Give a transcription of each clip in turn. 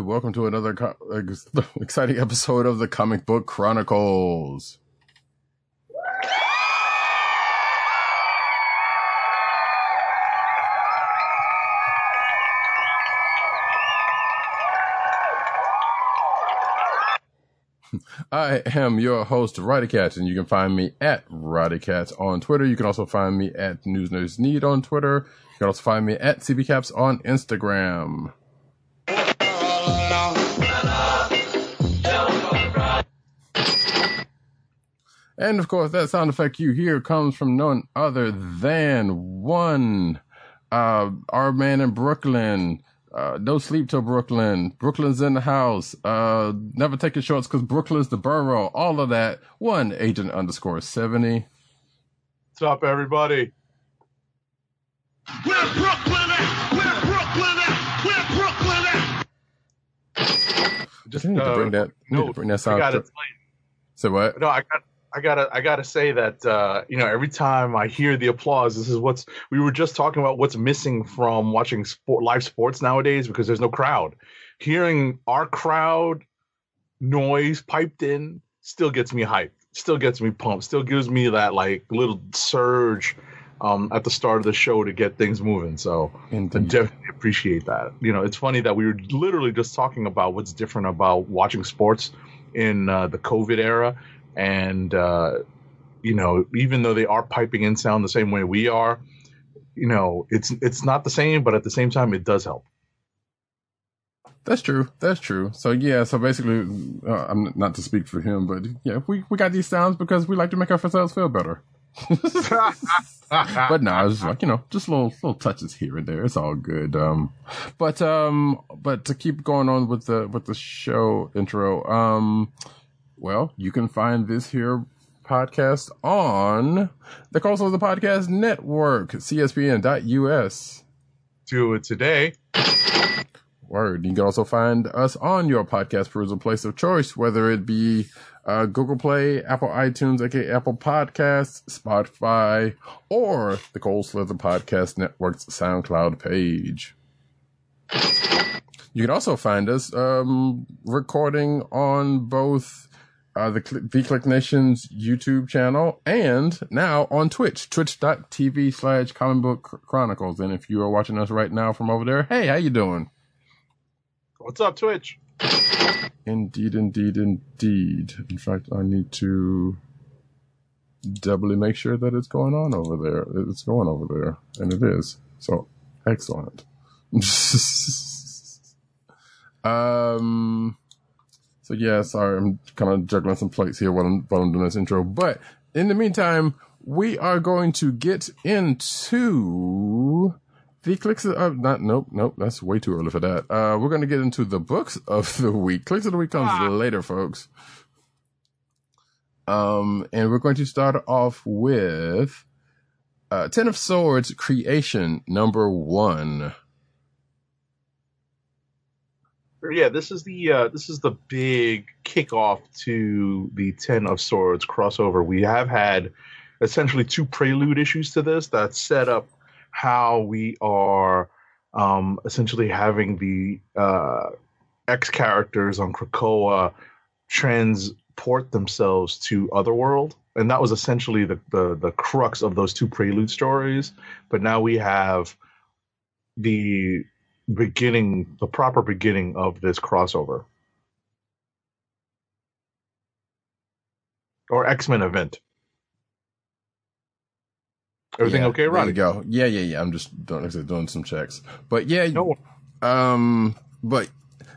Welcome to another co- exciting episode of the Comic Book Chronicles. I am your host, Roddycats, and you can find me at Roddycats on Twitter. You can also find me at News Nerds Need on Twitter. You can also find me at CBCaps on Instagram. And of course, that sound effect you hear comes from none other than one, uh, our man in Brooklyn. Uh, no sleep till Brooklyn. Brooklyn's in the house. Uh, never taking shorts because Brooklyn's the borough. All of that. One agent underscore 70. What's up, everybody? Where Brooklyn at? Where Brooklyn at? Where Brooklyn at? Just I need to uh, bring that, need no, to bring that I sound. gotta to- Say what? no, I got, I gotta, I gotta say that uh, you know every time I hear the applause, this is what's we were just talking about what's missing from watching sport, live sports nowadays because there's no crowd. Hearing our crowd noise piped in still gets me hyped, still gets me pumped, still gives me that like little surge um, at the start of the show to get things moving. So I Indeed. definitely appreciate that. You know, it's funny that we were literally just talking about what's different about watching sports in uh, the COVID era, and uh, you know, even though they are piping in sound the same way we are, you know, it's it's not the same, but at the same time, it does help. That's true. That's true. So yeah. So basically, uh, I'm not to speak for him, but yeah, we we got these sounds because we like to make ourselves feel better. but no, it's like you know, just little little touches here and there. It's all good. Um, but um, but to keep going on with the with the show intro, um, well, you can find this here podcast on the Cold Slither Podcast Network, CSPN.us. Do it today. Word. You can also find us on your podcast perusal place of choice, whether it be uh, Google Play, Apple iTunes, aka Apple Podcasts, Spotify, or the Cold Slither Podcast Network's SoundCloud page. You can also find us um, recording on both uh, the, Cl- the Click Nation's YouTube channel and now on Twitch, twitch.tv slash comic book chronicles. And if you are watching us right now from over there, hey, how you doing? What's up, Twitch? Indeed, indeed, indeed. In fact, I need to doubly make sure that it's going on over there. It's going over there, and it is. So, excellent. um. So yeah, sorry, I'm kind of juggling some plates here while I'm while I'm doing this intro. But in the meantime, we are going to get into the clicks of not nope nope that's way too early for that. Uh, we're gonna get into the books of the week. Clicks of the week comes later, folks. Um, and we're going to start off with uh, Ten of Swords creation number one. Yeah, this is the uh, this is the big kickoff to the Ten of Swords crossover. We have had essentially two prelude issues to this that set up how we are um, essentially having the uh, X characters on Krakoa transport themselves to Otherworld, and that was essentially the, the the crux of those two prelude stories. But now we have the beginning, the proper beginning of this crossover. Or X Men event. Everything Yeah, okay, there Ronnie? you go. Yeah, yeah, yeah. I'm just doing, like I said, doing some checks, but yeah, No. um, but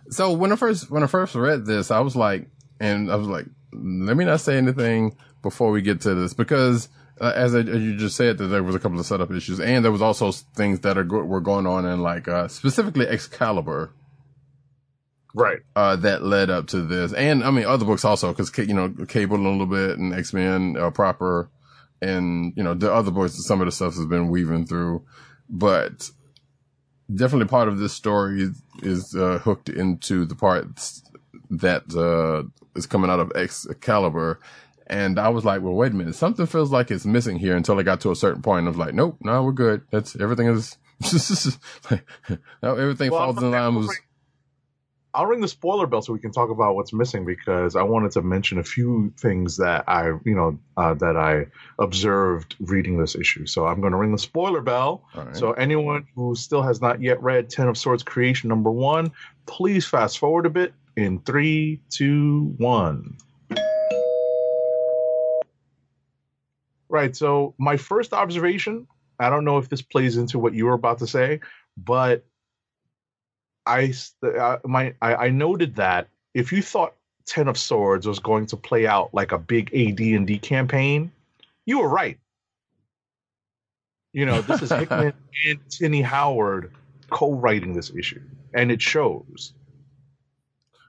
So when I first when I first read this, I was like, and I was like, let me not say anything before we get to this because. Uh, as, I, as you just said, that there was a couple of setup issues, and there was also things that are go- were going on in like uh, specifically Excalibur, Right. uh, that led up to this. And I mean, other books also, cause, you know, Cable a little bit and X-Men, uh, proper and, you know, the other books, some of the stuff has been weaving through, but definitely part of this story is, is uh, hooked into the parts that, uh, is coming out of Excalibur. And I was like, well, wait a minute. Something feels like it's missing here until I got to a certain point. I was like, nope, no, we're good. That's everything is, no, everything Well, falls in line. I'll Was, ring- I'll ring the spoiler bell so we can talk about what's missing because I wanted to mention a few things that I, you know, uh, that I observed reading this issue. So I'm going to ring the spoiler bell. right. So anyone who still has not yet read Ten of Swords Creation number one, please fast forward a bit in three, two, one. Right. So my first observation, I don't know if this plays into what you were about to say, but I uh, my I, I noted that if you thought Ten of Swords was going to play out like a big AD and D campaign, you were right. You know, this is Hickman and Tini Howard co-writing this issue, and it shows.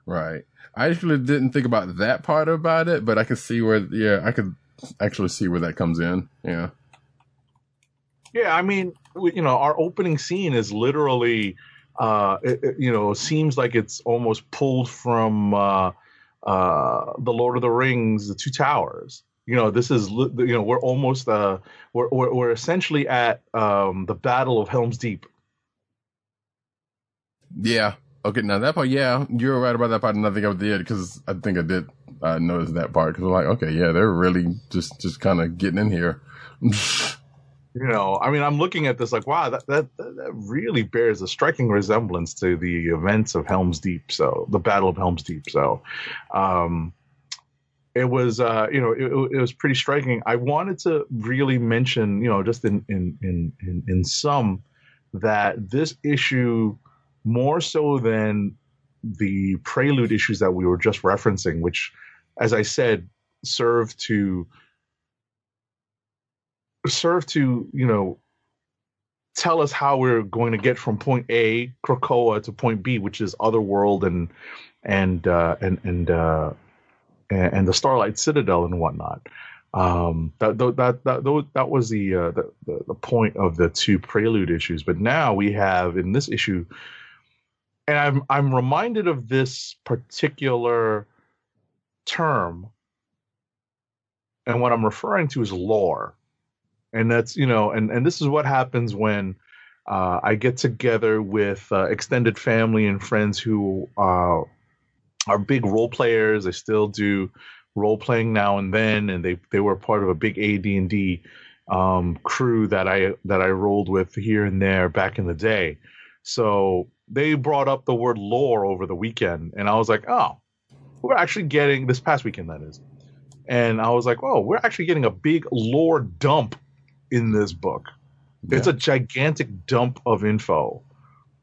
Right. I actually didn't think about that part about it, but I can see where, yeah, I could actually see where that comes in. Yeah. Yeah, I mean, we, you know, our opening scene is literally, uh, it, it, you know, seems like it's almost pulled from uh, uh, the Lord of the Rings, the Two Towers. You know, this is, you know, we're almost, uh, we're, we're, we're essentially at um, the Battle of Helm's Deep. Yeah. Okay. Now that part, yeah, you're right about that part. And I think I did because I think I did uh, noticed that part because I'm like, okay, yeah, they're really just, just kind of getting in here. You know, I mean, I'm looking at this like, wow, that, that that really bears a striking resemblance to the events of Helm's Deep. So, the Battle of Helm's Deep. So, um, it was, uh, you know, it, it was pretty striking. I wanted to really mention, you know, just in in in in, in sum, that this issue, more so than the prelude issues that we were just referencing, which, as I said, serve to serve to you know tell us how we're going to get from point A, Krakoa, to point B, which is Otherworld and and uh, and and uh, and, the Starlight Citadel and whatnot. Um, that that that that, was the, uh, the the point of the two prelude issues. But now we have in this issue, and I'm I'm reminded of this particular term, and what I'm referring to is lore. And that's you know and and this is what happens when uh, i get together with uh, extended family and friends who uh, are big role players. They still do role playing now and then. And they they were part of a big ad&d um, crew that i that i rolled with here and there back in the day. So they brought up the word lore over the weekend and i was like oh we're actually getting this past weekend that is and i was like oh we're actually getting a big lore dump in this book. It's a gigantic dump of info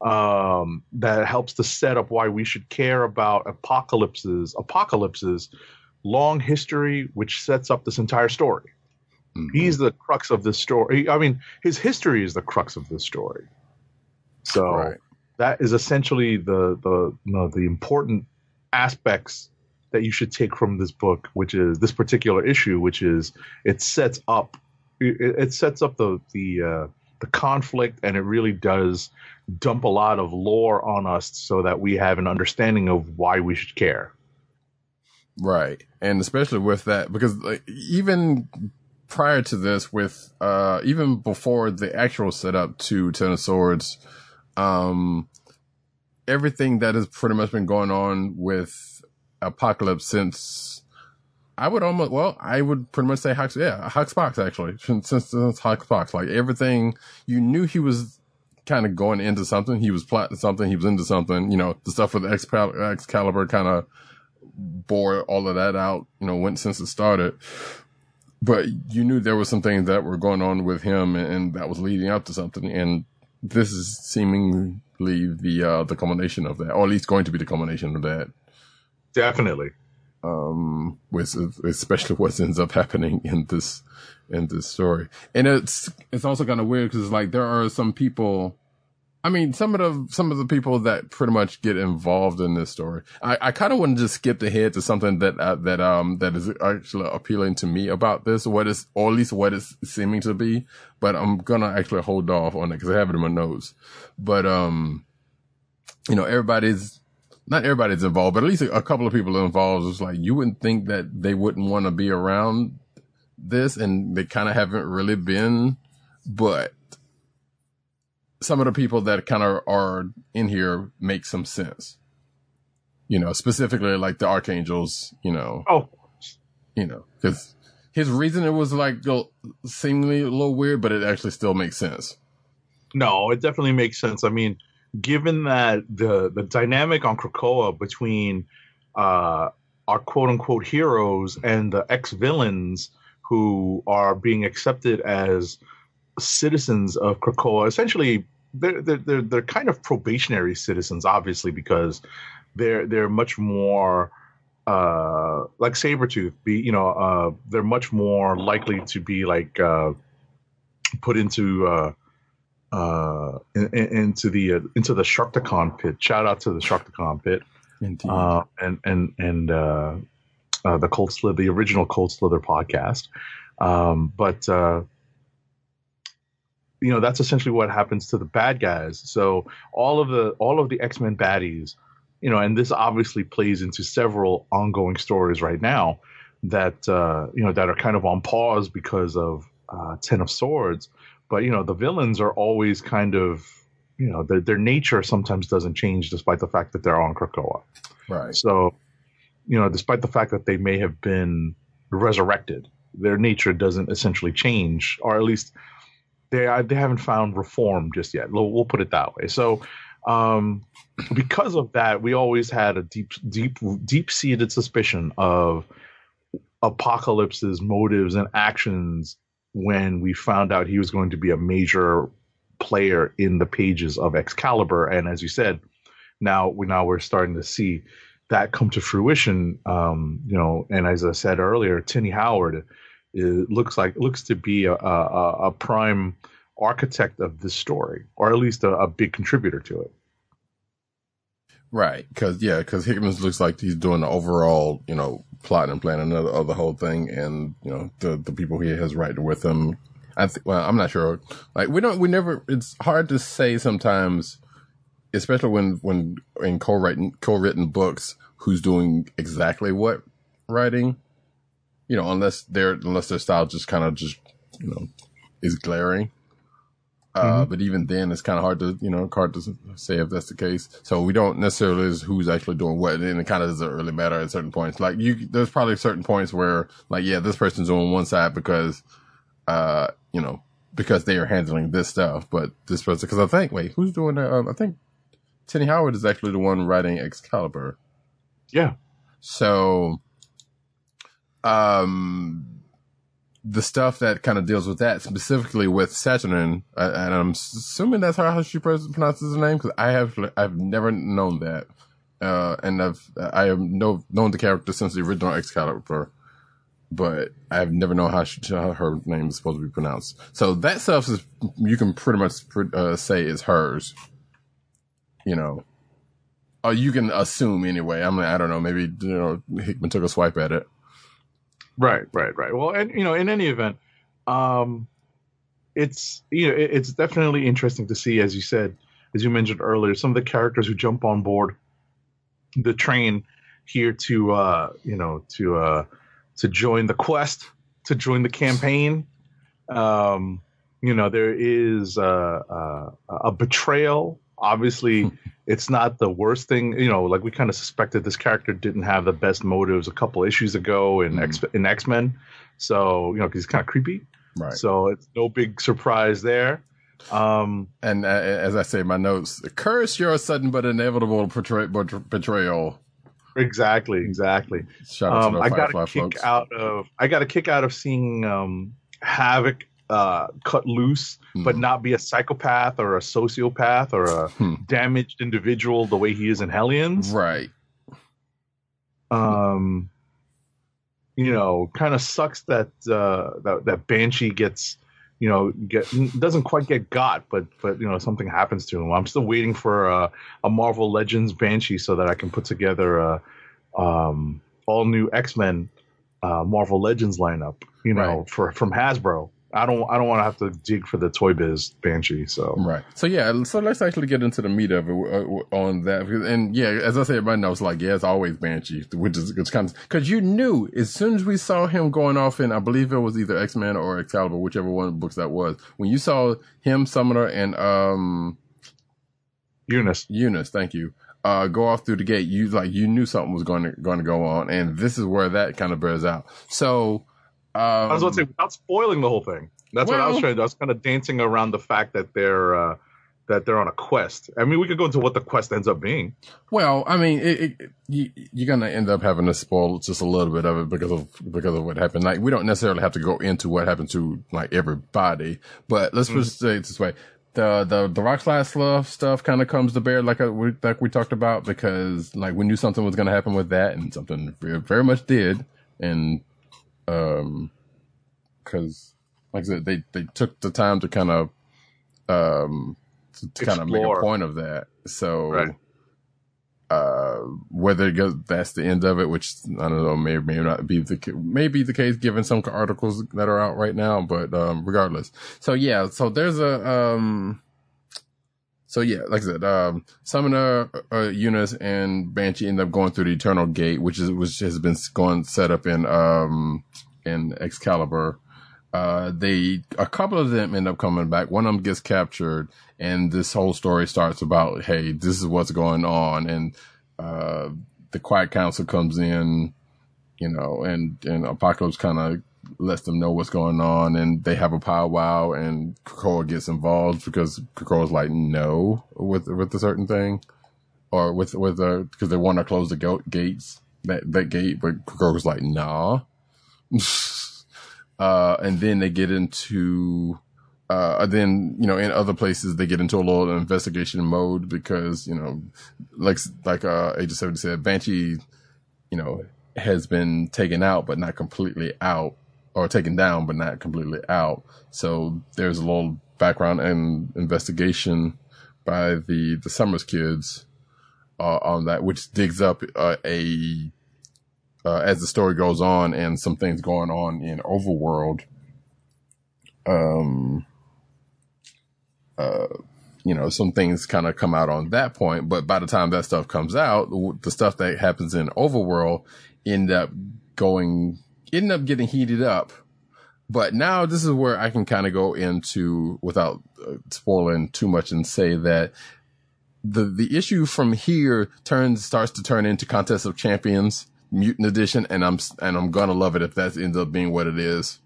um, that helps to set up why we should care about apocalypses, apocalypses, long history, which sets up this entire story. Mhm. He's the crux of this story. I mean, his history is the crux of this story. So Right. That is essentially the the you know, the important aspects that you should take from this book, which is this particular issue, which is it sets up it, it sets up the the uh, the conflict, and it really does dump a lot of lore on us so that we have an understanding of why we should care. Right. And especially with that, because like, even prior to this, with, uh, even before the actual setup to Ten of Swords, um, everything that has pretty much been going on with Apocalypse since, I would almost, well, I would pretty much say Hux, yeah, Hoxpox actually, since, since since Hoxpox, like everything, you knew he was kind of going into something, he was plotting something, he was into something, you know, the stuff with Excal- Excalibur kind of, bore all of that out, you know, went since it started. But you knew there was some things that were going on with him and, and that was leading up to something. And this is seemingly the uh, the combination of that, or at least going to be the combination of that. Definitely. um, with especially what ends up happening in this in this story. And it's it's also kind of weird because like there are some people. I mean, some of the some of the people that pretty much get involved in this story. I, I kind of want to just skip ahead to something that uh, that um that is actually appealing to me about this, what is or at least what it's seeming to be. But I'm gonna actually hold off on it because I have it in my notes. But um, you know, everybody's not everybody's involved, but at least a, a couple of people involved. It's like you wouldn't think that they wouldn't want to be around this, and they kind of haven't really been. But some of the people that kind of are in here make some sense. You know, specifically like the archangels. You know, Oh, you know, because his reasoning was like seemingly a little weird, but it actually still makes sense. No, it definitely makes sense. I mean, given that the the dynamic on Krakoa between uh, our quote unquote heroes and the ex villains who are being accepted as citizens of Krakoa, essentially they're they're they're, they're kind of probationary citizens, obviously, because they're they're much more uh like Sabretooth be you know uh they're much more likely to be like uh put into uh uh in, in- into the uh, into the Sharktacon pit. Shout out to the Sharktacon pit. Indeed. uh and and and uh, uh the Cold Slither the original Cold Slither podcast. Um but uh you know that's essentially what happens to the bad guys. So all of the all of the x-men baddies you know and this obviously plays into several ongoing stories right now that uh you know that are kind of on pause because of uh ten of swords. But you know the villains are always kind of you know their, their nature sometimes doesn't change despite the fact that they're on krakoa. Right. so, you know, despite the fact that they may have been resurrected, their nature doesn't essentially change, or at least they they haven't found reform just yet. We'll, we'll put it that way. So, um, because of that, we always had a deep, deep, deep seated suspicion of Apocalypse's motives and actions when we found out he was going to be a major player in the pages of Excalibur. And as you said, now we now we're starting to see that come to fruition. Um, you know, and as I said earlier, Tini Howard it looks like looks to be a, a, a prime architect of this story, or at least a, a big contributor to it. Right, because yeah, because Hickman looks like he's doing the overall, you know, plot and planning of, the whole thing, and you know, the the people he has writing with him. I think. Well, I'm not sure. Like we don't, we never. It's hard to say sometimes, especially when when in co-written co-written books, who's doing exactly what writing. You know, unless their unless their style just kind of just you know is glaring. Uh, but even then, it's kind of hard to, you know, hard to say if that's the case. So we don't necessarily is who's actually doing what, and it kind of doesn't really matter at certain points. Like you, there's probably certain points where, like, yeah, this person's on one side because, uh, you know, because they are handling this stuff, but this person, because I think, wait, who's doing that? Um, I think Tini Howard is actually the one writing Excalibur. Yeah, So, um, the stuff that kind of deals with that specifically with Saturnyne, and I'm assuming that's how she pronounces the name because I have I've never known that, uh, and I've I have no known the character since the original Excalibur, but I've never known how, she, how her name is supposed to be pronounced. So that stuff is you can pretty much uh, say is hers, you know. Or you can assume anyway. I'm I don't know. Maybe you know Hickman took a swipe at it. Right, right, right. Well, and you know, in any event, um, it's you know, it, it's definitely interesting to see, as you said, as you mentioned earlier, some of the characters who jump on board the train here to, uh, you know, to uh, to join the quest, to join the campaign. Um, you know, there is uh, uh, a betrayal. Obviously, it's not the worst thing. You know, like we kind of suspected this character didn't have the best motives a couple issues ago in X in X Men. So you know, 'cause he's kind of creepy. Right. So it's no big surprise there. Um, And uh, as I say in my notes, curse your sudden but inevitable betray- betrayal. exactly, exactly. Shout out Um, I got a kick folks. out of I got a kick out of seeing um, Havoc uh, cut loose, but Mhm. not be a psychopath or a sociopath or a Hmm. damaged individual the way he is in Hellions. Right. Um, you know, kind of sucks that uh, that that Banshee gets, you know, get doesn't quite get got, but but you know something happens to him. I'm still waiting for a, a Marvel Legends Banshee so that I can put together a um, all new X Men uh, Marvel Legends lineup. You know, Right. for from Hasbro. I don't I don't want to have to dig for the Toy Biz Banshee. So Right. So yeah, so let's actually get into the meat of it uh, on that. And yeah, as I said, everybody knows, like, yeah, it's always Banshee, which is it's kind of because you knew as soon as we saw him going off in, I believe it was either X Men or Excalibur, whichever one of the books that was. When you saw him, Summoner, and um Eunice. Eunice, thank you, uh, go off through the gate, you like you knew something was going to going to go on, and this is where that kind of bears out. So. Um, I was about to say without spoiling the whole thing. That's what I was trying to do. I was kind of dancing around the fact that they're uh, that they're on a quest. I mean, we could go into what the quest ends up being. Well, I mean, it, it, you, you're gonna end up having to spoil just a little bit of it because of because of what happened. Like, we don't necessarily have to go into what happened to like everybody, but let's just say it this way: the the the rock slide stuff stuff kind of comes to bear, like uh, we like we talked about, because like we knew something was gonna happen with that, and something very, very much did, and um, because like I said, they they took the time to kind of um to, to kind of make a point of that. So Right. uh, whether it goes, that's the end of it, which I don't know, may may not be the may be the case given some articles that are out right now, but um, regardless. So yeah, so there's a um, so yeah, like I said, um, Summoner, uh, Eunice, and Banshee end up going through the Eternal Gate, which is which has been going set up in um in Excalibur. Uh, they a couple of them end up coming back. One of them gets captured, and this whole story starts about, hey, this is what's going on, and uh, the Quiet Council comes in, you know, and and Apocalypse kind of lets them know what's going on, and they have a powwow, and Krakoa gets involved because Krakoa's like no with with a certain thing, or with with the because they want to close the go- gates that that gate, but Krakoa's like nah. uh, and then they get into uh, then you know in other places they get into a little investigation mode because you know like like uh Age of Seventy said Banshee you know has been taken out but not completely out or taken down but not completely out so there's a little background and investigation by the the Summers kids uh, on that which digs up uh, a uh, as the story goes on and some things going on in Overworld. Um, uh, you know, some things kind of come out on that point, but by the time that stuff comes out, the, the stuff that happens in Overworld end up going, end up getting heated up. But now this is where I can kind of go into without uh, spoiling too much and say that the the issue from here turns starts to turn into contest of champions mutant edition and i'm and i'm gonna love it if that ends up being what it is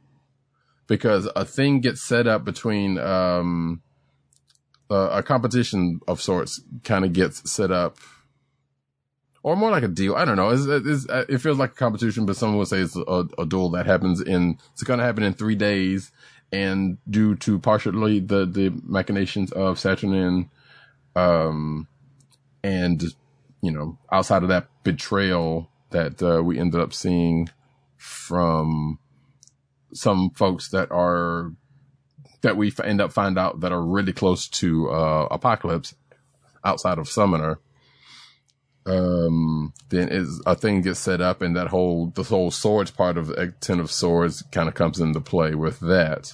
because a thing gets set up between um uh, a competition of sorts kind of gets set up or more like a deal. I don't know. It's, it's, it feels like a competition, but someone would say it's a, a duel that happens in, it's going to happen in three days. And due to partially the, the machinations of Saturnyne, um, and, you know, outside of that betrayal that, uh, we ended up seeing from some folks that are, that we end up find out that are really close to, uh, Apocalypse outside of Summoner um, then is a thing gets set up and that whole, the whole swords part of the Ten of Swords kind of comes into play with that.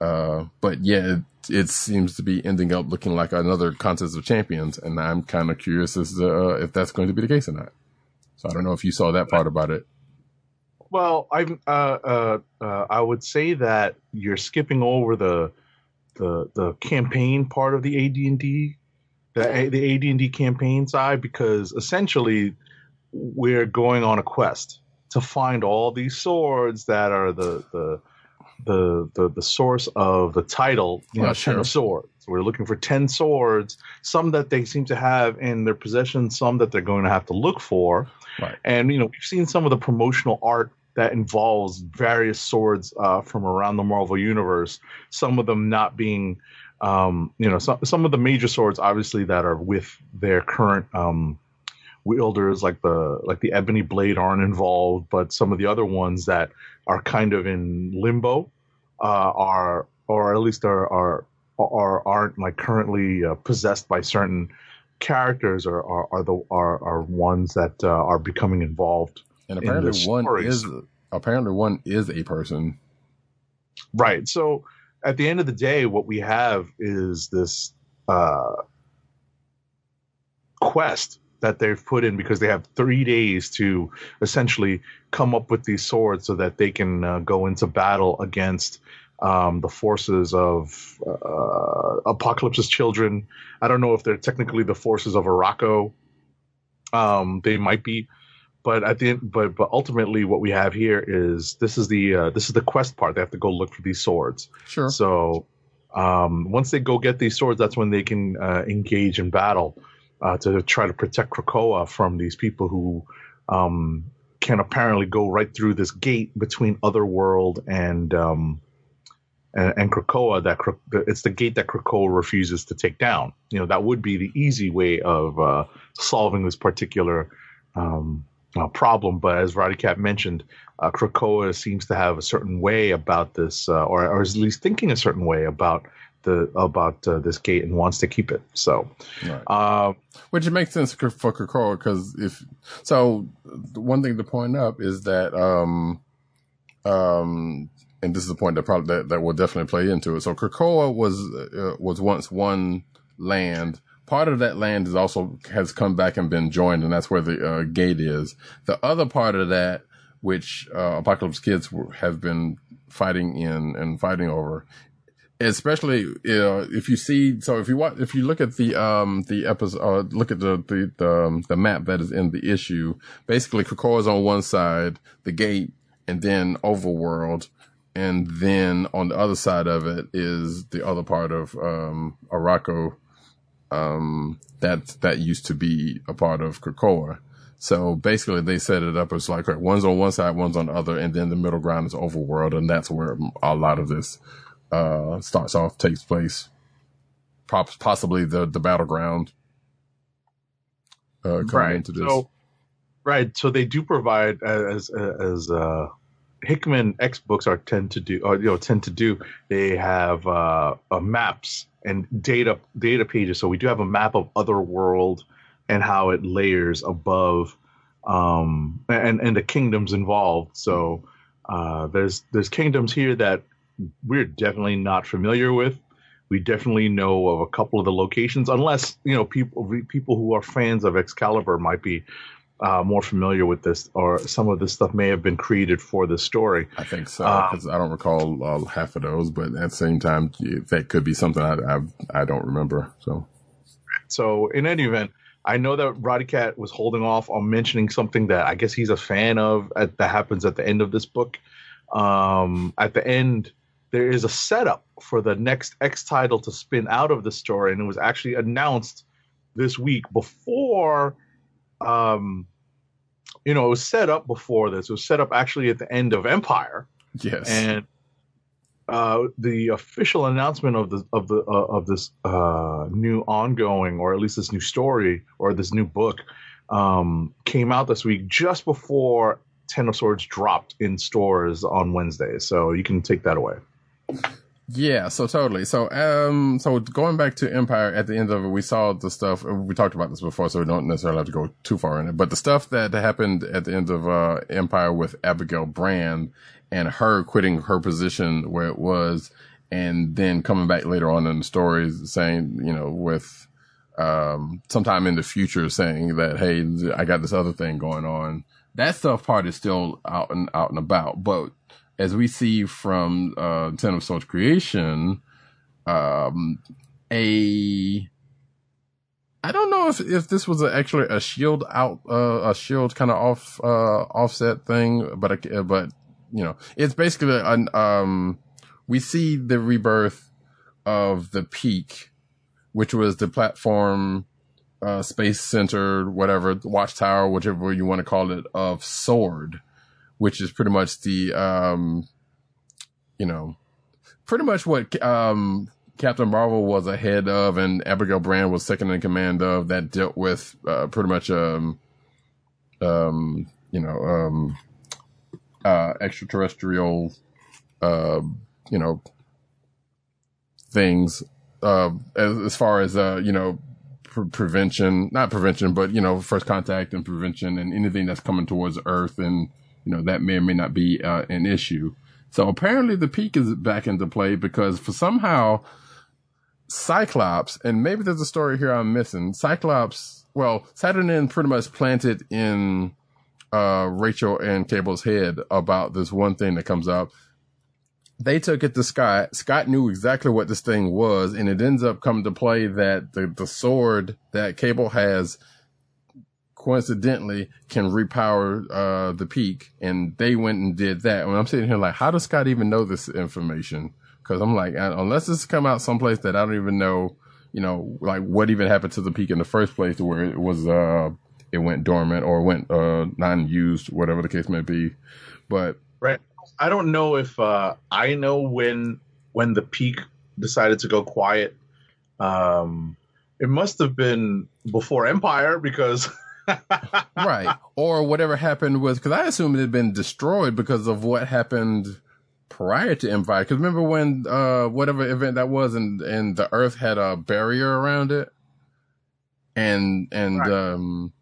Uh, but yeah, it, it seems to be ending up looking like another contest of champions. And I'm kind of curious as to uh, if that's going to be the case or not. So I don't know if you saw that part about it. Well, I'm uh, uh, uh, I would say that you're skipping over the the the campaign part of the AD&D, the the AD&D campaign side because essentially we're going on a quest to find all these swords that are the the the the, the source of the title, you Oh, know, sure. ten swords. We're looking for ten swords, some that they seem to have in their possession, some that they're going to have to look for. Right. And you know, we've seen some of the promotional art that involves various swords uh, from around the Marvel universe. Some of them not being, um, you know, some some of the major swords obviously that are with their current um, wielders, like the like the Ebony Blade, aren't involved, but some of the other ones that are kind of in limbo uh, are, or at least are are are aren't like currently uh, possessed by certain characters are are, are the are, are ones that uh, are becoming involved And apparently the one stories. is apparently one is a person. Right. So at the end of the day, what we have is this uh, quest that they've put in because they have three days to essentially come up with these swords so that they can uh, go into battle against um, the forces of uh, Apocalypse's children. I don't know if they're technically the forces of Arakko. Um, they might be, but at the end, but but ultimately, what we have here is this is the uh, this is the quest part. They have to go look for these swords. Sure. So um, once they go get these swords, that's when they can uh, engage in battle uh, to try to protect Krakoa from these people who um, can apparently go right through this gate between Otherworld and um, and, and Krakoa. That it's the gate that Krakoa refuses to take down. You know that would be the easy way of uh, solving this particular um, uh, problem. But as Roddy Cat mentioned, uh, Krakoa seems to have a certain way about this, uh, or, or is at least thinking a certain way about the about uh, this gate and wants to keep it. So, Right. uh, Which makes sense for Krakoa because if so, one thing to point up is that um um and this is the point that probably that, that will definitely play into it. So Krakoa was uh, was once one land. Part of that land is also has come back and been joined, and that's where the uh, gate is. The other part of that, which uh, Apocalypse Kids have been fighting in and fighting over, especially uh, if you see so if you watch if you look at the um the episode uh, look at the the the, um, the map that is in the issue basically Krakoa is on one side the gate and then overworld and then on the other side of it is the other part of um Arakko um that that used to be a part of Krakoa so basically they set it up as like one's on one side one's on the other and then the middle ground is overworld and that's where a lot of this uh, starts off takes place, possibly the the battleground. Uh, coming right. into this, So, right. So they do provide as as uh, Hickman X books are tend to do, or you know, tend to do. They have uh, uh, maps and data data pages. So we do have a map of other world and how it layers above, um, and and the kingdoms involved. So uh, there's there's kingdoms here that we're definitely not familiar with. We definitely know of a couple of the locations, unless you know people people who are fans of Excalibur might be uh, more familiar with this, or some of this stuff may have been created for this story. I think so um, I don't recall uh, half of those, but at the same time, that could be something I I, I don't remember. So So in any event, I know that Roddy Cat was holding off on mentioning something that I guess he's a fan of at, that happens at the end of this book. Um, at the end, there is a setup for the next X title to spin out of the story, and it was actually announced this week before. Um, you know, it was set up before this. It was set up actually at the end of Empyre yes, and uh, the official announcement of the of the uh, of this uh, new ongoing, or at least this new story, or this new book, um, came out this week just before Ten of Swords dropped in stores on Wednesday. So you can take that away. Yeah, so totally. So, um, so going back to Empyre at the end of it, we saw the stuff, we talked about this before, so we don't necessarily have to go too far in it, but the stuff that happened at the end of, uh, Empyre with Abigail Brand and her quitting her position where it was and then coming back later on in the stories saying, you know, with, um, sometime in the future saying that, Hey, I got this other thing going on. That stuff part is still out and out and about, but as we see from uh, Ten of Swords creation, um, a I don't know if if this was a, actually a shield out uh, a shield kind of off uh, offset thing, but but you know it's basically an um we see the rebirth of the peak, which was the platform. Uh, space center, whatever, watchtower, whichever you want to call it, of Sword, which is pretty much the, um, you know, pretty much what, um, Captain Marvel was ahead of and Abigail Brand was second in command of that dealt with, uh, pretty much, um, um, you know, um, uh, extraterrestrial, uh, you know, things, uh, as, as far as, uh, you know, pre- prevention, not prevention, but, you know, first contact and prevention and anything that's coming towards Earth and, you know, that may or may not be, uh, an issue. So apparently the peak is back into play because for somehow Cyclops, and maybe there's a story here I'm missing. Cyclops, well, Saturnyne pretty much planted in uh, Rachel and Cable's head about this one thing that comes up. They took it to Scott. Scott knew exactly what this thing was, and it ends up coming to play that the, the sword that Cable has coincidentally can repower uh, the peak, and they went and did that. And I'm sitting here like, how does Scott even know this information? Because I'm like, uh, unless this come out someplace that I don't even know, you know, like what even happened to the peak in the first place, where it was, uh, it went dormant or went uh, non-used, whatever the case may be. But Right. I don't know if uh, I know when when the peak decided to go quiet. Um, it must have been before Empyre because right, or whatever happened was because I assume it had been destroyed because of what happened prior to Empyre. Because remember when uh, whatever event that was, and and the Earth had a barrier around it, and and Right. um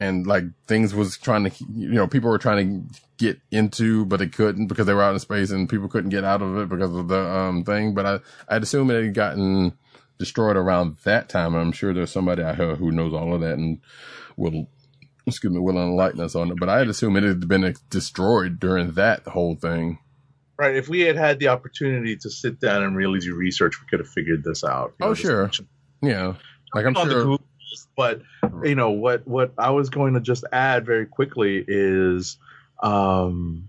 and like things was trying to you know people were trying to get into but they couldn't because they were out in space and people couldn't get out of it because of the um thing but i i'd assume it had gotten destroyed around that time i'm sure there's somebody out here who knows all of that and will excuse me will enlighten us on it but i'd assume it had been destroyed during that whole thing right, if we had had the opportunity to sit down and really do research, we could have figured this out. You Oh, know, sure. yeah like i'm the sure Googles, but you know what what I was going to just add very quickly is um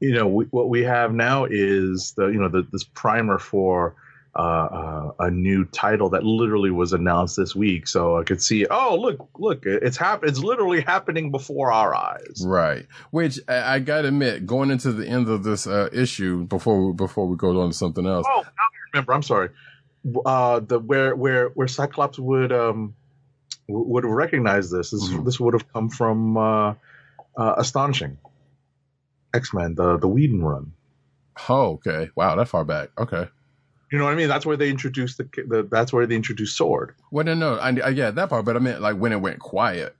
you know we, what we have now is the you know the, this primer for uh, uh, a new title that literally was announced this week so I could see oh look look it's hap- it's literally happening before our eyes Right. Which I, I gotta admit, going into the end of this uh, issue before we, before we go on to something else. oh now I remember I'm sorry uh the where where where Cyclops would um would have recognized this this, Mhm. this would have come from uh, uh astonishing X-Men the the Whedon run Oh, okay. Wow, that far back. Okay. You know what I mean that's where they introduced the, the that's where they introduced Sword Well, no, no, I, I get that part, but I meant like when it went quiet.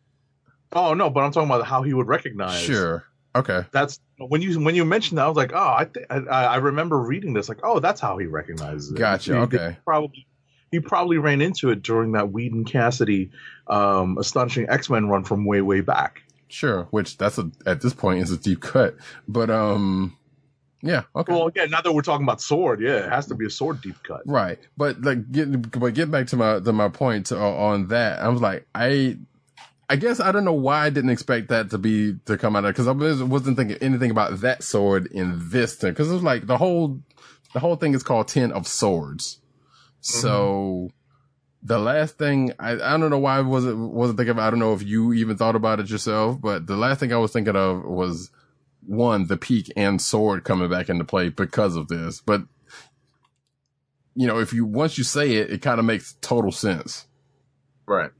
oh no but I'm talking about how he would recognize Sure. Okay. that's when you when you mentioned that I was like oh I th- I, I remember reading this like oh that's how he recognizes it Gotcha, He- he okay. probably he probably ran into it during that Whedon Cassidy um astonishing X-Men run from way way back Sure. Which that's a at this point is a deep cut, but um, yeah. Okay. Well, again, now that we're talking about sword, yeah, it has to be a sword deep cut. Right, but like, get, but get back to my to my point uh, on that. I was like, I, I guess I don't know why I didn't expect that to be to come out of because I was- wasn't thinking anything about that sword in this thing because it was like the whole the whole thing is called Ten of Swords. So the last thing I I don't know why I wasn't wasn't thinking of I don't know if you even thought about it yourself, but the last thing I was thinking of was one the peak and sword coming back into play because of this, but you know, if you once you say it, it kind of makes total sense. Right.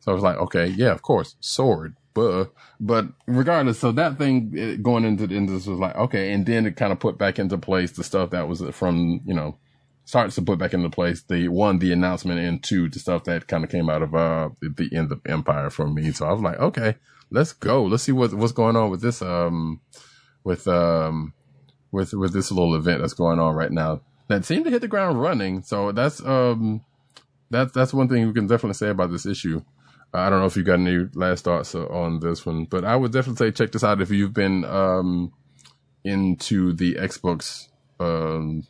So I was like, okay, yeah, of course, sword, but But regardless, so that thing eh, going into the into this was like, okay, and then it kind of put back into place the stuff that was from you know starts to put back into place the one the announcement and two the stuff that kind of came out of uh the end of Empyre for me. So I was like, okay, let's go, let's see what what's going on with this um with um with with this little event that's going on right now that seemed to hit the ground running. So that's um that's that's one thing we can definitely say about this issue. I don't know if you got any last thoughts on this one, but I would definitely say check this out if you've been um into the X books, um,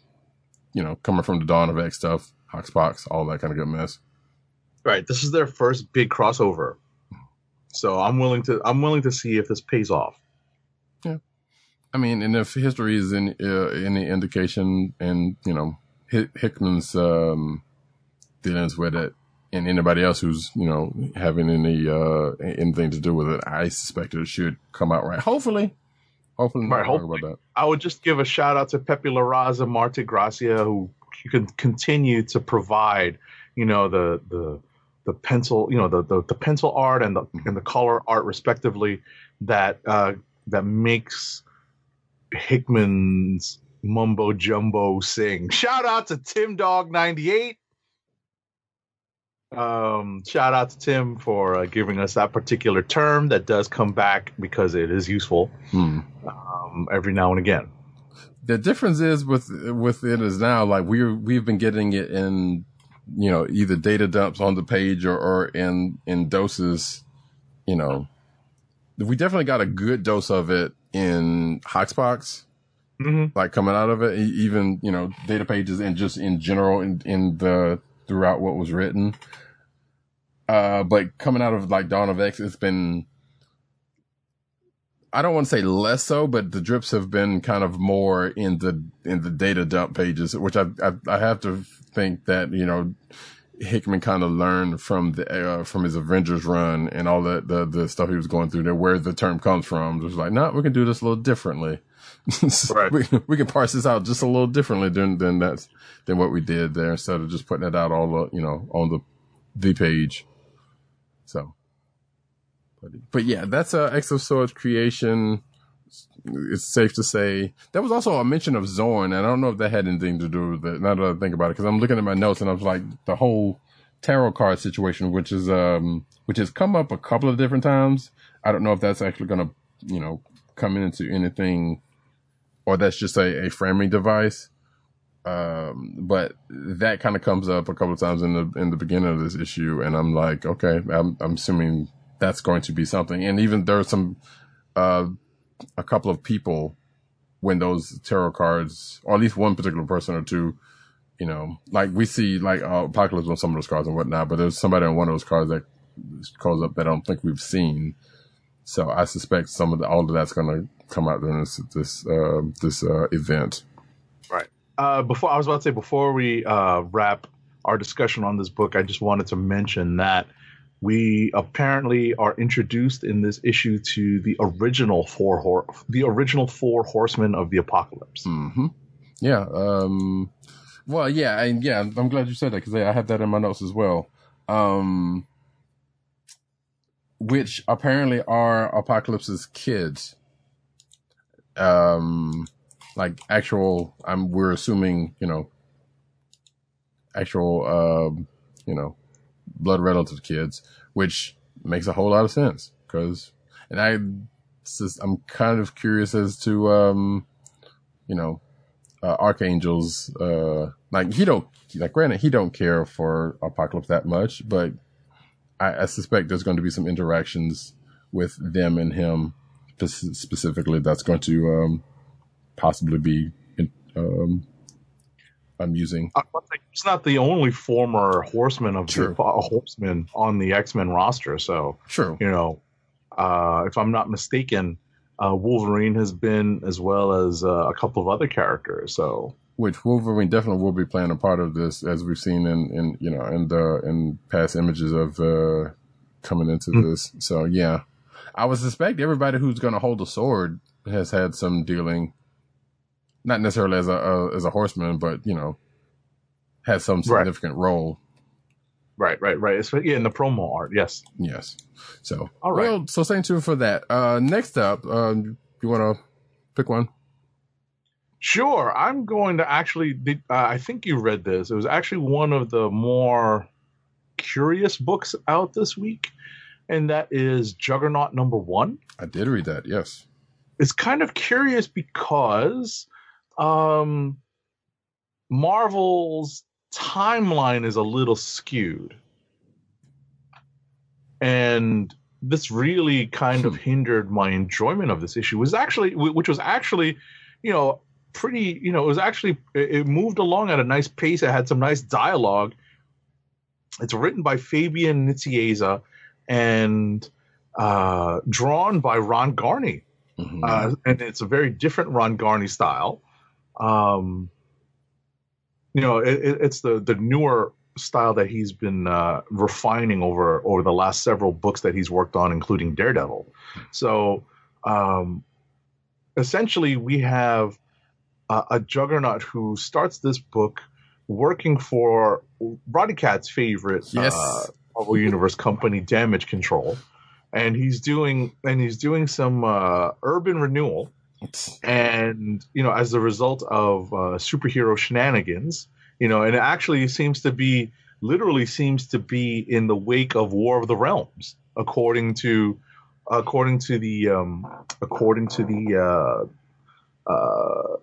you know, coming from the Dawn of X stuff, Hoxpox, all that kind of good mess. Right. This is their first big crossover. So I'm willing to I'm willing to see if this pays off. Yeah, I mean, and if history is in, uh, any indication, and you know Hickman's um, dealings with it, and anybody else who's you know having any uh, anything to do with it, I suspect it should come out right. Hopefully, hopefully Right, hopefully. about that. I would just give a shout out to Pepe Larraza, Marte Gracia, who can continue to provide, you know, the the the pencil, you know, the the, the pencil art and the and the color art respectively that uh, that makes Hickman's mumbo jumbo sing. Shout out to Tim Dog ninety eight. Um, shout out to Tim for uh, giving us that particular term that does come back because it is useful Hmm. um, every now and again. The difference is with with it is now like we're we've been getting it in you know either data dumps on the page or, or in in doses. You know, we definitely got a good dose of it in Hoxpox. Mm-hmm. like coming out of it, even you know data pages and just in general in, in the throughout what was written. Uh, but coming out of like Dawn of X, it's been I don't want to say less so, but the drips have been kind of more in the in the data dump pages, which I I, I have to think that you know Hickman kind of learned from the uh, from his Avengers run and all that the the stuff he was going through there, where the term comes from. It was like, no, we can do this a little differently. Right. we we can parse this out just a little differently than than that's than what we did there instead of just putting it out all the you know on the the page. So, but, but yeah, that's a Swords creation. It's safe to say that was also a mention of Zorn, and I don't know if that had anything to do with it. Now that I think about it, because I'm looking at my notes and I was like, the whole tarot card situation, which is um, which has come up a couple of different times. I don't know if that's actually going to, you know, come into anything, or that's just a, a framing device. Um, but that kind of comes up a couple of times in the in the beginning of this issue, and I'm like, okay, I'm I'm assuming that's going to be something. And even there are some, uh, a couple of people when those tarot cards, or at least one particular person or two, you know, like we see like uh, apocalypse on some of those cards and whatnot, but there's somebody on one of those cards that calls up that I don't think we've seen. So I suspect some of the, all of that's going to come out during this this uh, this uh, event. Right. Uh, before I was about to say before we uh, wrap our discussion on this book, I just wanted to mention that we apparently are introduced in this issue to the original four hor- the original four horsemen of the apocalypse. hmm Yeah. Um, well, yeah, and yeah, I'm glad you said that because I have that in my notes as well. Um, which apparently are Apocalypse's kids. Um, like actual, I'm, we're assuming, you know, actual, um, you know, blood relative kids, which makes a whole lot of sense because, and I, just- I'm kind of curious as to, um, you know, uh, Archangel's, uh, like he don't, like granted, he don't care for Apocalypse that much, but I, I suspect there's going to be some interactions with them and him specifically that's going to, um, possibly be, um, amusing. I He's not the only former horseman of the uh, horseman on the X Men roster, so you know, uh, if I'm not mistaken, uh, Wolverine has been as well as uh, a couple of other characters. So which Wolverine definitely will be playing a part of this, as we've seen in, in you know in the in past images of uh, coming into Mm. this. So yeah, I would suspect everybody who's going to hold a sword has had some dealing, not necessarily as a, a as a horseman, but you know, has some Right. significant role. right, right, right. It's, yeah, in the promo art, yes. Yes. So All right. Well, so stay tuned for that. Uh, next up, um, you want to pick one? Sure, I'm going to actually. did- Uh, I think you read this. It was actually one of the more curious books out this week, and that is Juggernaut number one. I did read that. Yes. It's kind of curious because um, Marvel's timeline is a little skewed, and this really kind of hindered my enjoyment of this issue. It was actually, which was actually, you know, pretty. You know, it was actually it moved along at a nice pace. It had some nice dialogue. It's written by Fabian Nicieza and uh, drawn by Ron Garney Mhm. uh, and it's a very different Ron Garney style. Um, you know, it, it, it's the the newer style that he's been uh, refining over over the last several books that he's worked on, including Daredevil. So, um, essentially we have a, a juggernaut who starts this book working for Roddy Cat's favorite Yes. uh, Marvel Universe company, Damage Control, and he's doing and he's doing some uh, urban renewal, and you know as a result of uh, superhero shenanigans, you know, and it actually seems to be literally seems to be in the wake of War of the Realms, according to according to the um, according to the uh, uh,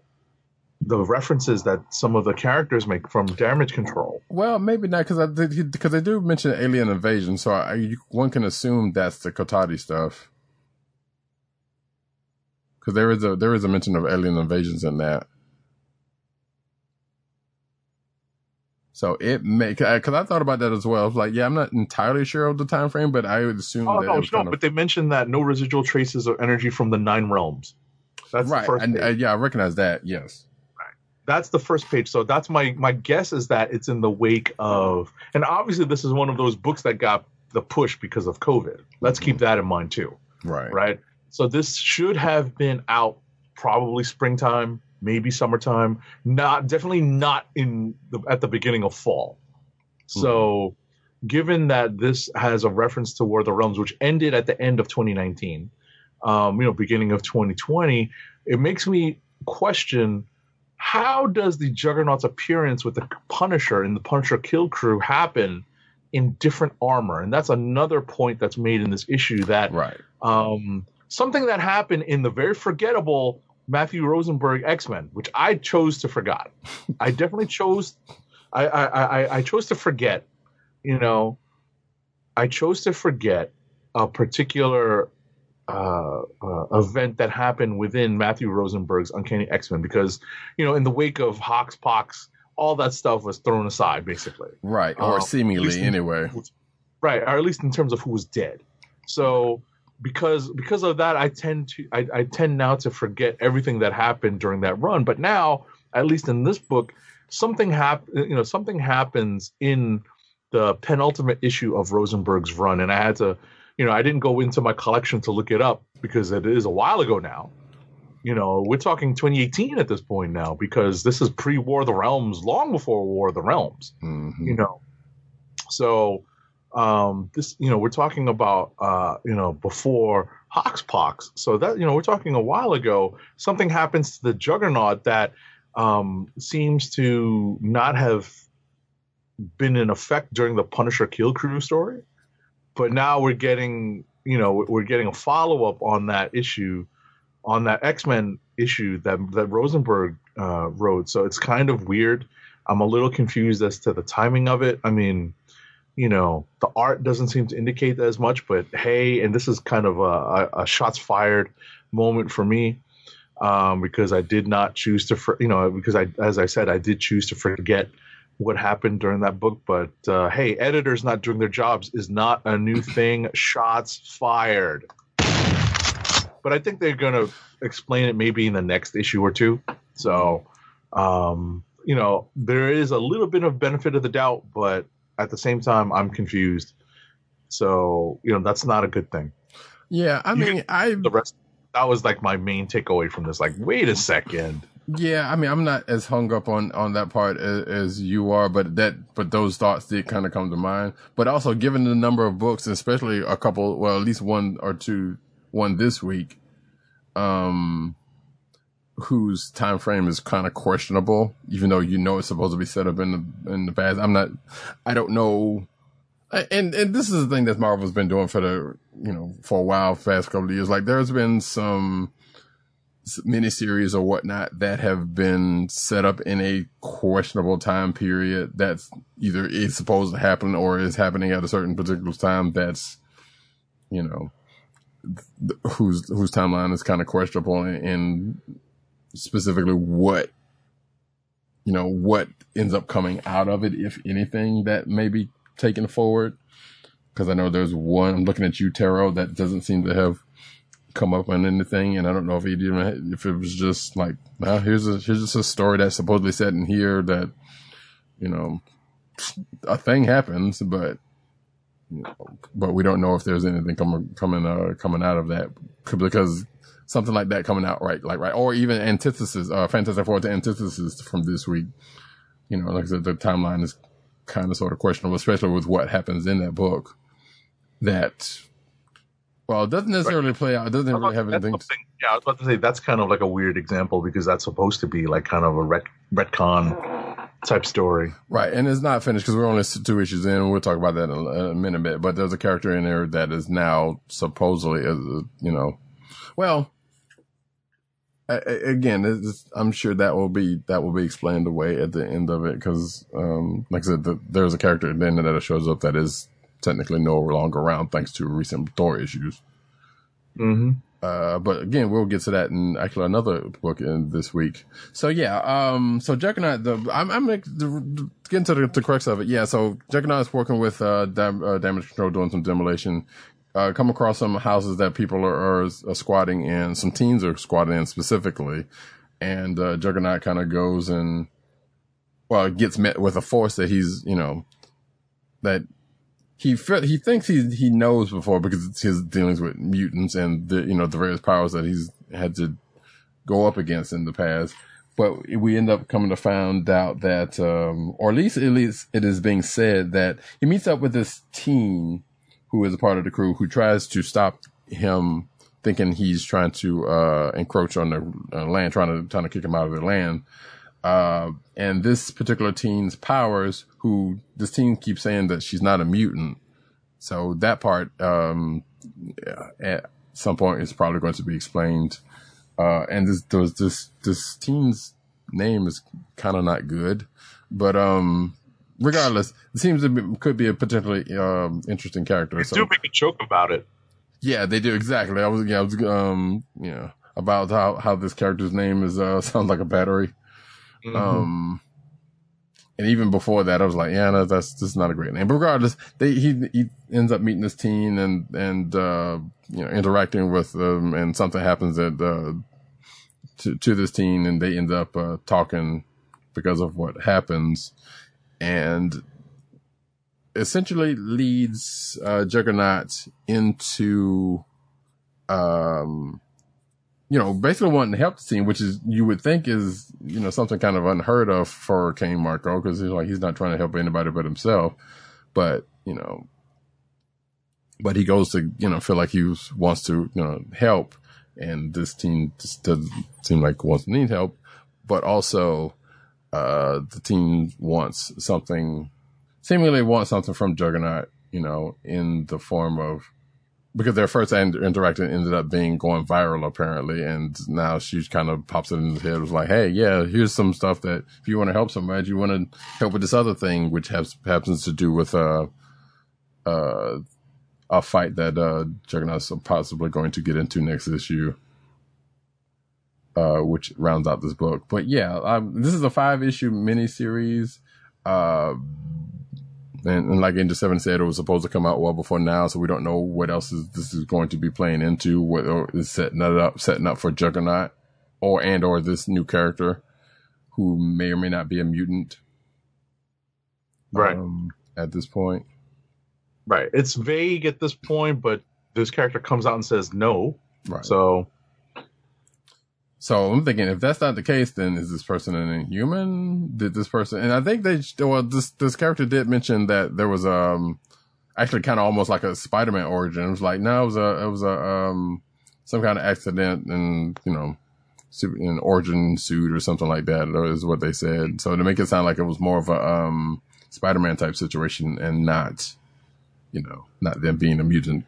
the references that some of the characters make from Damage Control. Well, maybe not because I because they do mention alien invasion, so I, one can assume that's the Cotati stuff. Because there is a there is a mention of alien invasions in that. So it may because I thought about that as well. Like, yeah, I'm not entirely sure of the time frame, but I would assume Oh that no, it was no, kind but they mentioned that no residual traces of energy from the nine realms. That's right. the first And uh, yeah, I recognize that. Yes. that's the first page. So that's my my guess is that it's in the wake of, and obviously this is one of those books that got the push because of COVID. Let's keep that in mind too, Right. right? So this should have been out probably springtime, maybe summertime. Not definitely not in the, at the beginning of fall. So, given that this has a reference to War of the Realms, which ended at the end of 2019, um, you know, beginning of 2020, it makes me question how does the Juggernaut's appearance with the Punisher in the Punisher Kill Krew happen in different armor? And that's another point that's made in this issue that Right. um, something that happened in the very forgettable Matthew Rosenberg X Men, which I chose to forget. I definitely chose. I, I, I, I chose to forget. You know, I chose to forget a particular uh, uh, event that happened within Matthew Rosenberg's Uncanny X Men because, you know, in the wake of Hoxpox, all that stuff was thrown aside, basically. Right. Or Um, seemingly in- anyway. right or at least in terms of who was dead so because because of that i tend to I, I tend now to forget everything that happened during that run. But now at least in this book something hap- you know something happens in the penultimate issue of rosenberg's run. And i had to you know i didn't go into my collection to look it up because it is a while ago now. You know we're talking 2018 at this point now because this is pre-war of the realms long before war of the realms Mhm. you know. So um this you know we're talking about uh you know before hoxpox so that you know we're talking a while ago something happens to the juggernaut that um seems to not have been in effect during the punisher kill krew story. But now we're getting you know we're getting a follow-up on that issue on that x-men issue that that rosenberg uh wrote. So it's kind of weird. I'm a little confused as to the timing of it. I mean you know the art doesn't seem to indicate that as much but hey and this is kind of a, a, a shots fired moment for me um, because i did not choose to you know because i as i said i did choose to forget what happened during that book but uh, hey editors not doing their jobs is not a new thing. Shots fired. But i think they're going to explain it maybe in the next issue or two. So um, you know there is a little bit of benefit of the doubt but at the same time i'm confused so you know that's not a good thing Yeah. I mean, I the rest that was like my main takeaway from this like wait a second Yeah, I mean, I'm not as hung up on on that part as, as you are, but that but those thoughts did kind of come to mind. But also, given the number of books, especially a couple, well, at least one or two, one this week, um, whose time frame is kind of questionable, even though you know it's supposed to be set up in the in the past. I'm not, I don't know. And and this is the thing that Marvel's been doing for the you know for a while, past couple of years. Like there's been some miniseries or whatnot that have been set up in a questionable time period that's either is supposed to happen or is happening at a certain particular time that's you know whose whose timeline is kind of questionable and, and specifically what you know what ends up coming out of it if anything that may be taken forward? Because I know there's one I'm looking at you Tarot that doesn't seem to have come up on anything, and I don't know if he even if it was just like, well, here's a here's just a story that's supposedly set in here that, you know, a thing happens, but you know, but we don't know if there's anything coming coming uh, coming out of that because something like that coming out right, like right, or even Antithesis, uh, Fantastic Four to Antithesis from this week. You know, like I said, the timeline is kind of sort of questionable, especially with what happens in that book. That, well, it doesn't necessarily play out. It doesn't really have anything. something- yeah, I was about to say that's kind of like a weird example because that's supposed to be like kind of a ret- retcon type story. Right, and it's not finished because we're only two issues in. We'll talk about that in a, a minute, bit. But there's a character in there that is now supposedly, a, you know, well, again, I'm sure that will be that will be explained away at the end of it because, um, like I said, the, there's a character at the end that shows up that is technically no longer around thanks to recent Thor issues. Mm-hmm. Uh, but again, we'll get to that in actually another book in this week. So yeah, um, so Juggernaut, the, I'm, I'm the, getting to the, the crux of it. Yeah, so Juggernaut is working with, uh, dam, uh, damage control, doing some demolition, uh, come across some houses that people are, are, are squatting in, some teens are squatting in specifically. And, uh, Juggernaut kind of goes and, well, gets met with a force that he's, you know, that he he thinks he he knows before because it's his dealings with mutants and the you know the various powers that he's had to go up against in the past. But we end up coming to find out that, um, or at least at least it is being said that he meets up with this teen who is a part of the crew who tries to stop him, thinking he's trying to uh, encroach on their uh, land, trying to trying to kick him out of their land. Uh, and this particular teen's powers, who this teen keeps saying that she's not a mutant. So that part, um, at some point is probably going to be explained. Uh, and this, this, this, this teen's name is kind of not good, but, um, regardless, it seems to be, could be a potentially, um, interesting character. They So- do make a joke about it. yeah, they do exactly. I was, yeah, I was, um, yeah, about how, how this character's name is, uh, sounds like a battery. Mhm. Um, and even before that, I was like, yeah, no, that's just not a great name. But regardless, they, he, he ends up meeting this teen and, and, uh, you know, interacting with them and something happens that, uh, to, to this teen and they end up, uh, talking because of what happens and essentially leads, uh, Juggernaut into, um, you know, basically wanting to help the team, which is you would think is you know something kind of unheard of for Cain Marko because he's like he's not trying to help anybody but himself, but you know, but he goes to you know feel like he wants to you know help, and this team just doesn't seem like wants to need help, but also uh the team wants something, seemingly wants something from Juggernaut, you know, in the form of because their first in- interaction ended up being going viral apparently and now she kind of pops it in his head was like hey yeah here's some stuff that if you want to help somebody you want to help with this other thing which has happens to do with uh uh a fight that uh juggernaut's possibly going to get into next issue uh which rounds out this book but yeah um, this is a five issue miniseries uh and, and like Agent Seven said, it was supposed to come out well before now, so we don't know what else is this is going to be playing into. What is setting it up, setting up for Juggernaut, or and or this new character who may or may not be a mutant, Right. Um, at this point, Right. It's vague at this point, but this character comes out and says no. right? So So I'm thinking, if that's not the case, then is this person an inhuman? Did this person? And I think they, well, this this character did mention that there was um actually kind of almost like a Spider-Man origin. It was like no, it was a it was a um some kind of accident and you know an origin suit or something like that is what they said. So to make it sound like it was more of a um Spider-Man type situation and not you know not them being a mutant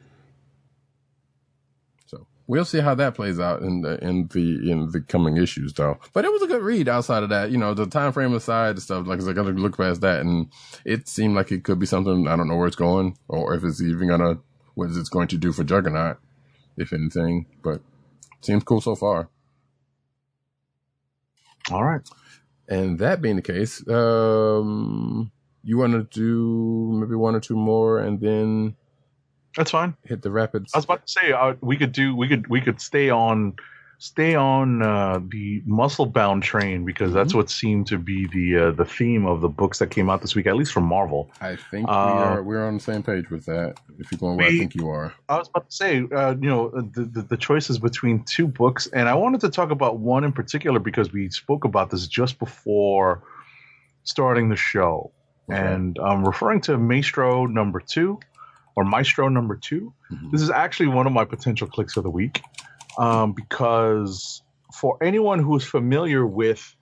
we'll see how that plays out in the in the in the coming issues, though. But it was a good read. Outside of that, you know, the time frame aside and stuff, like I gotta look past that, and it seemed like it could be something. I don't know where it's going, or if it's even gonna what is it's going to do for Juggernaut, if anything. But seems cool so far. all right. And that being the case, um, you want to do maybe one or two more, and then That's fine. hit the rapids. I was about to say uh, we could do we could we could stay on stay on uh, the muscle bound train because that's what seemed to be the uh, the theme of the books that came out this week, at least from Marvel. I think Uh, we are we're on the same page with that. If you're going where I think you are. I was about to say, uh, you know, the, the the choices between two books, and I wanted to talk about one in particular because we spoke about this just before starting the show, Okay. and I'm referring to Maestro number two or Maestro number 2 Mhm. This is actually one of my potential clicks of the week um, because for anyone who is familiar with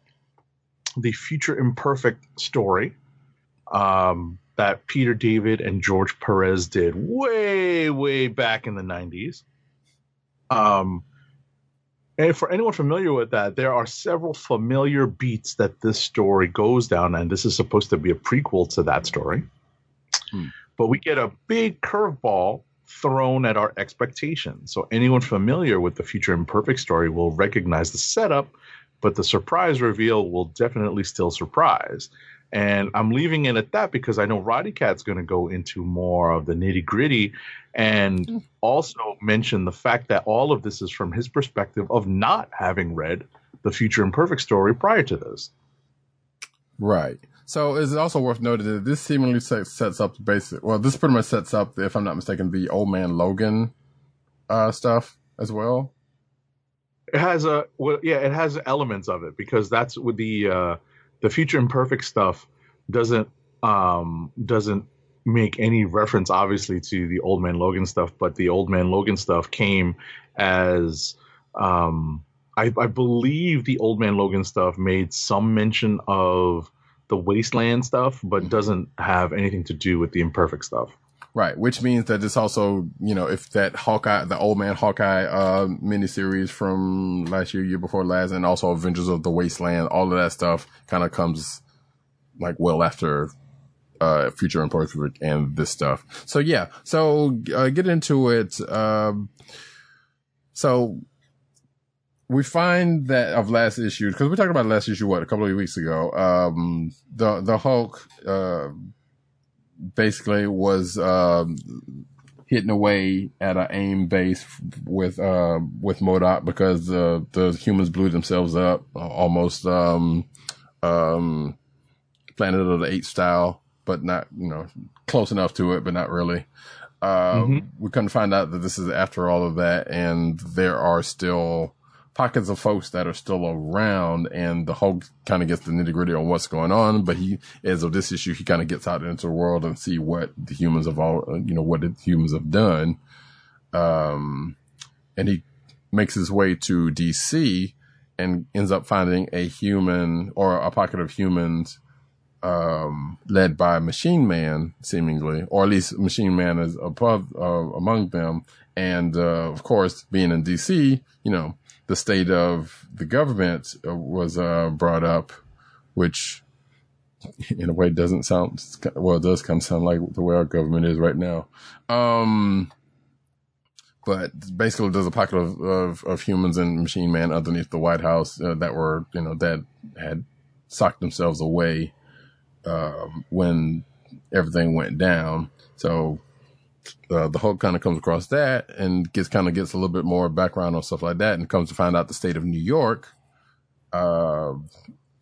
the Future Imperfect story um, that Peter David and George Perez did way, way back in the 90s. Um, and for anyone familiar with that, there are several familiar beats that this story goes down, and this is supposed to be a prequel to that story. Hmm. But we get a big curveball thrown at our expectations. So anyone familiar with the Future Imperfect story will recognize the setup, but the surprise reveal will definitely still surprise. And I'm leaving it at that because I know Roddy Cat's going to go into more of the nitty gritty and mm. also mention the fact that all of this is from his perspective of not having read the Future Imperfect story prior to this. Right. So it's also worth noting that this seemingly sets, sets up the basic. Well, this pretty much sets up, if I'm not mistaken, the old man Logan uh, stuff as well. It has a well, yeah, it has elements of it because that's with the uh, the Future Imperfect stuff doesn't um doesn't make any reference obviously to the Old Man Logan stuff, but the Old Man Logan stuff came as um I, I believe the Old Man Logan stuff made some mention of the Wasteland stuff, but doesn't have anything to do with the Imperfect stuff. Right. Which means that it's also, you know, if that Hawkeye, the old man Hawkeye, uh, miniseries from last year, year before last, and also Avengers of the Wasteland, all of that stuff kind of comes like well after, uh, Future Imperfect and this stuff. So yeah. So, uh, get into it. Um, so we find that of last issue, because we talked about last issue, what, a couple of weeks ago, um, the, the Hulk, uh, basically was um, hitting away at an aim base with uh, with MODOK because uh, the humans blew themselves up uh, almost um, um, Planet of the Apes style, but not you know close enough to it, but not really. Uh, Mhm. We couldn't find out that this is after all of that, and there are still pockets of folks that are still around, and the Hulk kind of gets the nitty gritty on what's going on. But he, as of this issue, he kind of gets out into the world and see what the humans have all, you know, what the humans have done. Um, and he makes his way to DC and ends up finding a human or a pocket of humans um, led by Machine Man, seemingly, or at least Machine Man is above uh, among them. And uh, of course, being in DC, you know, the state of the government uh, was uh, brought up, which in a way doesn't sound well. It does kind of sound like the way our government is right now. Um, but basically, there's a pocket of, of, of humans and Machine Man underneath the White House uh, that were, you know, that had socked themselves away um, when everything went down. So uh, the Hulk kind of comes across that and gets kind of gets a little bit more background on stuff like that, and comes to find out the state of New York, uh,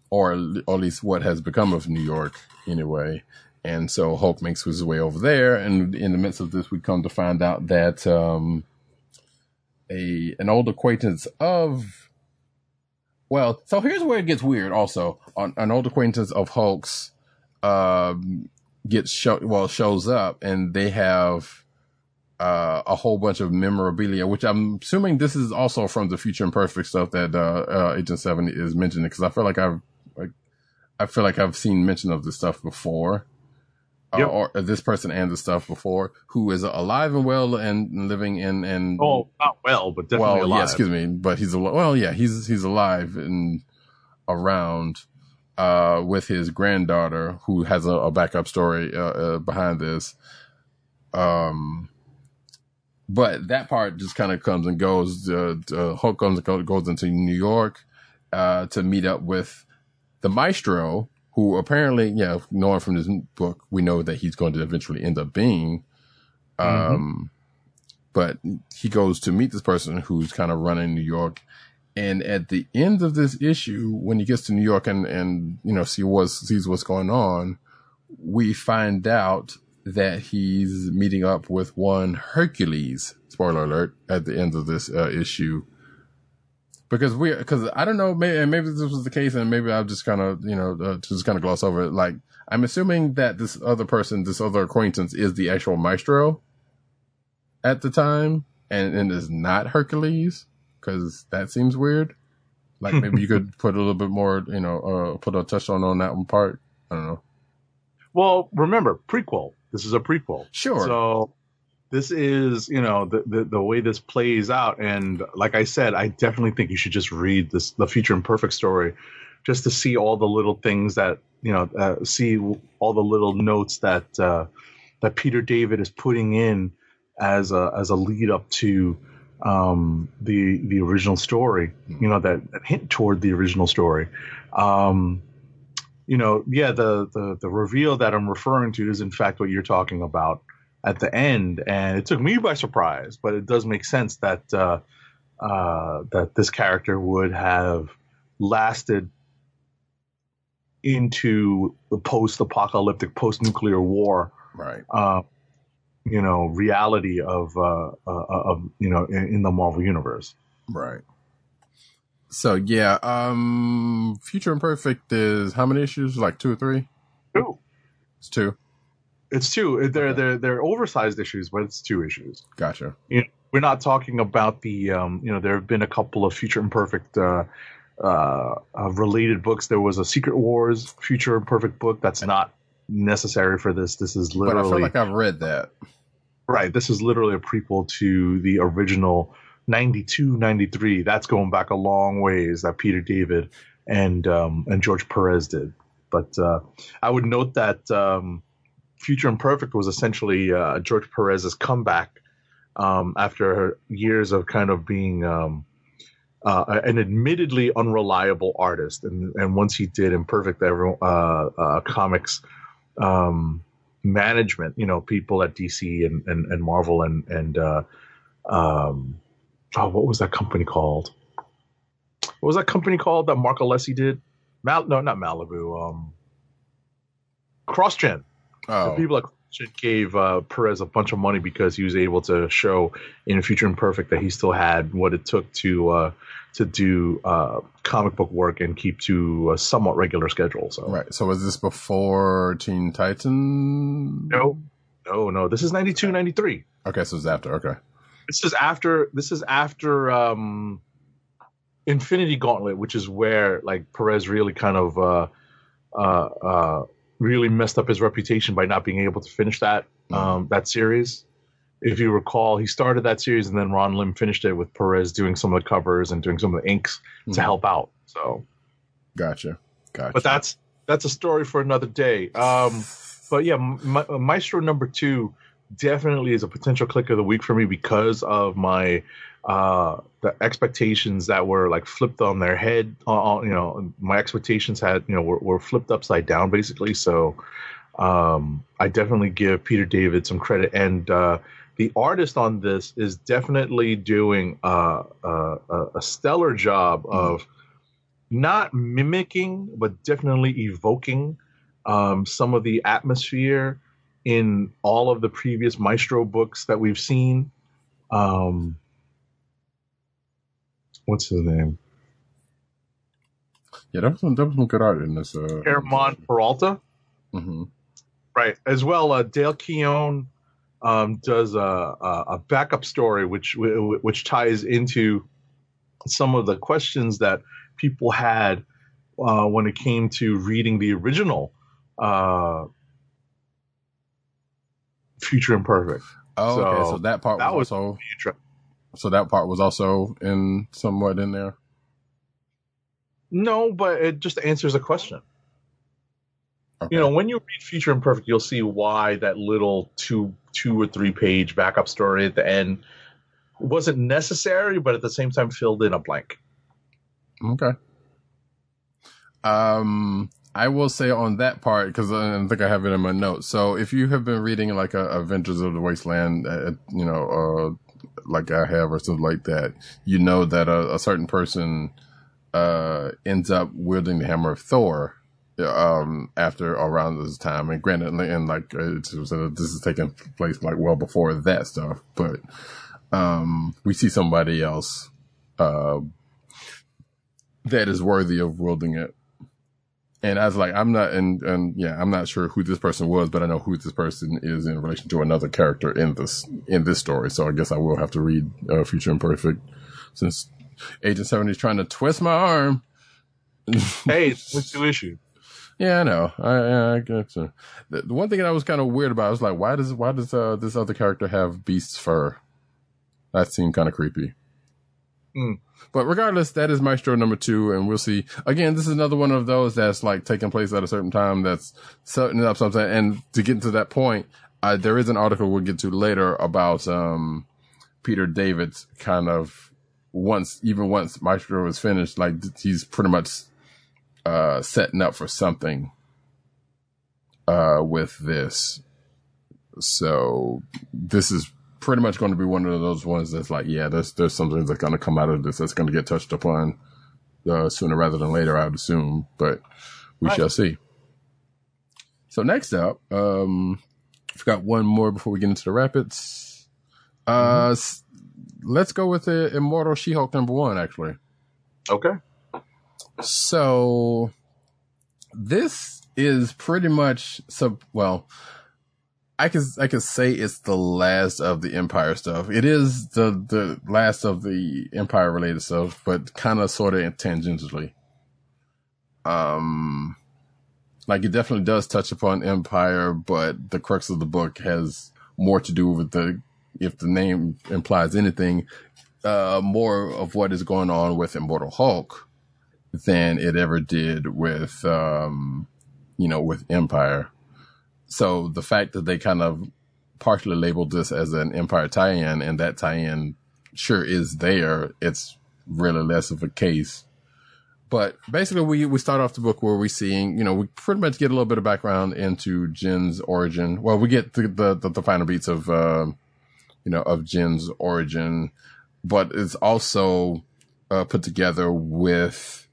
or, at least what has become of New York anyway. And so Hulk makes his way over there, and in the midst of this, we come to find out that um, a an old acquaintance of well, so here's where it gets weird. Also, an, an old acquaintance of Hulk's um, gets show well shows up, and they have uh, a whole bunch of memorabilia, which I'm assuming this is also from the Future Imperfect stuff that uh, uh, Agent Seven is mentioning, because I feel like I've like I feel like I've seen mention of this stuff before. Uh, Yep. or this person and the stuff before, who is alive and well and living in and Oh, not well, but definitely well, alive. yeah, excuse me, but he's well, yeah, he's he's alive and around uh, with his granddaughter, who has a, a backup story uh, uh, behind this. Um, but that part just kind of comes and goes. Uh, uh, Hulk comes and goes into New York uh, to meet up with the Maestro, who apparently, yeah, knowing from this book, we know that he's going to eventually end up being. Um, but he goes to meet this person who's kind of running New York, And at the end of this issue, when he gets to New York and, and, you know, see what's, sees what's going on, we find out that he's meeting up with one Hercules, spoiler alert, at the end of this uh, issue. Because we, because I don't know, maybe, maybe this was the case, and maybe I'll just kind of, you know, uh, just kind of gloss over it. Like, I'm assuming that this other person, this other acquaintance, is the actual maestro at the time, and, and is not Hercules, because that seems weird. Like, maybe you could put a little bit more, you know, uh, put a touch on on that one part. I don't know. Well, remember prequel. This is a prequel. Sure. So this is, you know, the, the the way this plays out, and like I said, I definitely think you should just read this, the Future Imperfect story, just to see all the little things that you know, uh, see all the little notes that uh, that Peter David is putting in as a as a lead up to um, the the original story. You know, that, that hint toward the original story. Um, you know, yeah, the, the the reveal that I'm referring to is in fact what you're talking about at the end, and it took me by surprise. But it does make sense that uh, uh, that this character would have lasted into the post-apocalyptic, post-nuclear war, Right. uh, you know, reality of uh, uh, of you know in, in the Marvel universe. Right. So yeah, um Future Imperfect is how many issues? Like two or three? Two. It's two. It's two. They're Okay. they're they're oversized issues, but it's two issues. Gotcha. you know, we're not talking about the um, you know there have been a couple of future imperfect uh, uh, uh, related books there was a secret wars future imperfect book that's not necessary for this this is literally. But I feel like I've read that. right this is literally a prequel to the original 92 93 that's going back a long ways that peter david and um, and george perez did but uh, i would note that um, future imperfect was essentially uh, george perez's comeback um, after years of kind of being um, uh, an admittedly unreliable artist and and once he did imperfect everyone, uh, uh, comics um, management, you know, people at DC and, and, and Marvel and, and, uh, um, oh, what was that company called? What was that company called that Mark Alessi did? Mal, no, not Malibu. Um, CrossGen. The Oh, people at CrossGen gave uh, Perez a bunch of money because he was able to show in Future Imperfect that he still had what it took to uh, to do uh, comic book work and keep to a somewhat regular schedule. So right. So was this before Teen Titan? No, no, no. This is 92, 93. Okay, so it's after. Okay. This is after. This is after um, Infinity Gauntlet, which is where like Perez really kind of uh, uh, uh, really messed up his reputation by not being able to finish that um, that series. If you recall, he started that series and then Ron Lim finished it with Perez doing some of the covers and doing some of the inks to Mhm. help out. So, Gotcha. Gotcha. but that's that's a story for another day. Um, but yeah, Ma- Maestro number two definitely is a potential click of the week for me because of my uh the expectations that were like flipped on their head uh, uh, you know my expectations had you know were, were flipped upside down basically. So um i definitely give peter david some credit. And uh the artist on this is definitely doing uh, uh, a, a stellar job of not mimicking but definitely evoking um, some of the atmosphere in all of the previous Maestro books that we've seen. Um, what's his name? yeah, that was some, there was some good art in this. Uh, Germán Peralta, hmm right? As well, uh, Dale Keown um, does a, a, a backup story, which which ties into some of the questions that people had uh, when it came to reading the original uh, Future Imperfect. Oh, okay. So, So that part that was, was- also. So that part was also in somewhat in there. No, but it just answers a question. Okay. You know, when you read Future Imperfect, you'll see why that little two two or three page backup story at the end wasn't necessary, but at the same time filled in a blank. Okay. Um, I will say on that part because I think I have it in my notes. So if you have been reading like a Avengers of the Wasteland, uh, you know, uh, like I have or something like that, you know that a, a certain person uh, ends up wielding the hammer of Thor um, after around this time. And granted, and like uh, it's, uh, this is taking place like well before that stuff, but um, we see somebody else uh, that is worthy of wielding it. And I was like, I'm not, and, and yeah, I'm not sure who this person was, but I know who this person is in relation to another character in this, in this story. So I guess I will have to read uh, Future Imperfect since Agent 70 is trying to twist my arm. Hey, what's two issue. Yeah, I know. I, I you. The, the one thing that I was kind of weird about, I was like, why does, why does, uh, this other character have Beast's fur? That seemed kind of creepy. Hmm. But regardless, that is Maestro number two, and we'll see. Again, this is another one of those that's like taking place at a certain time that's setting up something. And to get to that point, uh, there is an article we'll get to later about, um, Peter David's kind of once, even once Maestro is finished, like he's pretty much, uh, setting up for something, uh, with this. So this is pretty much going to be one of those ones that's like, yeah, there's there's something that's going to come out of this that's going to get touched upon uh, sooner rather than later, I would assume, but we Right. shall see. So next up, um, I've got one more before we get into the rapids. Uh, s- let's go with the Immortal She-Hulk number one, actually. Okay. So this is pretty much so well I can I could say it's the last of the Empyre stuff. It is the the last of the Empyre related stuff, but kind of sort of tangentially. Um like it definitely does touch upon Empyre, but the crux of the book has more to do with the if the name implies anything, uh more of what is going on with Immortal Hulk than it ever did with um you know with empyre so the fact that they kind of partially labeled this as an empyre tie-in and that tie-in sure is there it's really less of a case. But basically we we start off the book where we're seeing you know we pretty much get a little bit of background into jen's origin. Well we get the the, the, the final beats of um you know of jen's origin but it's also uh, put together with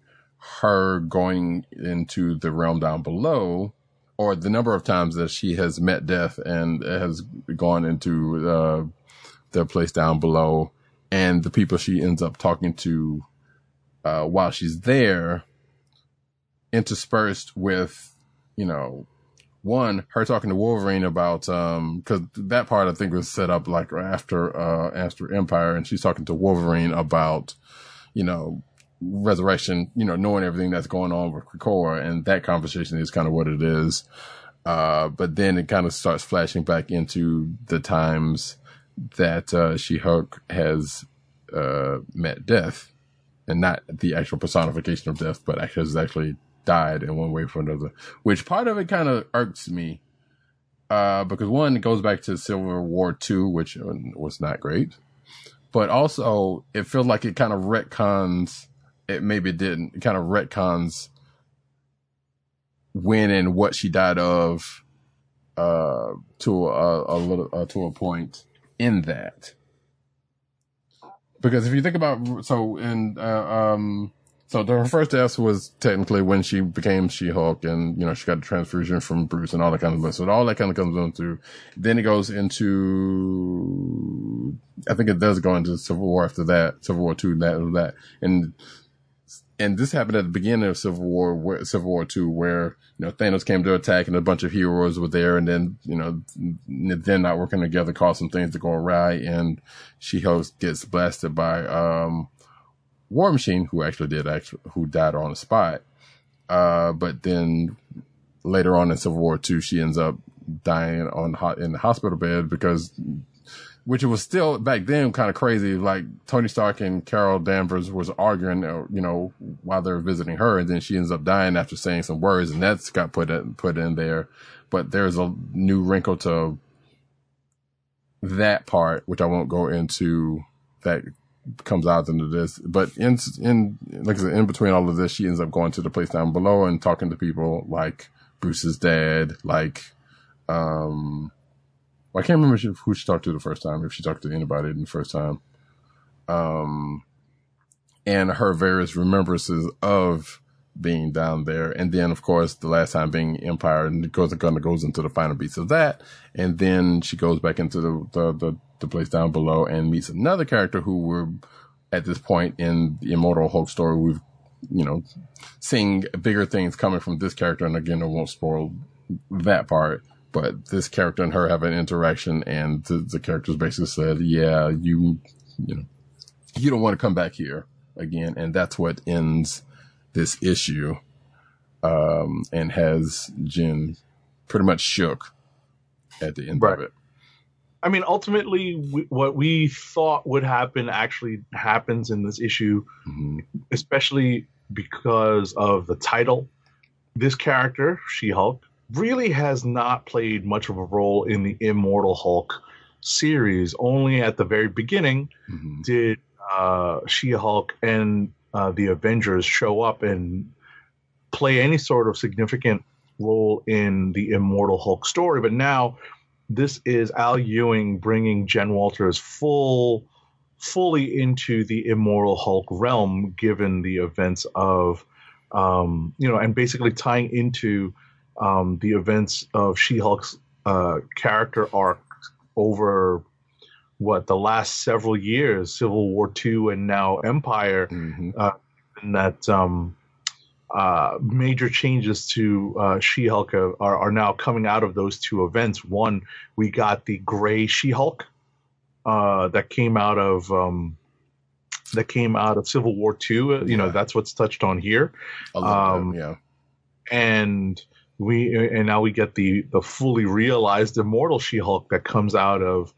her going into the realm down below, or the number of times that she has met death and has gone into uh, the place down below, and the people she ends up talking to uh, while she's there, interspersed with, you know, one her talking to Wolverine about um because that part I think was set up like after uh after Empyre, and she's talking to Wolverine about, you know, resurrection, you know, knowing everything that's going on with Krakoa, and that conversation is kind of what it is. Uh, but then it kind of starts flashing back into the times that uh, She-Hulk has uh, met death, and not the actual personification of death, but has actually died in one way or another. Which part of it kind of irks me, uh, because one, it goes back to Civil War Two, which was not great, but also it feels like it kind of retcons it maybe didn't. It kind of retcons when and what she died of, uh, to a, a little, uh, to a point in that. Because if you think about, so in, uh, um, so the, her first death was technically when she became She-Hulk and, you know, she got a transfusion from Bruce and all that kind of stuff. So all that kind of comes on through. then it goes into, I think it does go into Civil War after that, Civil War 2, that, that. And and this happened at the beginning of Civil War, where, Civil War Two, where you know Thanos came to attack and a bunch of heroes were there, and then you know then not working together caused some things to go awry, and She Hulk gets blasted by um, War Machine, who actually did actually who died on the spot. Uh, but then later on in Civil War Two, she ends up dying on in the hospital bed because which was still back then kind of crazy. Like Tony Stark and Carol Danvers was arguing, uh, you know, while they were visiting her, and then she ends up dying after saying some words, and that's got put in, put in there. But there's a new wrinkle to that part, which I won't go into. That comes out into this, but in in like I said, in between all of this, she ends up going to the place down below and talking to people like Bruce's dad, like um I can't remember she- who she talked to the first time, if she talked to anybody the first time. Um, and her various remembrances of being down there. And then, of course, the last time being Empyre and it goes, kind of goes into the final beats of that. And then she goes back into the, the, the, the place down below and meets another character who we're at this point in the Immortal Hulk story. We've, you know, seeing bigger things coming from this character. And again, I won't spoil that part, but this character and her have an interaction and the, the characters basically said, yeah, you, you know, you don't want to come back here again. And that's what ends this issue, um, and has Jen pretty much shook at the end Right. of it. I mean, ultimately, we, what we thought would happen actually happens in this issue, hmm especially because of the title. This character, She Hulk, really has not played much of a role in the Immortal Hulk series. Only at the very beginning hmm did uh, She Hulk and uh, the Avengers show up and play any sort of significant role in the Immortal Hulk story. But now this is Al Ewing bringing Jen Walters full, fully into the Immortal Hulk realm, given the events of, um, you know, and basically tying into um, the events of She Hulk's uh, character arc over what the last several years, Civil War II and now Empyre, hmm and that um, uh, major changes to uh, She-Hulk are, are now coming out of those two events. One, we got the Gray She-Hulk uh, that came out of um, that came out of Civil War II. Uh, You know, that's what's touched on here Um, yeah. and we and now we get the the fully realized immortal She-Hulk that comes out of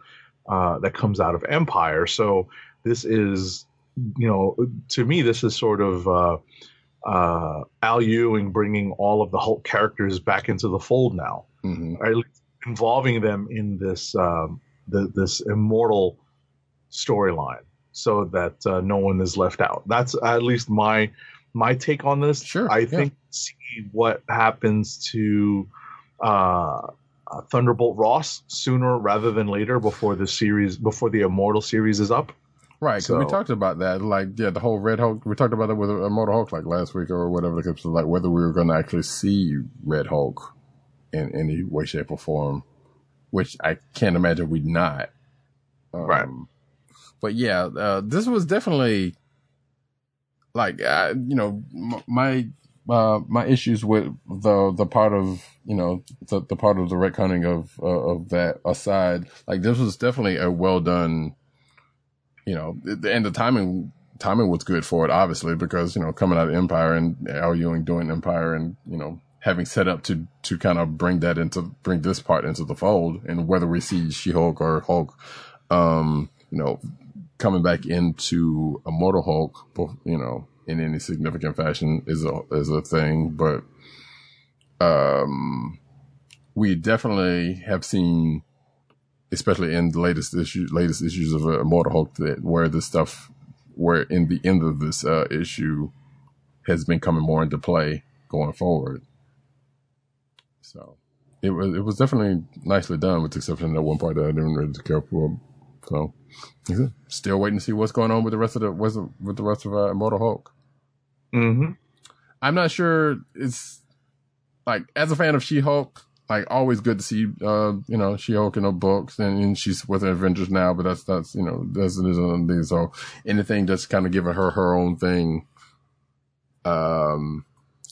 uh, that comes out of Empyre. So this is you know to me this is sort of uh, uh, Al Ewing bringing all of the Hulk characters back into the fold now, hmm least involving them in this um, the, this immortal storyline, so that uh, no one is left out. That's at least my my take on this. Sure, I yeah. think see what happens to uh, Thunderbolt Ross sooner rather than later before the series before the Immortal series is up. Right, 'cause we talked about that, like, yeah, the whole Red Hulk. We talked about that with Immortal Hulk, like last week or whatever the case was, like whether we were going to actually see Red Hulk in any way, shape, or form, which I can't imagine we'd not. Um, Right. But yeah, uh, this was definitely like, uh, you know, my uh, my issues with the the part of you know the, the part of the retconning of uh, of that aside, like this was definitely a well done you know, and the timing timing was good for it, obviously, because you know coming out of Empyre and Al Ewing doing Empyre, and you know having set up to to kind of bring that into bring this part into the fold, and whether we see She Hulk or Hulk, um, you know, coming back into Immortal Hulk, you know, in any significant fashion is a is a thing, but um, we definitely have seen especially in the latest issue, latest issues of uh, Immortal Hulk, that where this stuff, where in the end of this uh, issue, has been coming more into play going forward. So it was it was definitely nicely done, with the exception of that one part that I didn't really care for. So still waiting to see what's going on with the rest of the with the, with the rest of uh, Immortal Hulk. Mm-hmm. I'm not sure it's like as a fan of She Hulk, like always good to see uh, you know, She Hulk in her books and, and she's with the Avengers now, but that's that's you know, that's it is another thing. So anything that's kind of giving her her own thing, um,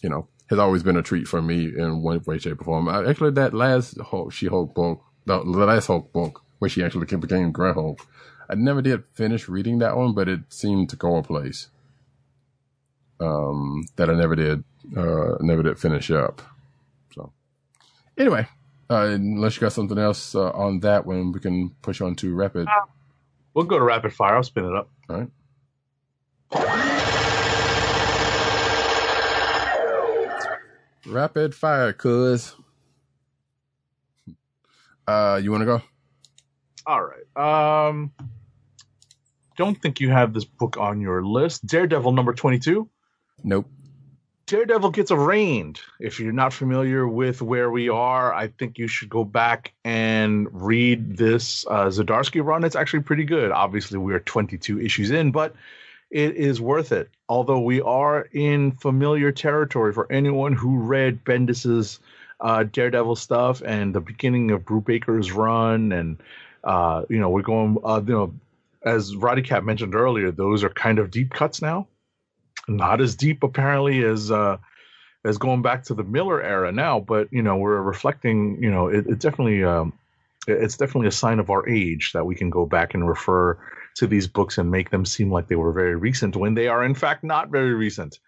you know, has always been a treat for me in one way, shape, or form. I, actually that last Hulk, She Hulk book, the, the last Hulk book, where she actually became Hulk. I never did finish reading that one, but it seemed to go a place um, that I never did, uh, never did finish up. So, anyway, uh, unless you got something else uh, on that one, we can push on to rapid. We'll go to rapid fire. I'll spin it up. All right. Rapid fire, cuz. Uh, you want to go? All right. Um, don't think you have this book on your list. Daredevil number twenty-two. Nope. Daredevil gets arraigned. If you're not familiar with where we are, I think you should go back and read this uh, Zdarsky run. It's actually pretty good. Obviously, we're 22 issues in, but it is worth it. Although we are in familiar territory for anyone who read Bendis's uh, Daredevil stuff and the beginning of Brubaker's run, and uh, you know we're going. Uh, you know, as Roddy Cat mentioned earlier, those are kind of deep cuts now. Not as deep apparently as uh, as going back to the Miller era now, but you know we're reflecting. You know, it, it definitely um, it's definitely a sign of our age that we can go back and refer to these books and make them seem like they were very recent when they are in fact not very recent.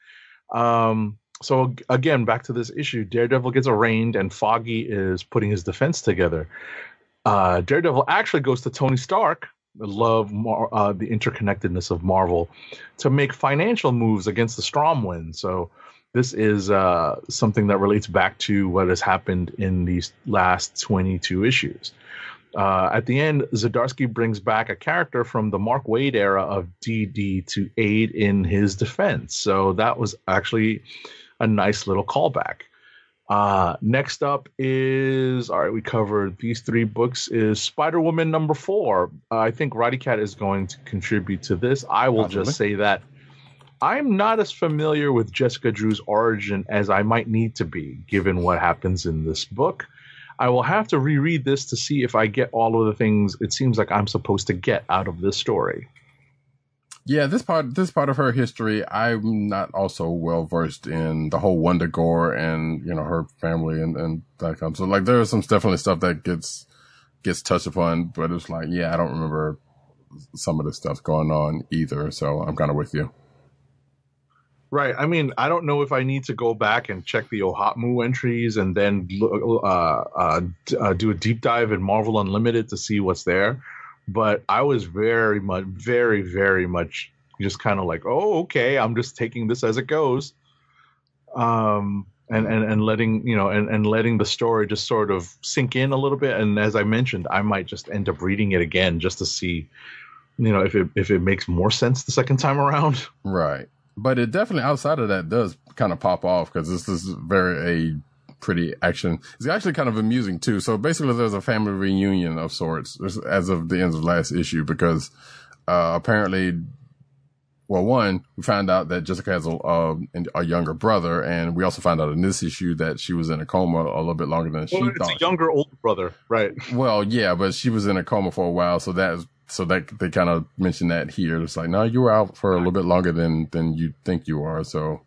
Um, so again, back to this issue, Daredevil gets arraigned and Foggy is putting his defense together. Uh, Daredevil actually goes to Tony Stark, love Mar- uh, the interconnectedness of Marvel, to make financial moves against the Stromwyn. So this is uh, something that relates back to what has happened in these last 22 issues. Uh, at the end, Zdarsky brings back a character from the Mark Waid era of DD to aid in his defense. So that was actually a nice little callback. Uh, next up is all right. We covered these three books. Is Spider Woman number four? Uh, I think Roddy Cat is going to contribute to this. I will just say that I'm not as familiar with Jessica Drew's origin as I might need to be, given what happens in this book. I will have to reread this to see if I get all of the things it seems like I'm supposed to get out of this story. Yeah, this part, this part of her history, I'm not also well versed in the whole Wundagore and you know her family and and that kind. Of, so like, there is some definitely stuff that gets gets touched upon, but it's like, yeah, I don't remember some of the stuff going on either. So I'm kind of with you. Right. I mean, I don't know if I need to go back and check the OHOTMU entries and then uh, uh, uh, do a deep dive in Marvel Unlimited to see what's there. But I was very much, very, very much just kind of like, oh, okay, I'm just taking this as it goes. Um, and, and, and letting you know and, and letting the story just sort of sink in a little bit and as i mentioned i might just end up reading it again just to see you know if it if it makes more sense the second time around Right. But it definitely outside of that does kind of pop off because this is very a pretty action. It's actually kind of amusing too. So basically, there's a family reunion of sorts as of the end of last issue because uh, apparently, well, one we found out that Jessica has a, uh, a younger brother, and we also found out in this issue that she was in a coma a little bit longer than she Well, it's thought. a younger older brother, right? Well, yeah, but she was in a coma for a while, so that so that they kind of mentioned that here. It's like, no, you were out for a little bit longer than than you think you are. So,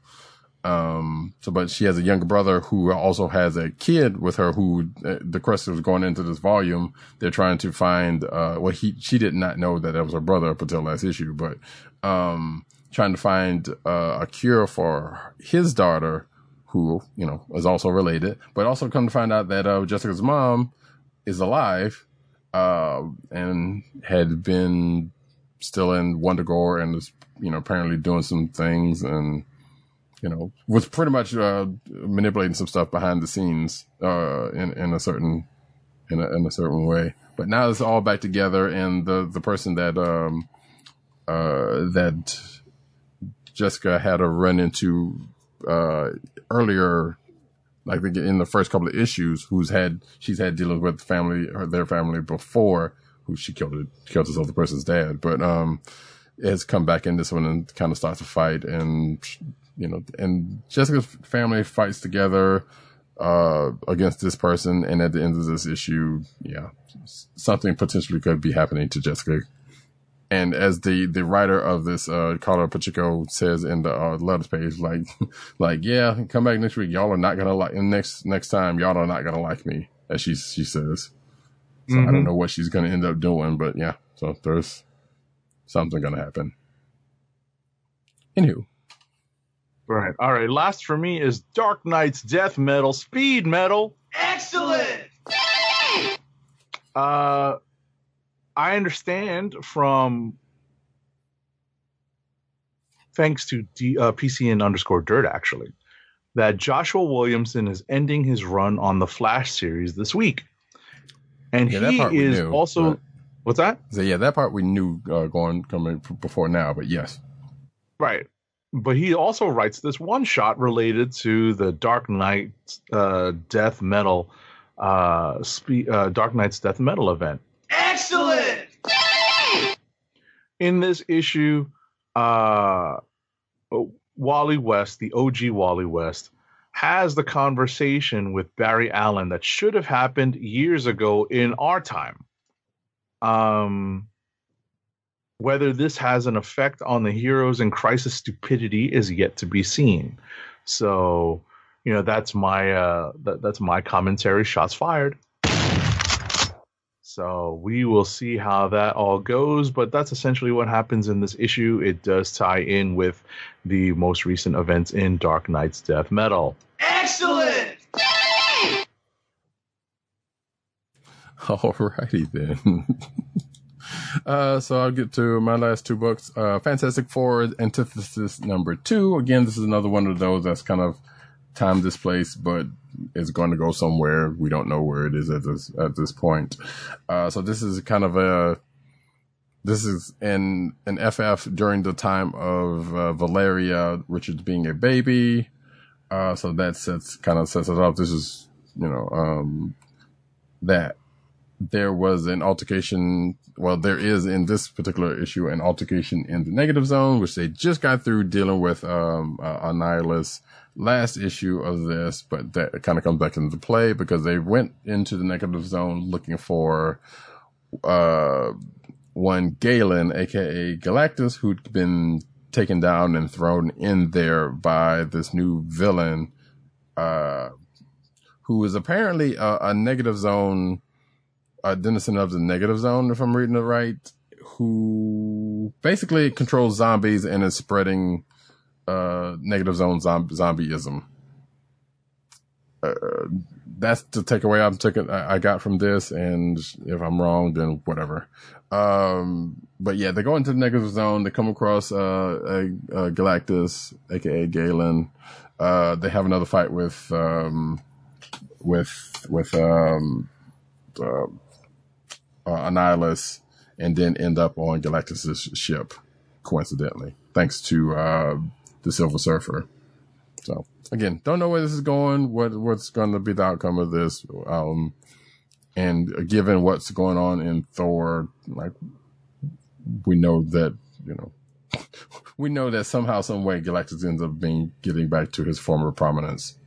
um, so but she has a younger brother who also has a kid with her. Who uh, the crust was going into this volume. They're trying to find. Uh, well, he she did not know that that was her brother up until last issue, but um, trying to find uh, a cure for his daughter. Who you know is also related, but also come to find out that uh, Jessica's mom is alive uh, and had been still in Wundagore and is, you know, apparently doing some things and, you know, was pretty much, uh, manipulating some stuff behind the scenes, uh, in, in a certain, in a, in a certain way. But now it's all back together and the, the person that, um, uh, that Jessica had a run into, uh, earlier like in the first couple of issues, who's had she's had dealings with family or their family before, who she killed killed this other person's dad, but um, has come back in this one and kind of starts a fight, and you know, and Jessica's family fights together uh against this person, and at the end of this issue, yeah, something potentially could be happening to Jessica. And as the, the writer of this, uh, Karla Pacheco says in the uh, letters page, like, like, yeah, come back next week. Y'all are not gonna like, and next, next time, y'all are not gonna like me, as she, she says. So I don't know what she's gonna end up doing, but yeah, so there's something gonna happen. Anywho, Right. All right. Last for me is Dark Nights Death Metal Speed Metal. Excellent! Uh, I understand from thanks to D, uh, PCN underscore Dirt actually that Joshua Williamson is ending his run on the Flash series this week, and Yeah, that he part we is knew, also but- what's that? so yeah, that part we knew uh, going coming before now, but yes, Right. But he also writes this one shot related to the Dark Knight uh, death metal, uh, spe- uh, Dark Nights death metal event. Excellent! In this issue, uh, Wally West, the OG Wally West, has the conversation with Barry Allen that should have happened years ago in our time. Um, whether this has an effect on the heroes in crisis stupidity is yet to be seen. So, you know, that's my uh, that, that's my commentary. Shots fired. So we will see how that all goes, but that's essentially what happens in this issue. It does tie in with the most recent events in Dark Nights death metal. Excellent! Alrighty then. uh, so I'll get to my last two books. Uh, Fantastic Four Antithesis number two. Again, this is another one of those that's kind of time displaced, but is going to go somewhere. We don't know where it is at this at this point. Uh, so this is kind of a this is in an FF during the time of uh, Valeria Richards being a baby. Uh, so that sets kind of sets it up. This is you know um, that there was an altercation. Well, there is in this particular issue an altercation in the negative zone, which they just got through dealing with um, uh, Annihilus last issue of this, but that kind of comes back into play because they went into the negative zone looking for uh, one Galen, aka Galactus, who'd been taken down and thrown in there by this new villain, uh, who is apparently a, a negative zone, a denizen of the negative zone, if I'm reading it right, who basically controls zombies and is spreading uh, negative zone zomb- zombieism. Uh, that's the takeaway I'm taking. I, I got from this, and if I'm wrong, then whatever. Um, but yeah, they go into the negative zone. They come across uh, a, a Galactus, aka Galen. Uh, they have another fight with um, with with um, uh, uh, Annihilus, and then end up on Galactus' ship, coincidentally, thanks to uh, the Silver Surfer. So again, don't know where this is going. What what's going to be the outcome of this? Um, and given what's going on in Thor, like we know that you know we know that somehow, some way, Galactus ends up being getting back to his former prominence.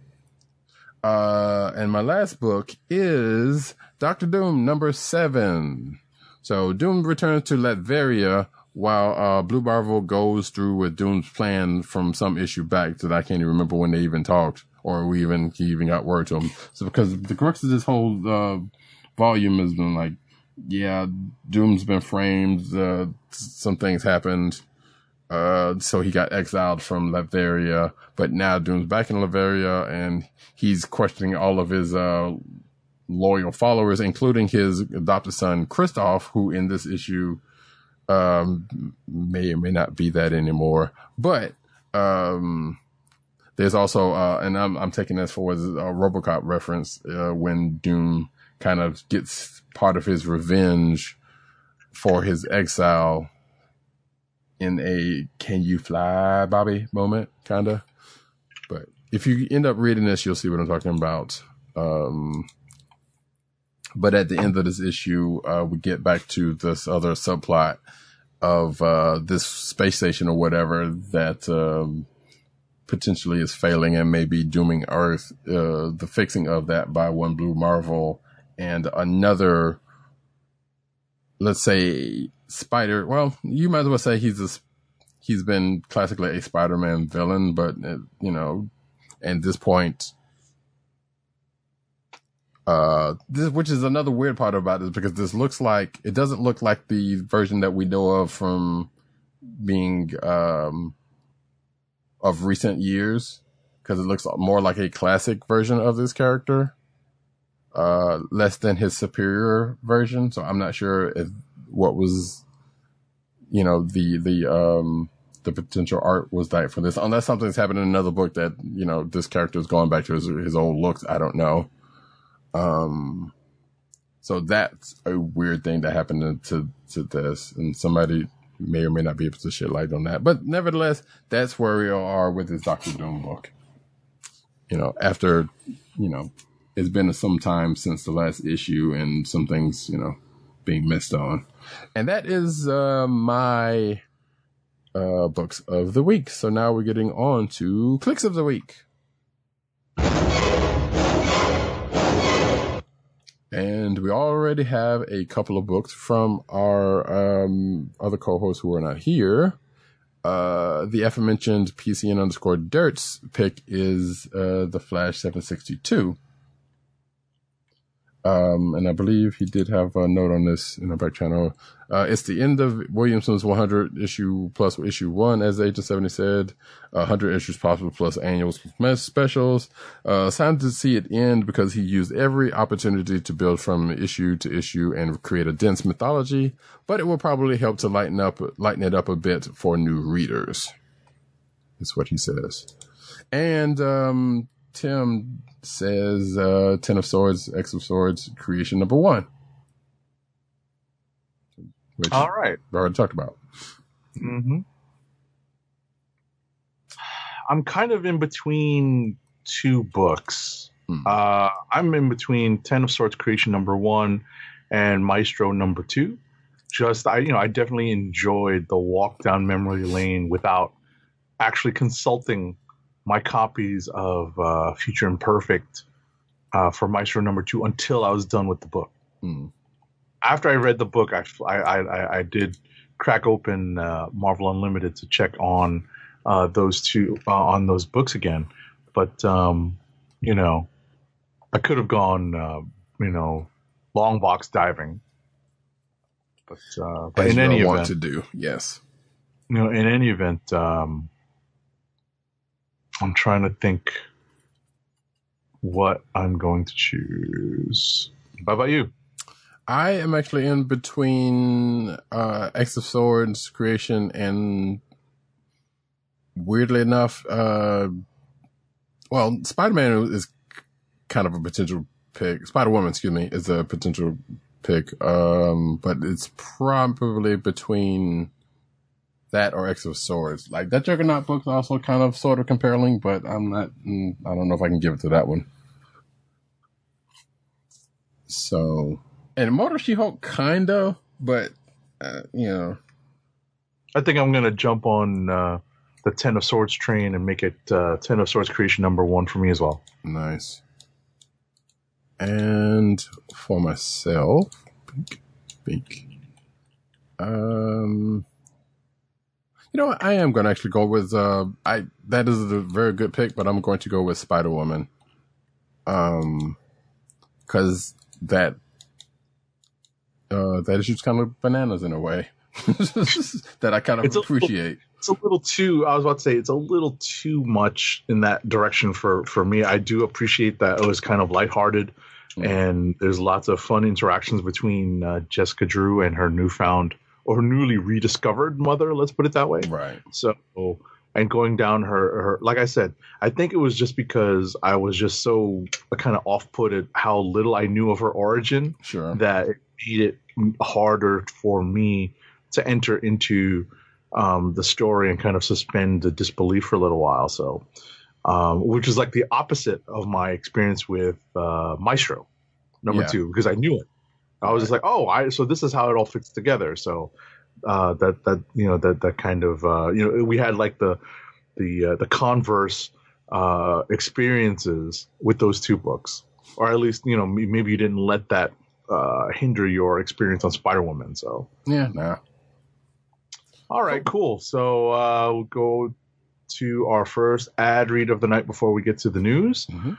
Uh, and my last book is Doctor Doom number seven. So Doom returns to Latveria while uh, Blue Marvel goes through with Doom's plan from some issue back that I can't even remember when they even talked or we even he even got word to him. So because the crux of this whole uh, volume has been like, yeah, Doom's been framed. Uh, some things happened. Uh, so he got exiled from Latveria, but now Doom's back in Latveria and he's questioning all of his, uh, loyal followers, including his adopted son, Kristoff, who in this issue, um, may or may not be that anymore. But, um, there's also, uh, and I'm, I'm taking this for a Robocop reference, uh, when Doom kind of gets part of his revenge for his exile in a can you fly bobby moment kind of but if you end up reading this you'll see what i'm talking about um but at the end of this issue uh we get back to this other subplot of uh this space station or whatever that um potentially is failing and maybe dooming earth uh the fixing of that by one blue marvel and another let's say Spider. Well, you might as well say he's a he's been classically a Spider-Man villain, but uh, you know, at this point, uh, this which is another weird part about this because this looks like it doesn't look like the version that we know of from being um of recent years because it looks more like a classic version of this character uh less than his superior version. So i'm not sure if what was you know the the um the potential art was that for this. Unless something's happened in another book that you know this character is going back to his, his old looks i don't know um so that's a weird thing that happened to to this and somebody may or may not be able to shed light on that. But nevertheless, that's where we are with this Doctor Doom book. You know, after you know, it's been some time since the last issue, and some things you know being missed on, and that is uh, my uh, books of the week. So now we're getting on to clicks of the week. And we already have a couple of books from our um, other co-hosts who are not here. Uh, the aforementioned PCN underscore Dirt's pick is uh, the Flash 762. Um, and I believe he did have a note on this in our back channel. Uh, it's the end of Williamson's 100 issue plus issue one, as Agent 70 said. 100 issues possible plus annuals specials. Uh, sad to see it end because he used every opportunity to build from issue to issue and create a dense mythology, but it will probably help to lighten up, lighten it up a bit for new readers. Is what he says. And, um, Tim says, uh, Ten of Swords, X of Swords, creation number one. Which All right. we already talked about. hmm I'm kind of in between two books. Hmm. Uh, I'm in between Ten of Swords Creation number one and Maestro number two. Just I, you know, I definitely enjoyed the walk down memory lane without actually consulting my copies of uh, Future Imperfect uh, for Maestro number two until I was done with the book Hmm. after I read the book, I I I, I did crack open uh, Marvel Unlimited to check on uh, those two uh, on those books again, but um, you know, I could have gone uh, you know long box diving, but uh, but As in any want event, to do, yes. you know, in any event, um, I'm trying to think what I'm going to choose. How about you? I am actually in between uh, X of Swords creation and weirdly enough, uh, well, Spider Man is kind of a potential pick. Spider Woman, excuse me, is a potential pick. Um, but it's probably between that or X of Swords. Like that Juggernaut book's also kind of sort of compelling, but I'm not. mm, I don't know if I can give it to that one. So, and Motor She Hulk, kind of, but uh, you know, I think I'm gonna jump on uh, the Ten of Swords train and make it uh, Ten of Swords creation number one for me as well. nice. And for myself, pink. Um, you know what? I am going to actually go with uh, I that is a very good pick, but I'm going to go with Spider Woman. Um, because that uh that is just kind of bananas in a way that I kind of It's a little- appreciate. It's a little too. I was about to say it's a little too much in that direction for for me. I do appreciate that it was kind of lighthearted, Mm. and there's lots of fun interactions between uh, Jessica Drew and her newfound or newly rediscovered mother. Let's put it that way. Right. So, and going down her, her, like I said, I think it was just because I was just so kind of off put at how little I knew of her origin Sure. that it made it harder for me to enter into um, the story and kind of suspend the disbelief for a little while. So, um, which is like the opposite of my experience with uh, Maestro number Yeah. two because I knew it. I was just like, oh, I so this is how it all fits together. So uh, that that you know that that kind of uh, you know we had like the the uh, the converse uh, experiences with those two books, or at least you know maybe you didn't let that uh, hinder your experience on Spider Woman. So Yeah. Nah. all right, cool. So uh, we'll go to our first ad read of the night before we get to the news. Mhm.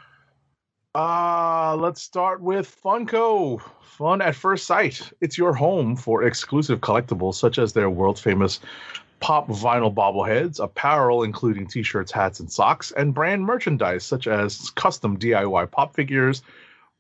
Uh, let's start with Funko. Fun at first sight. It's your home for exclusive collectibles such as their world famous pop vinyl bobbleheads, apparel including t shirts, hats, and socks, and brand merchandise such as custom DIY pop figures,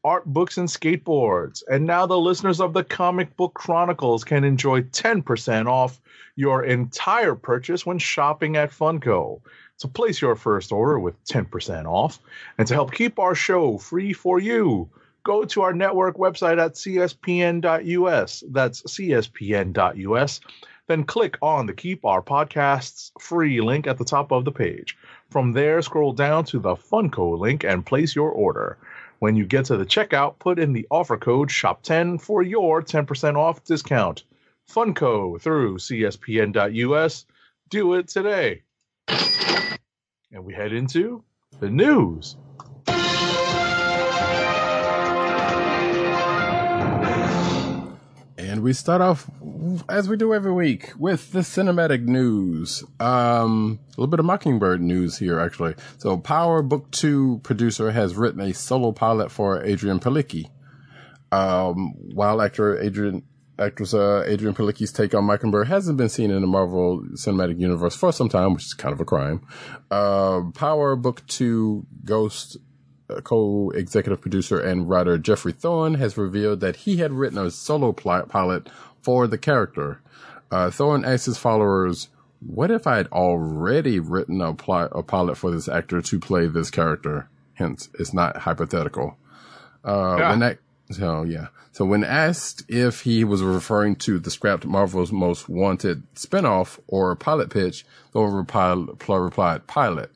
art books, and skateboards. And now the listeners of the Comic Book Chronicles can enjoy 10% off your entire purchase when shopping at Funko. So place your first order with 10% off. And to help keep our show free for you, go to our network website at cspn.us. That's cspn.us then click on the Keep Our Podcasts free link at the top of the page. From there, scroll down to the Funko link and place your order. When you get to the checkout, put in the offer code SHOP10 for your 10% off discount. Funko through CSPN.us. Do it today. And we head into the news. And we start off, as we do every week, with the cinematic news. Um, a little bit of Mockingbird news here, actually. So, Power Book 2 producer has written a solo pilot for Adrianne Palicki. Um, while actor Adrianne, actress uh, Adrianne Palicki's take on Mockingbird hasn't been seen in the Marvel Cinematic Universe for some time, which is kind of a crime. Uh, Power Book 2 Ghost uh, co-executive producer and writer Jeffrey Thorne has revealed that he had written a solo pilot for the character. Uh, Thorne asked his followers, "What if I had already written a, pli- a pilot for this actor to play this character?" Hence, it's not hypothetical. Uh, Yeah. when that, so yeah. So when asked if he was referring to the scrapped Marvel's Most Wanted spinoff or pilot pitch, Thorne replied, pilot.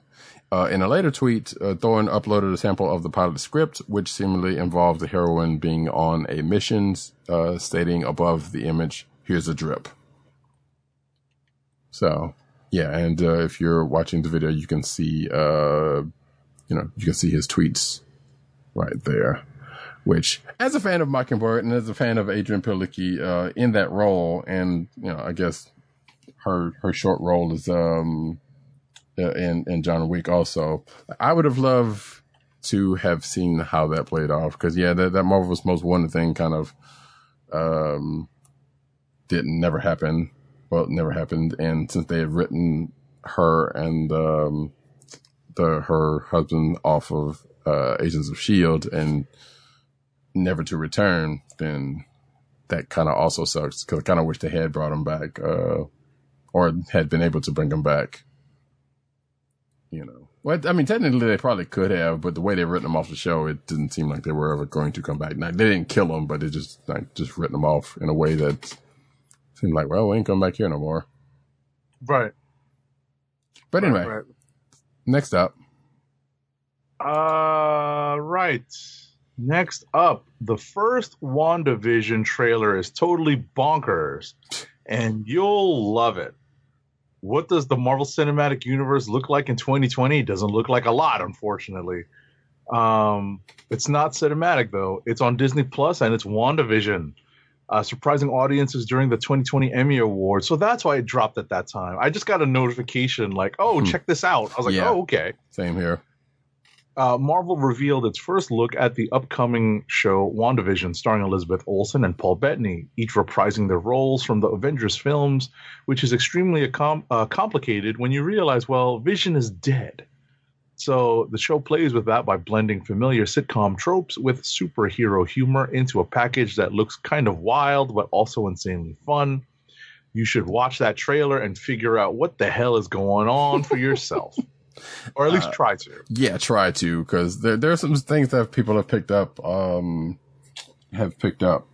Uh, in a later tweet, uh, Thorne uploaded a sample of the pilot script, which seemingly involved the heroine being on a mission, uh, stating above the image, here's a drip. So, yeah, and uh, if you're watching the video, you can see, uh, you know, you can see his tweets right there. Which, as a fan of Mockingbird and as a fan of Adrianne Palicki uh, in that role, and you know, I guess her her short role is um uh, in in John Wick also. I would have loved to have seen how that played off because yeah, that that Marvel's Most Wanted thing kind of um didn't never happen. Well, never happened, and since they had written her and um the her husband off of uh Agents of Shield and never to return, then that kind of also sucks because I kind of wish they had brought him back uh or had been able to bring him back you know. Well, I mean, technically they probably could have, but the way they written them off the show, it didn't seem like they were ever going to come back. Now, they didn't kill him, but they just like just written them off in a way that seemed like, well, we ain't come back here no more. Right. But anyway, Right, right. next up, Uh, right. Next up, the first WandaVision trailer is totally bonkers, and you'll love it. What does the Marvel Cinematic Universe look like in 2020? It doesn't look like a lot, unfortunately. Um, it's not cinematic though. It's on Disney Plus and it's WandaVision. Uh, surprising audiences during the 2020 Emmy Awards, so that's why it dropped at that time. I just got a notification like, "Oh, Hmm. check this out." I was like, Yeah. "Oh, okay." same here. Uh, Marvel revealed its first look at the upcoming show WandaVision, starring Elizabeth Olsen and Paul Bettany, each reprising their roles from the Avengers films, which is extremely com- uh, complicated when you realize, well, Vision is dead. So the show plays with that by blending familiar sitcom tropes with superhero humor into a package that looks kind of wild but also insanely fun. You should watch that trailer and figure out what the hell is going on for yourself. or at least Uh, try to. Yeah, try to because there there are some things that people have picked up um have picked up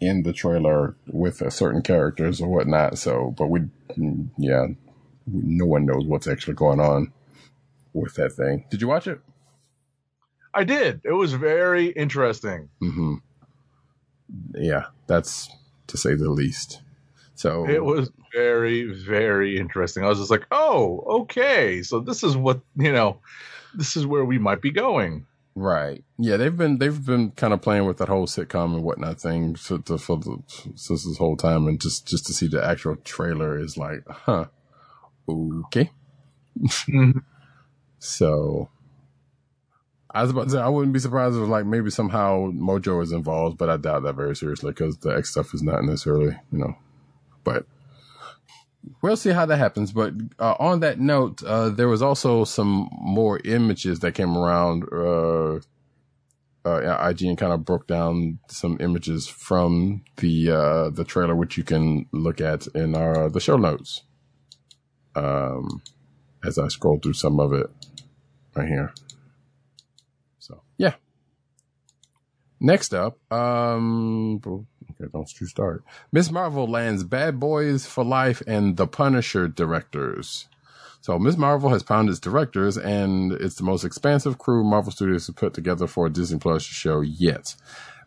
in the trailer with uh, certain characters or whatnot. So, but we, yeah, no one knows what's actually going on with that thing. Did you watch it? I did. It was very interesting. hmm Yeah, that's to say the least. So It was very, very interesting. I was just like, oh, okay. So this is what, you know, this is where we might be going. right. Yeah, they've been they've been kind of playing with that whole sitcom and whatnot thing for, to, for the, since this whole time, and just just to see the actual trailer is like, huh, okay. Mm-hmm. So I was about to say I wouldn't be surprised if like maybe somehow Mojo is involved, but I doubt that very seriously because the X stuff is not necessarily you know. But we'll see how that happens. But uh, on that note, uh, there was also some more images that came around. Uh, uh, IG and kind of broke down some images from the uh, the trailer, which you can look at in our the show notes. Um, as I scroll through some of it right here. So yeah. Next up, um, Okay, don't you start. Miss Marvel lands Bad Boys for Life and The Punisher directors. So Miss Marvel has found its directors, and it's the most expansive crew Marvel Studios has put together for a Disney Plus show yet.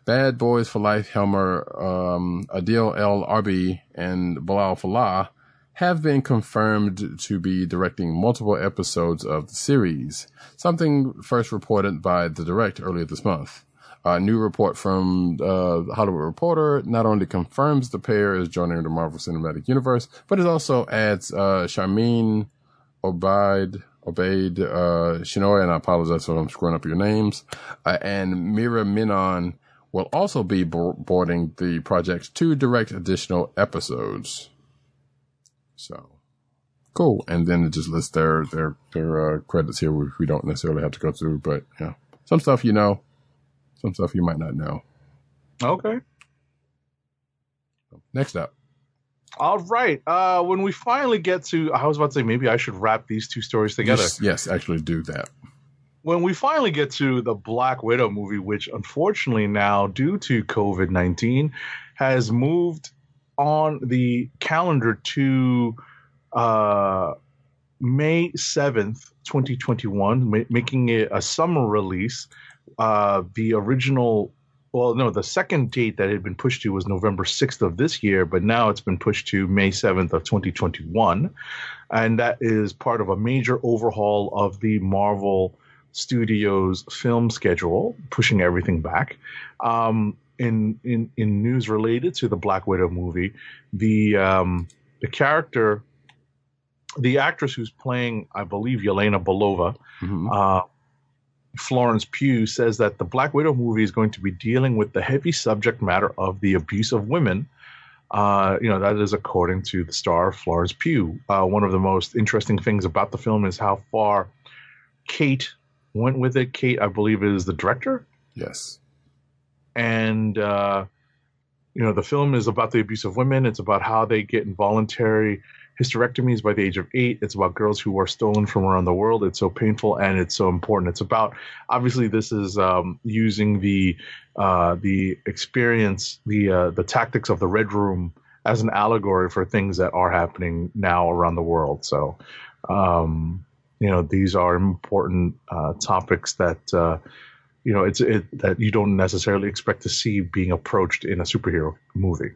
Bad Boys for Life Helmer, um, Adil El Arbi, and Bilal Fallah have been confirmed to be directing multiple episodes of the series, something first reported by The Direct earlier this month. A new report from uh, Hollywood Reporter not only confirms the pair is joining the Marvel Cinematic Universe, but it also adds uh, Obaid, Obaid uh, Chinoy, and I apologize if I'm screwing up your names, uh, and Meera Menon will also be bo- boarding the project to direct additional episodes. So cool. And then it just lists their their their uh, credits here, which we don't necessarily have to go through, but yeah, some stuff you know, some stuff you might not know. Okay. Next up, All right. Uh, when we finally get to, I was about to say maybe I should wrap these two stories together. yes, yes, actually do that. when we finally get to the Black Widow movie, which unfortunately now, due to COVID 19, has moved on the calendar to uh, May 7th, 2021, ma- making it a summer release. Uh, the original, well, no, the second date that had been pushed to was November 6th of this year, but now it's been pushed to May 7th of 2021. And that is part of a major overhaul of the Marvel Studios film schedule, pushing everything back. Um, in in in news related to the Black Widow movie, the um, the character, the actress who's playing, I believe, Yelena Belova, Mhm. uh, Florence Pugh says that the Black Widow movie is going to be dealing with the heavy subject matter of the abuse of women. Uh, you know, that is according to the star Florence Pugh. Uh, one of the most interesting things about the film is how far Kate went with it. Kate, I believe, is the director Yes. and uh, you know the film is about the abuse of women it's about how they get involuntary hysterectomies by the age of eight. It's about girls who are stolen from around the world. It's so painful and it's so important. It's about obviously this is um, using the uh, the experience the uh, the tactics of the red room as an allegory for things that are happening now around the world. So um, you know these are important uh, topics that uh, you know it's it that you don't necessarily expect to see being approached in a superhero movie.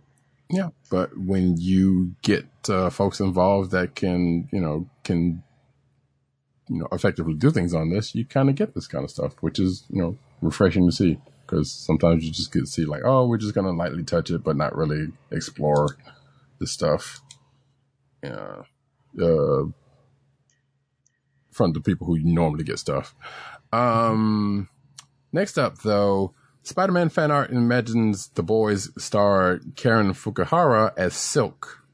Yeah, but when you get uh, folks involved that can, you know, can, you know, effectively do things on this, you kind of get this kind of stuff, which is, you know, refreshing to see. Because sometimes you just get to see like, oh, we're just gonna lightly touch it, but not really explore the stuff. Yeah, uh, from the people who normally get stuff. Um, next up, though, Spider-Man fan art imagines the boys star Karen Fukuhara as Silk.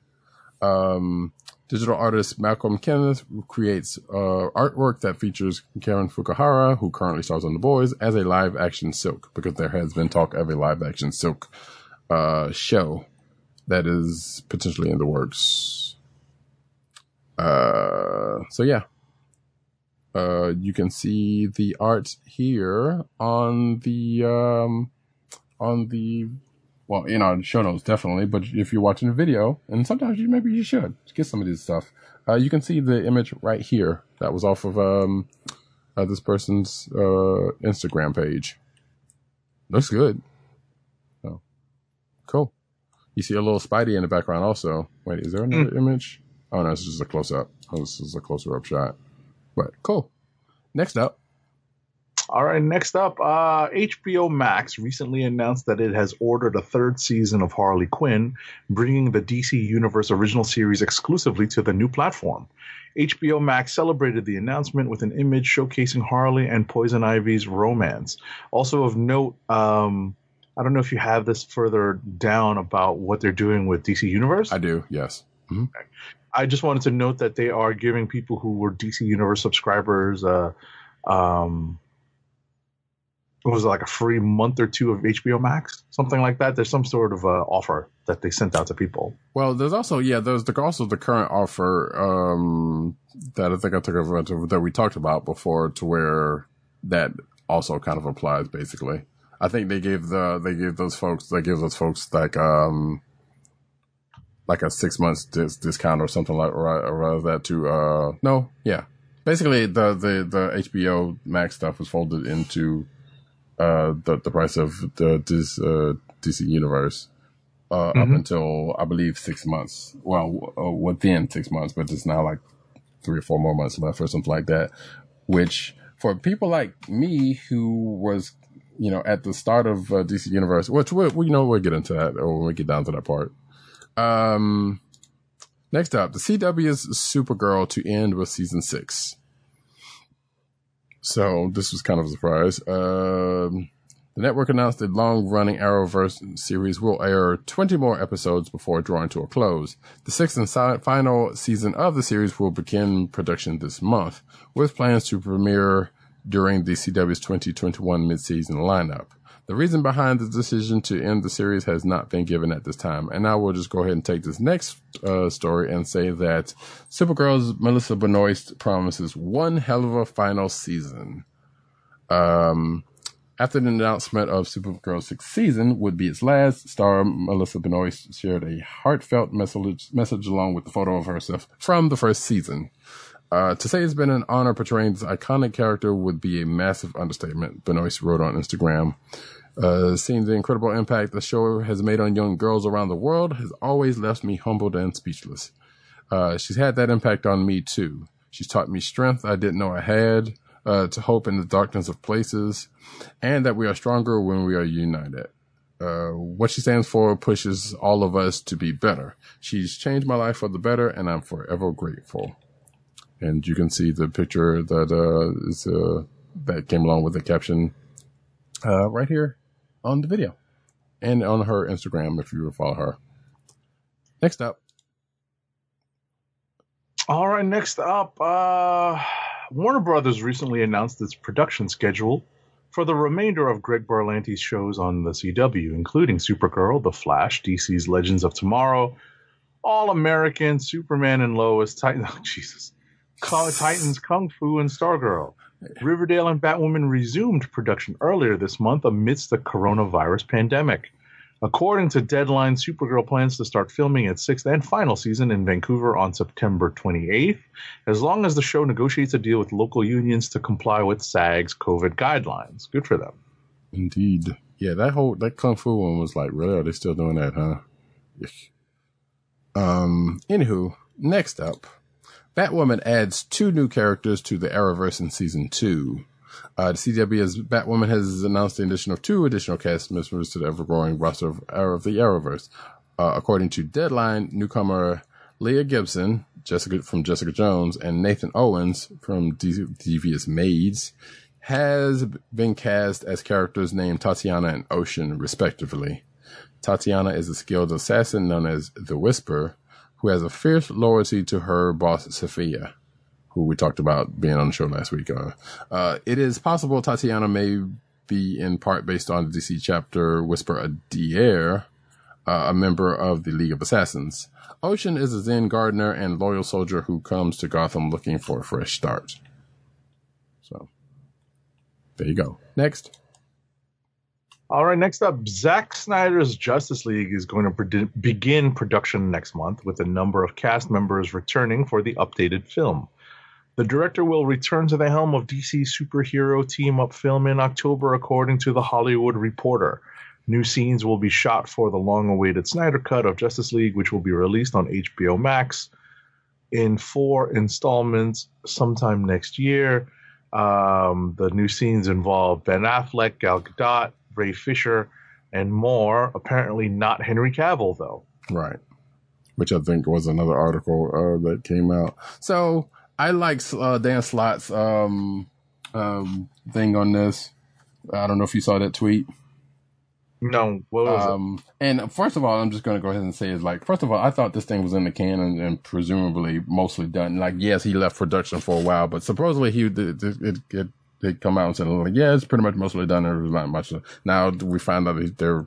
Um, digital artist Malcolm Kenneth creates uh, artwork that features Karen Fukuhara, who currently stars on The Boys, as a live-action Silk, because there has been talk of a live-action Silk uh, show that is potentially in the works. Uh, so yeah, uh, you can see the art here on the um, on the well in our show notes definitely. But if you're watching the video, and sometimes you maybe you should get some of this stuff. Uh, you can see the image right here. That was off of um, uh, this person's uh, Instagram page. Looks good. Oh, cool. You see a little Spidey in the background also. Wait, is there another image? Oh no, this is just a close up. Oh, this is a closer up shot. But cool. Next up, All right, next up, uh, HBO Max recently announced that it has ordered a third season of Harley Quinn, bringing the DC Universe original series exclusively to the new platform. HBO Max celebrated the announcement with an image showcasing Harley and Poison Ivy's romance. Also of note, um, I don't know if you have this further down about what they're doing with DC Universe. I do. Yes. Mhm. I just wanted to note that they are giving people who were DC Universe subscribers, uh, um, was it like a free month or two of HBO Max, something like that. There's some sort of uh, offer that they sent out to people. Well, there's also yeah, there's the, also the current offer um, that I think I took advantage of that we talked about before, to where that also kind of applies basically. I think they gave the they gave those folks they gave those folks like um like a six months dis- discount or something like or, or rather that to uh no yeah. Basically the the the HBO Max stuff was folded into uh the the price of the this uh DC Universe uh up Mhm. until I believe six months. Well uh, within six months but it's now like three or four more months left or something like that which for people like me who was you know at the start of uh, DC Universe which we we you know we'll get into that or when we get down to that part um next up the CW's Supergirl to end with season six so this was kind of a surprise um the network announced the long-running Arrowverse series will air 20 more episodes before drawing to a close. The sixth and final season of the series will begin production this month, with plans to premiere during the CW's 2021 mid-season lineup. The reason behind the decision to end the series has not been given at this time, and I will just go ahead and take this next uh, story and say that Supergirl's Melissa Benoist promises one hell of a final season. Um, after the announcement of Supergirl's sixth season would be its last, star Melissa Benoist shared a heartfelt message, message along with the photo of herself from the first season. Uh, to say it's been an honor portraying this iconic character would be a massive understatement, Benoist wrote on Instagram. Uh, seeing the incredible impact the show has made on young girls around the world has always left me humbled and speechless. Uh, she's had that impact on me too. She's taught me strength I didn't know I had, uh, to hope in the darkness of places, and that we are stronger when we are united. Uh, what she stands for pushes all of us to be better. She's changed my life for the better, and I'm forever grateful. And you can see the picture that uh, is uh, that came along with the caption uh, right here on the video, and on her Instagram if you follow her. Next up, All right, next up, uh, Warner Brothers recently announced its production schedule for the remainder of Greg Berlanti's shows on the CW, including Supergirl, The Flash, DC's Legends of Tomorrow, All American, Superman and Lois, Titan, oh, Jesus, Titans, Kung Fu, and Stargirl. Riverdale and Batwoman resumed production earlier this month amidst the coronavirus pandemic. According to Deadline, Supergirl plans to start filming its sixth and final season in Vancouver on September 28th, as long as the show negotiates a deal with local unions to comply with SAG's COVID guidelines. Good for them. indeed, yeah, that whole that kung fu one was like, really? Are they still doing that, huh? Um. Anywho, next up, Batwoman adds two new characters to the Arrowverse in season two. Uh, the CW's Batwoman has announced the addition of two additional cast members to the ever-growing roster of, of the Arrowverse. Uh, according to Deadline, newcomer Leah Gibson, Jessica from Jessica Jones, and Nathan Owens from De- Devious Maids has been cast as characters named Tatiana and Ocean, respectively. Tatiana is a skilled assassin known as the Whisper, who has a fierce loyalty to her boss, Sophia, who we talked about being on the show last week. Uh, uh, it is possible Tatiana may be in part based on the DC chapter Whisper A'Daire, uh, a member of the League of Assassins. Ocean is a Zen gardener and loyal soldier who comes to Gotham looking for a fresh start. So, there you go. Next. All right, next up, Zack Snyder's Justice League is going to begin production next month with a number of cast members returning for the updated film. The director will return to the helm of DC's superhero team up film in October, according to The Hollywood Reporter. New scenes will be shot for the long awaited Snyder Cut of Justice League, which will be released on HBO Max in four installments sometime next year. Um, the new scenes involve Ben Affleck, Gal Gadot, Ray Fisher, and more. Apparently, not Henry Cavill, though. Right. Which I think was another article uh, that came out. So I like uh, Dan Slott's um, um, thing on this. I don't know if you saw that tweet. No, what was Um, and first of all, I'm just going to go ahead and say is like, first of all, I thought this thing was in the can and, and presumably mostly done. Like, yes, he left production for a while, but supposedly he did it it, it come out and said like, yeah, it's pretty much mostly done. There's not much. Now we find out they're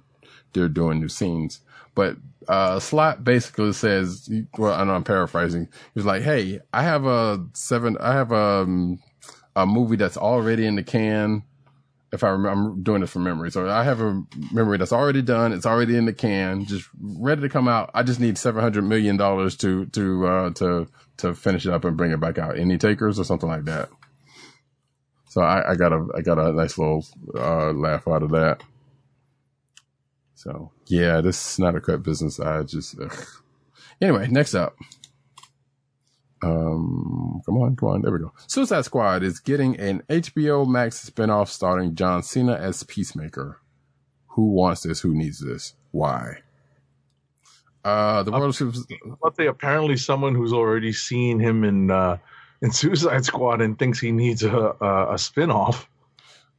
they're doing new scenes. But uh, Slott basically says, well, I know I'm paraphrasing. He's like, hey, I have a seven, I have a, um, a movie that's already in the can. If I remember, I'm doing this from memory. So I have a memory that's already done. It's already in the can, just ready to come out. I just need seven hundred million dollars to to uh, to to finish it up and bring it back out. Any takers or something like that. So I, I got a I got a nice little uh, laugh out of that. So yeah, this is not a cut business. I just ugh. anyway. Next up, um, come on, come on. There we go. Suicide Squad is getting an HBO Max spinoff starring John Cena as Peacemaker. Who wants this? Who needs this? Why? Uh, the world Super- But they apparently someone who's already seen him in uh, in Suicide Squad and thinks he needs a a, a spin off.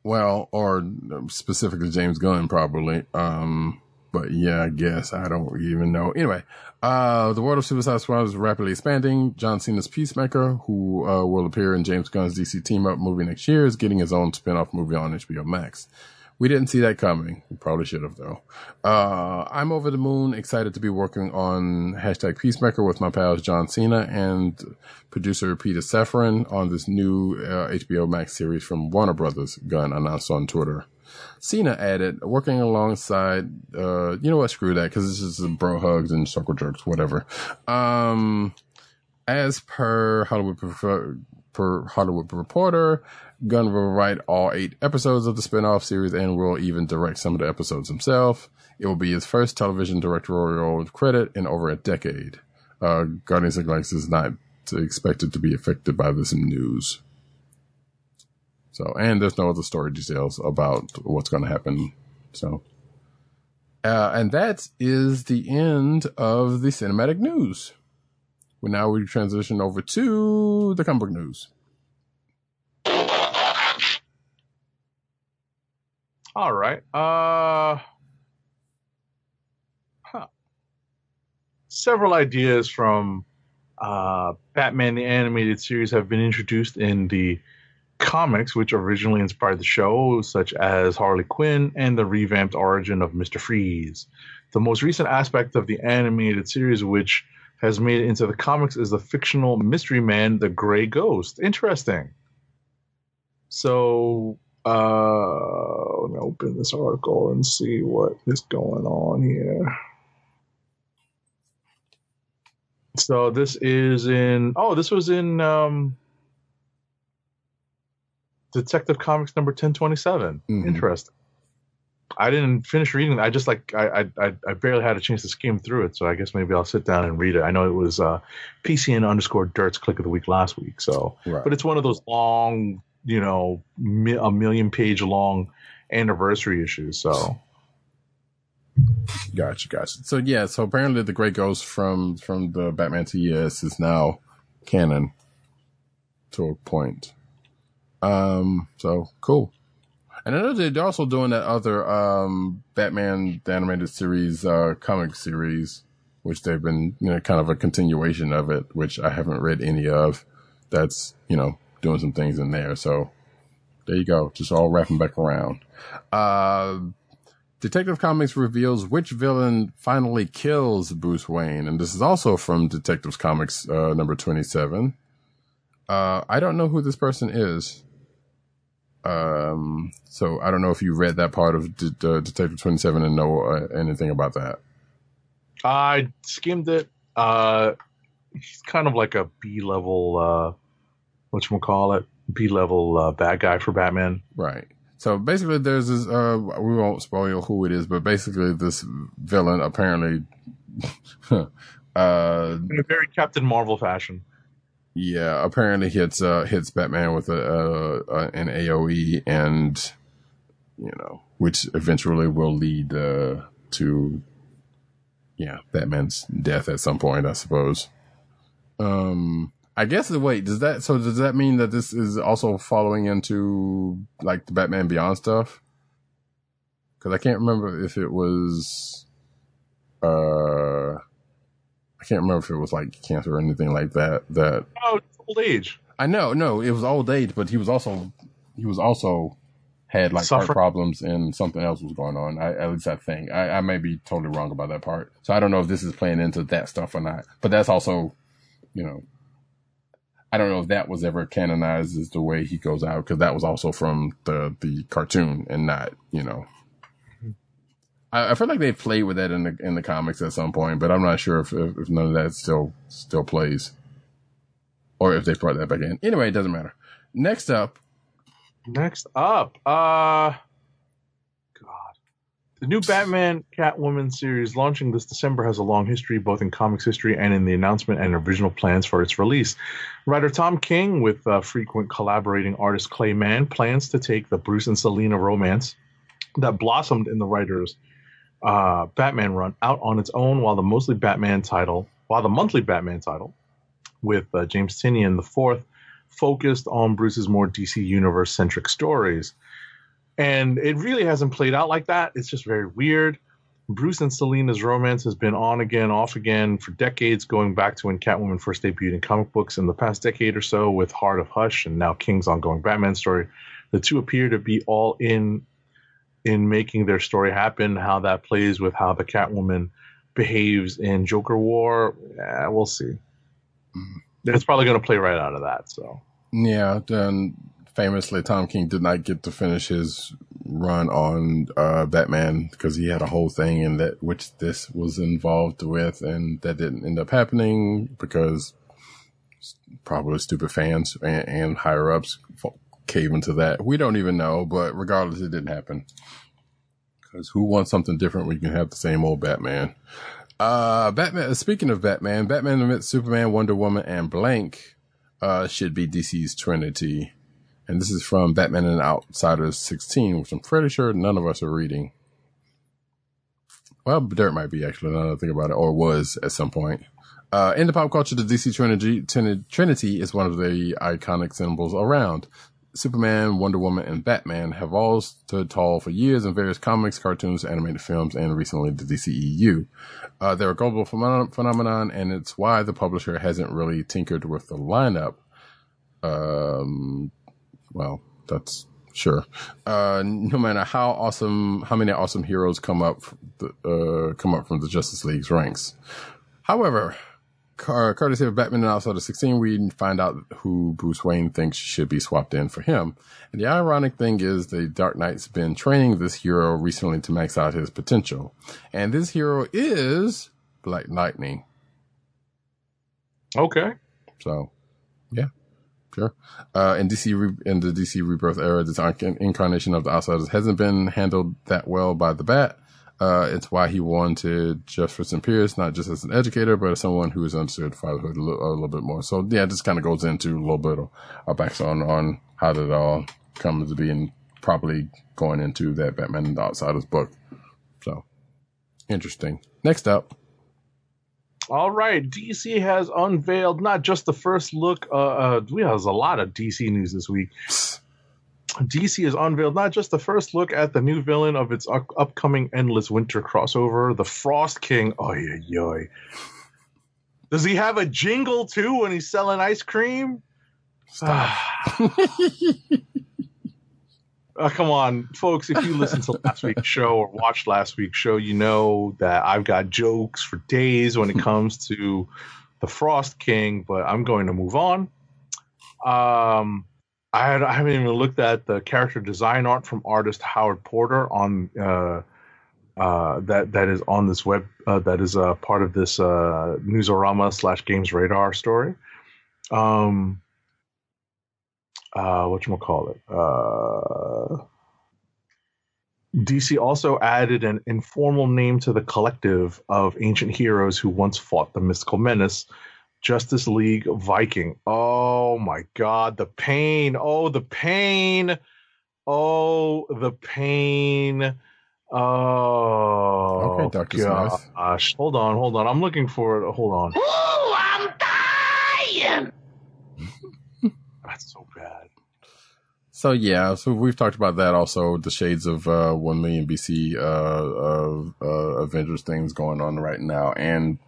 well, or specifically James Gunn, probably. Um, but yeah, I guess I don't even know. Anyway, uh, the world of Suicide Squad is rapidly expanding. John Cena's Peacemaker, who uh, will appear in James Gunn's DC Team Up movie next year, is getting his own spin-off movie on HBO Max. We didn't see that coming. We probably should have though. Uh, I'm over the moon, excited to be working on hashtag Peacemaker with my pals John Cena and producer Peter Safran on this new uh, HBO Max series from Warner Brothers. Gunn announced on Twitter. Cena added, working alongside, uh, you know what, screw that, because this is bro hugs and circle jerks, whatever. Um, as per Hollywood per Hollywood Reporter, Gunn will write all eight episodes of the spin-off series and will even direct some of the episodes himself. It will be his first television directorial credit in over a decade. Uh, Guardians of the Galaxy is not expected to be affected by this news. So, and there's no other story details about what's going to happen. So, uh, and that is the end of the cinematic news. Well, now we transition over to the comic book news. All right. Uh, huh. Several ideas from uh, Batman the Animated Series have been introduced in the comics, which originally inspired the show, such as Harley Quinn and the revamped origin of Mr. Freeze. The most recent aspect of the animated series, which has made it into the comics, is the fictional mystery man, the Gray Ghost. Interesting. So, uh, let me open this article and see what is going on here. So this is in oh, this was in um Detective Comics number 1027. Mhm. Interesting. I didn't finish reading. I just like I, I I I barely had a chance to skim through it, so I guess maybe I'll sit down and read it. I know it was uh, PCN underscore Dirt's click of the week last week, so Right. but it's one of those long, you know, mi- a million page long anniversary issue. So Gotcha, gotcha. So yeah, so apparently the Gray Ghost from from the Batman TES is now canon to a point. Um, so cool. And I know they're also doing that other um Batman the animated series uh comic series, which they've been you know kind of a continuation of it, which I haven't read any of. That's you know doing some things in there. So there you go, just all wrapping back around. Uh, Detective Comics reveals which villain finally kills Bruce Wayne, and this is also from Detectives Comics uh, number twenty-seven. Uh, I don't know who this person is. Um, so I don't know if you read that part of uh, Detective Twenty Seven and know uh, anything about that. I skimmed it. Uh, he's kind of like a B level, uh, what you call it, B level uh, bad guy for Batman. Right. So basically, there's this. Uh, we won't spoil who it is, but basically, this villain apparently, uh, In a very Captain Marvel fashion. yeah, apparently hits uh hits Batman with a, uh, uh, an AOE, and you know, which eventually will lead uh, to yeah Batman's death at some point, I suppose. Um, I guess. the Wait, does that so does that mean that this is also following into like the Batman Beyond stuff? Because I can't remember if it was. Uh, I can't remember if it was like cancer or anything like that. That Oh, old age. I know, no, it was old age, but he was also he was also had like heart problems and something else was going on. I, at least I think I, I may be totally wrong about that part. So I don't know if this is playing into that stuff or not. But that's also, you know, I don't know if that was ever canonized as the way he goes out because that was also from the the cartoon and not you know. I, I feel like they played with that in the in the comics at some point, but I'm not sure if if, if none of that still still plays, or if they brought that back in. Anyway, it doesn't matter. Next up, Next up, uh, the new Batman Catwoman series launching this December has a long history, both in comics history and in the announcement and original plans for its release. Writer Tom King, with uh, frequent collaborating artist Clay Mann, plans to take the Bruce and Selina romance that blossomed in the writers' uh, Batman run out on its own, while the mostly Batman title, while the monthly Batman title, with uh, James Tynion the fourth, focused on Bruce's more DC universe centric stories. And it really hasn't played out like that. It's just very weird. Bruce and Selina's romance has been on again, off again for decades, going back to when Catwoman first debuted in comic books in the past decade or so with Heart of Hush and now King's ongoing Batman story. The two appear to be all in in making their story happen. How that plays with how the Catwoman behaves in Joker War, eh, we'll see. It's probably going to play right out of that. So Yeah, then famously, Tom King did not get to finish his run on uh, Batman because he had a whole thing in that which this was involved with, and that didn't end up happening because probably stupid fans and, and higher ups cave into that. We don't even know, but regardless, it didn't happen. Because who wants something different when you can have the same old Batman? Uh, Batman. Speaking of Batman, Batman Superman, Wonder Woman, and Blank uh, should be DC's Trinity. And this is from Batman and Outsiders 16, which I'm pretty sure none of us are reading. Well, Dirt might be actually, now that I think about it, or was at some point. Uh, in the pop culture, the DC Trinity, Trinity is one of the iconic symbols around. Superman, Wonder Woman, and Batman have all stood tall for years in various comics, cartoons, animated films, and recently the DCEU. Uh, they're a global phenom- phenomenon, and it's why the publisher hasn't really tinkered with the lineup. Um, well, that's sure. Uh, no matter how awesome, how many awesome heroes come up, the, uh, come up from the Justice League's ranks. However, car- courtesy of Batman and Outsider 16, we find out who Bruce Wayne thinks should be swapped in for him. And the ironic thing is the Dark Knight's been training this hero recently to max out his potential. And this hero is Black Lightning. okay, So, yeah, sure. Uh, in DC, re- in the DC Rebirth era, this inc- incarnation of the Outsiders hasn't been handled that well by the Bat. Uh, it's why he wanted Jefferson Pierce, not just as an educator, but as someone who has understood fatherhood a little, a bit more. So, yeah, just kind of goes into a little bit of our background on, on how did it all come to be and probably going into that Batman and the Outsiders book. So, interesting. Next up. All right, DC has unveiled not just the first look. Uh, uh, we there's a lot of DC news this week. DC has unveiled not just the first look at the new villain of its up- upcoming Endless Winter crossover, the Frost King. Oh yeah, yoy. Does he have a jingle too when he's selling ice cream? Uh, come on, folks. If you listened to last week's show or watched last week's show, you know that I've got jokes for days when it comes to the Frost King, but I'm going to move on. Um, I, had, I haven't even looked at the character design art from artist Howard Porter on uh, uh, that that is on this web uh, that is a part of this uh, Newsarama slash Games Radar story. Um, uh, what you call it? Uh, DC also added an informal name to the collective of ancient heroes who once fought the mystical menace, Justice League Viking. Oh my God, the pain! Oh, the pain! Oh, the pain! Oh, Okay, Dr. Smith. gosh. Hold on, hold on. I'm looking for it. Hold on. Ooh, I'm dying! That's so bad. So yeah, so we've talked about that also. The shades of uh, one million BC uh, of uh, Avengers things going on right now, and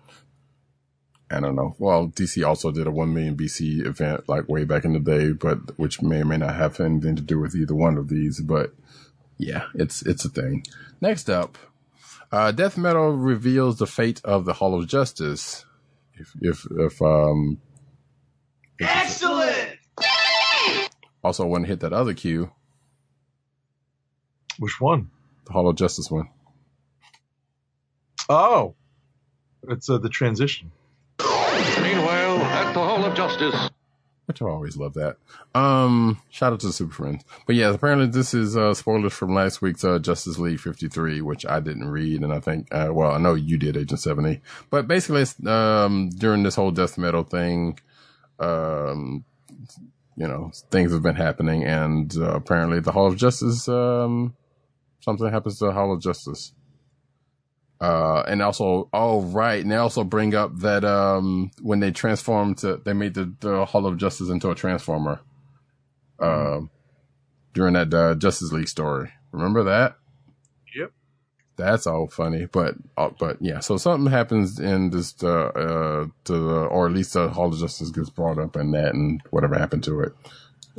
I don't know. Well, DC also did a one million BC event like way back in the day, but which may or may not have anything to do with either one of these. But yeah, it's it's a thing. Next up, uh, Death Metal reveals the fate of the Hall of Justice. If if if um Excellent! Also, want to hit that other cue, Which one? the Hall of Justice one. Oh, it's uh, the transition. Meanwhile, at the Hall of Justice. Which I always love that. Um, shout out to the Super Friends. But yeah, apparently this is uh, spoilers from last week's uh, Justice League 53, which I didn't read, and I think, uh, well, I know you did, Agent 70. But basically, it's, um, during this whole death metal thing, um, you know, things have been happening, and uh, apparently the Hall of Justice, um, something happens to the Hall of Justice. Uh, and also, oh, right. And they also bring up that, um, when they transformed to, they made the, the Hall of Justice into a transformer, uh, during that, uh, Justice League story. Remember that? That's all funny, but, uh, but yeah, so something happens in this, uh, uh, to the, or at least the Hall of Justice gets brought up in that and whatever happened to it,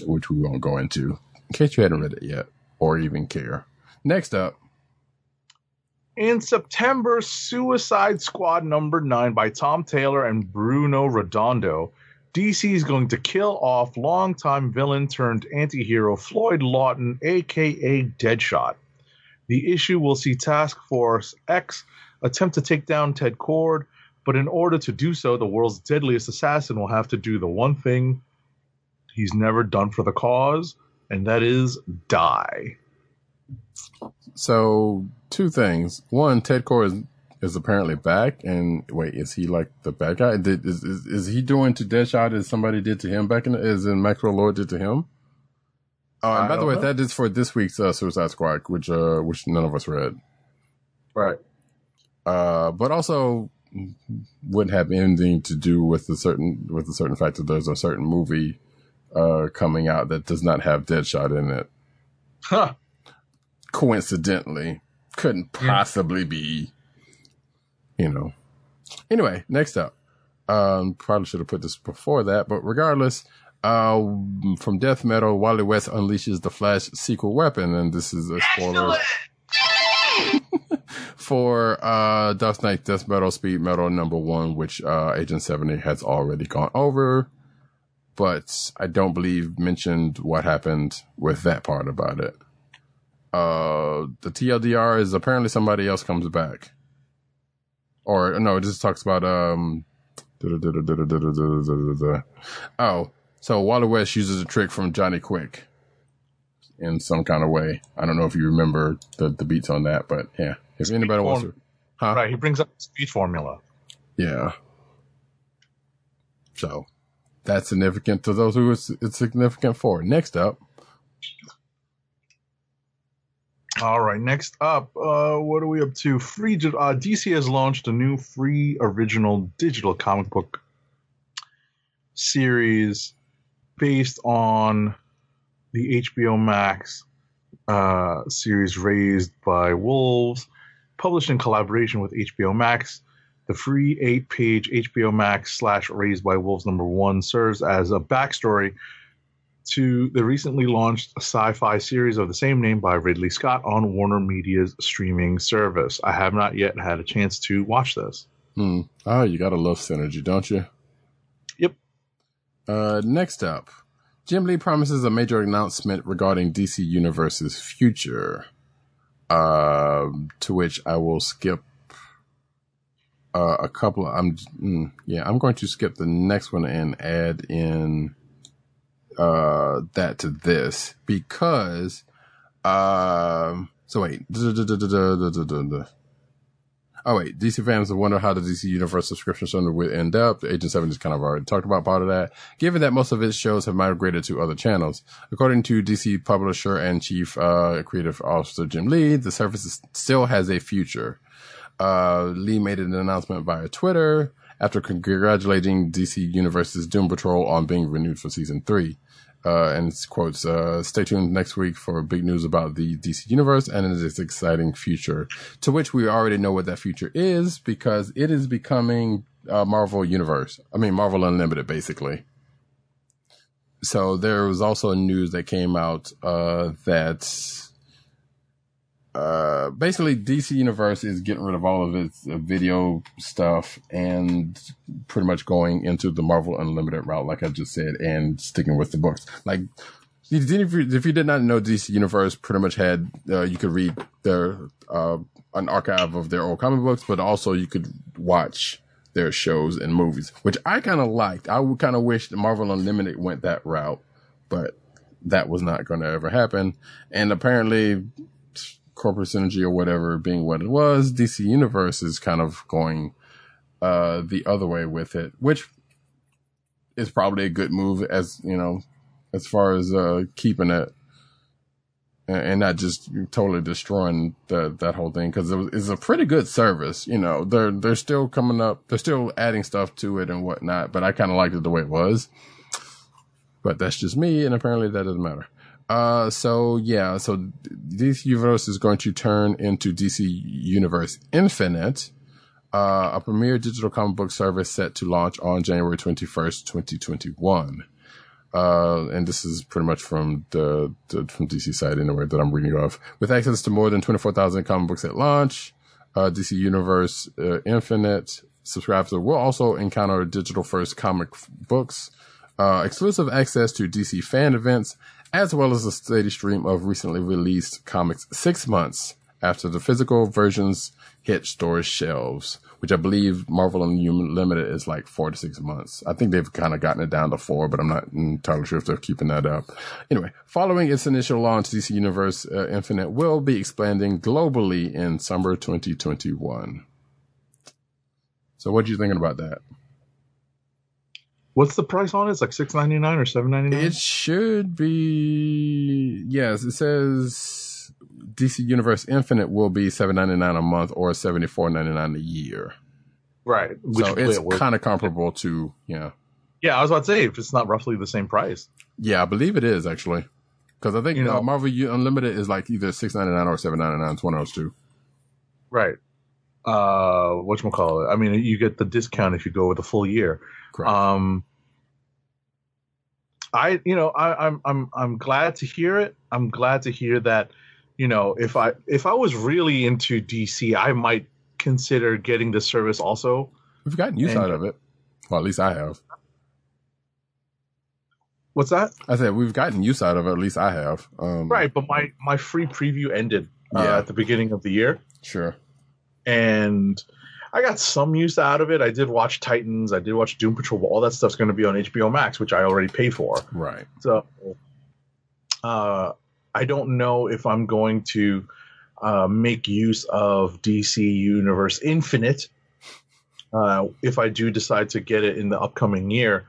which we won't go into in case you hadn't read it yet or even care. Next up, In September, Suicide Squad number nine by Tom Taylor and Bruno Redondo. DC is going to kill off longtime villain turned anti-hero Floyd Lawton, aka Deadshot. The issue will see Task Force X attempt to take down Ted Kord, but in order to do so, the world's deadliest assassin will have to do the one thing he's never done for the cause, and that is die. So two things. One, Ted Kord is, is apparently back, and wait, is he like the bad guy? Did, is, is is he doing to Deadshot as somebody did to him back in? As in Maxwell Lord did to him? Oh, and by the way, know. that is for this week's uh, Suicide Squad, which uh, which none of us read. Right. Uh, but also wouldn't have anything to do with the certain with the certain fact that there's a certain movie uh coming out that does not have Deadshot in it. Huh. coincidentally couldn't possibly be you know anyway next up um probably should have put this before that but regardless uh from death metal wally west unleashes the flash secret weapon and this is a spoiler for uh Dark Nights Death Metal Speed Metal number one, which uh Agent 70 has already gone over. But I don't believe mentioned what happened with that part about it. Uh the TLDR is apparently somebody else comes back. Or no, it just talks about um Oh, so Wally West uses a trick from Johnny Quick in some kind of way. I don't know if you remember the, the beats on that, but yeah. If anybody wants to, huh? Right. He brings up the speed formula. Yeah. So that's significant to those who it's, it's significant for. Next up, All right. Next up, uh, what are we up to? Free. Uh, DC has launched a new free original digital comic book series based on the HBO Max uh, series Raised by Wolves, published in collaboration with HBO Max. The free eight page HBO Max slash Raised by Wolves number one serves as a backstory to the recently launched sci fi series of the same name by Ridley Scott on Warner Media's streaming service. I have not yet had a chance to watch this. hmm. Oh, you gotta love synergy, don't you? Uh, next up, Jim Lee promises a major announcement regarding DC Universe's future. Uh, to which I will skip uh, a couple. Of, I'm mm, yeah, I'm going to skip the next one and add in uh that to this because um. So wait. Oh wait, DC fans have wondered how the DC Universe subscription service will end up. Agent 7 just kind of already talked about part of that. Given that most of its shows have migrated to other channels. According to DC publisher and chief uh, creative officer Jim Lee, the service is, still has a future. Uh, Lee made an announcement via Twitter after congratulating DC Universe's Doom Patrol on being renewed for season three. Uh, and quotes, uh, stay tuned next week for big news about the DC universe and its exciting future. To which we already know what that future is because it is becoming uh, Marvel Universe. I mean, Marvel Unlimited, basically. So there was also news that came out uh, that uh, basically DC Universe is getting rid of all of its uh, video stuff and pretty much going into the Marvel Unlimited route, like I just said, and sticking with the books. Like, if you, if you did not know, DC Universe pretty much had uh, you could read their uh, an archive of their old comic books, but also you could watch their shows and movies, which I kind of liked. I would kind of wish that Marvel Unlimited went that route, but that was not going to ever happen. And apparently, corporate synergy or whatever being what it was, DC Universe is kind of going uh, the other way with it, which is probably a good move as you know, as far as uh, keeping it and- not just totally destroying the, that whole thing because it it's a pretty good service. You know, they're they're still coming up, they're still adding stuff to it and whatnot, but I kind of liked it the way it was. But that's just me, and apparently that doesn't matter. Uh, so yeah, so DC Universe is going to turn into DC Universe Infinite, uh, a premier digital comic book service set to launch on January 21st, 2021. Uh, and this is pretty much from the, the from DC side anyway that I'm reading off. With access to more than 24,000 comic books at launch, uh, DC Universe uh, Infinite subscribers will also encounter digital first comic f- books, uh, exclusive access to DC fan events, as well as a steady stream of recently released comics six months after the physical versions hit store shelves, which I believe Marvel Unlimited is like four to six months. I think they've kind of gotten it down to four, but I'm not entirely sure if they're keeping that up. Anyway, following its initial launch, DC Universe uh, Infinite will be expanding globally in summer 2021. So, what are you thinking about that? What's the price on it? It's like six ninety nine or seven ninety nine. It should be yes. It says DC Universe Infinite will be seven ninety nine a month or seventy four ninety nine a year. Right. Which so it's we're- kind of comparable to yeah, yeah, I was about to say if it's not roughly the same price. yeah. I believe it is actually because I think You know- uh, Marvel Unlimited is like either six ninety nine or seven ninety nine. It's one of those two. Right. Uh, what you call it? I mean, you get the discount if you go with a full year. Correct. Um, I, you know, I, I'm, I'm, I'm glad to hear it. I'm glad to hear that, you know, if I, if I was really into DC, I might consider getting the service also. We've gotten use out of it. Well, at least I have. What's that? I said we've gotten use out of it. At least I have. Um, Right, but my, my free preview ended uh, Yeah. at the beginning of the year. Sure. And I got some use out of it. I did watch Titans, I did watch Doom Patrol, but all that stuff's going to be on HBO Max, which I already pay for. Right. So uh, I don't know if I'm going to uh, make use of DC Universe Infinite uh, if I do decide to get it in the upcoming year.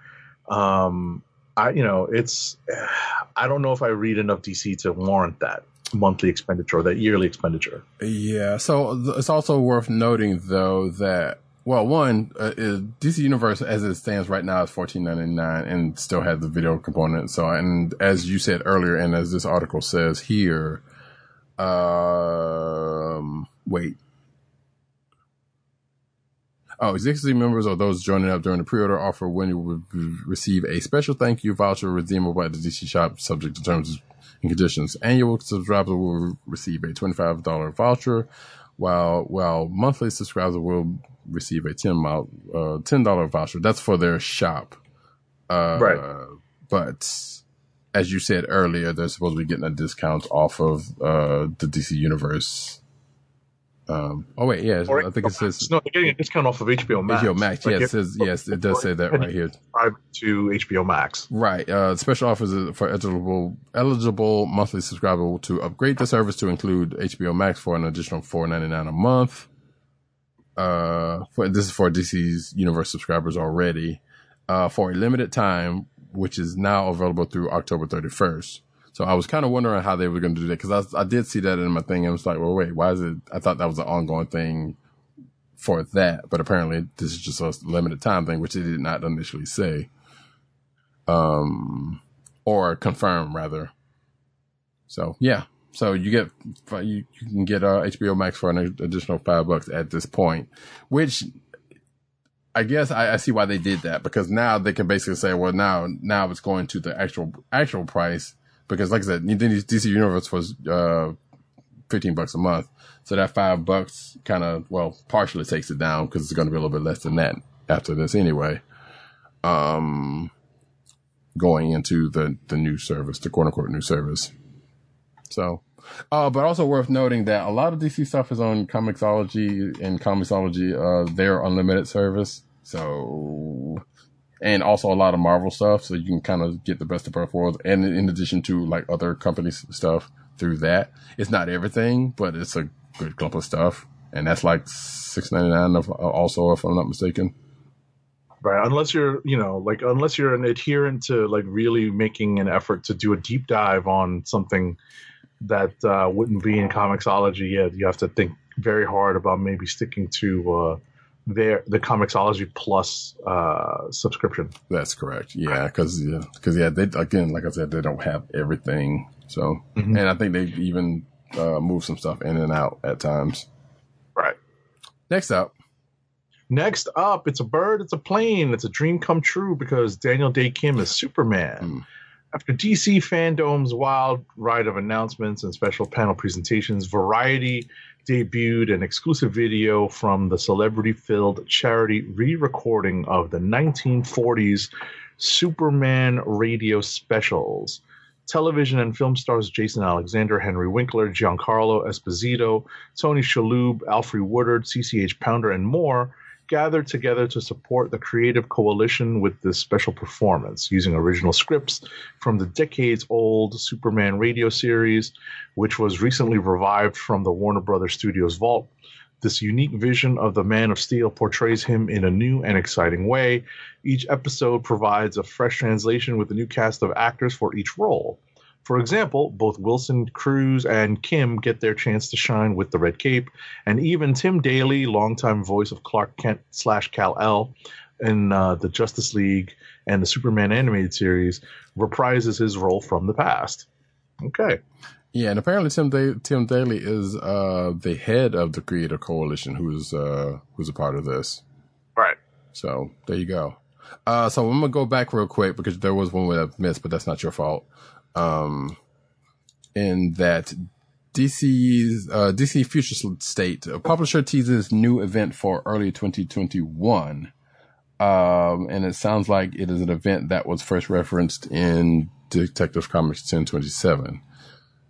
Um, I, you know, it's I don't know if I read enough DC to warrant that monthly expenditure or that yearly expenditure. Yeah. So th- it's also worth noting though that well, one uh, is DC Universe as it stands right now is fourteen ninety nine and still has the video component. So and as you said earlier, and as this article says here, um, wait. Oh, existing members or those joining up during the pre-order offer when you receive a special thank you voucher redeemable at the DC shop, subject to terms and conditions. Annual subscribers will receive a twenty-five dollar voucher, while while monthly subscribers will receive a ten mile uh, ten dollar voucher. That's for their shop, uh, Right. But as you said earlier, they're supposed to be getting a discount off of uh, the DC Universe. Um, oh wait, yeah, I think it says no, they're getting a discount off of HBO Max. HBO Max. Like, Yes, it says yes, it does say that right here. subscribe to HBO Max. Right. Uh, special offers for eligible eligible monthly subscriber to upgrade the service to include HBO Max for an additional four ninety nine a month. Uh, for this is for DC's Universe subscribers already. Uh, for a limited time, which is now available through October thirty first. So I was kind of wondering how they were going to do that because I, I did see that in my thing and I was like, well, wait, why is it? I thought that was an ongoing thing for that, but apparently this is just a limited time thing, which they did not initially say um, or confirm rather. So yeah, so you get you, you can get uh, HBO Max for an additional five bucks at this point, which I guess I, I see why they did that because now they can basically say, well, now now it's going to the actual actual price because, like I said, DC Universe was uh, fifteen bucks a month. So that five bucks kind of well partially takes it down because it's going to be a little bit less than that after this anyway. Um, going into the the new service, the quote unquote new service. So, uh, but also worth noting that a lot of DC stuff is on Comixology and Comixology, uh, their unlimited service. So, and also a lot of Marvel stuff. So you can kind of get the best of both worlds. And in addition to like other companies stuff through that, it's not everything, but it's a good clump of stuff. And that's like six ninety nine of also, if I'm not mistaken. Right. Unless you're, you know, like unless you're an adherent to like really making an effort to do a deep dive on something that uh, wouldn't be in Comixology yet, you have to think very hard about maybe sticking to uh, their the Comixology Plus uh, subscription. That's correct. Yeah, because yeah, because yeah, they again, like I said, they don't have everything. So, and I think they even uh, move some stuff in and out at times. Right. Next up, Next up, it's a bird, it's a plane, it's a dream come true because Daniel Dae Kim is Superman. Hmm. After DC fandom's wild ride of announcements and special panel presentations, Variety debuted an exclusive video from the celebrity filled charity re recording of the 1940s Superman radio specials. Television and film stars Jason Alexander, Henry Winkler, Giancarlo Esposito, Tony Shalhoub, Alfre Woodard, CCH Pounder, and more gathered together to support the creative coalition with this special performance using original scripts from the decades old Superman radio series, which was recently revived from the Warner Brothers Studios vault. This unique vision of the Man of Steel portrays him in a new and exciting way. Each episode provides a fresh translation with a new cast of actors for each role. For example, both Wilson Cruz and Kim get their chance to shine with the red cape, and even Tim Daly, longtime voice of Clark Kent slash Kal-El in uh, the Justice League and the Superman animated series, reprises his role from the past. Okay. yeah, and apparently Tim da- Tim Daly is uh, the head of the Creator Coalition, who's uh, who's a part of this. Right. So there you go. Uh, so I'm gonna go back real quick because there was one that I missed, but that's not your fault. Um, in that DC's uh, DC Future State a publisher teases new event for early 2021. Um, and it sounds like it is an event that was first referenced in Detective Comics 1027.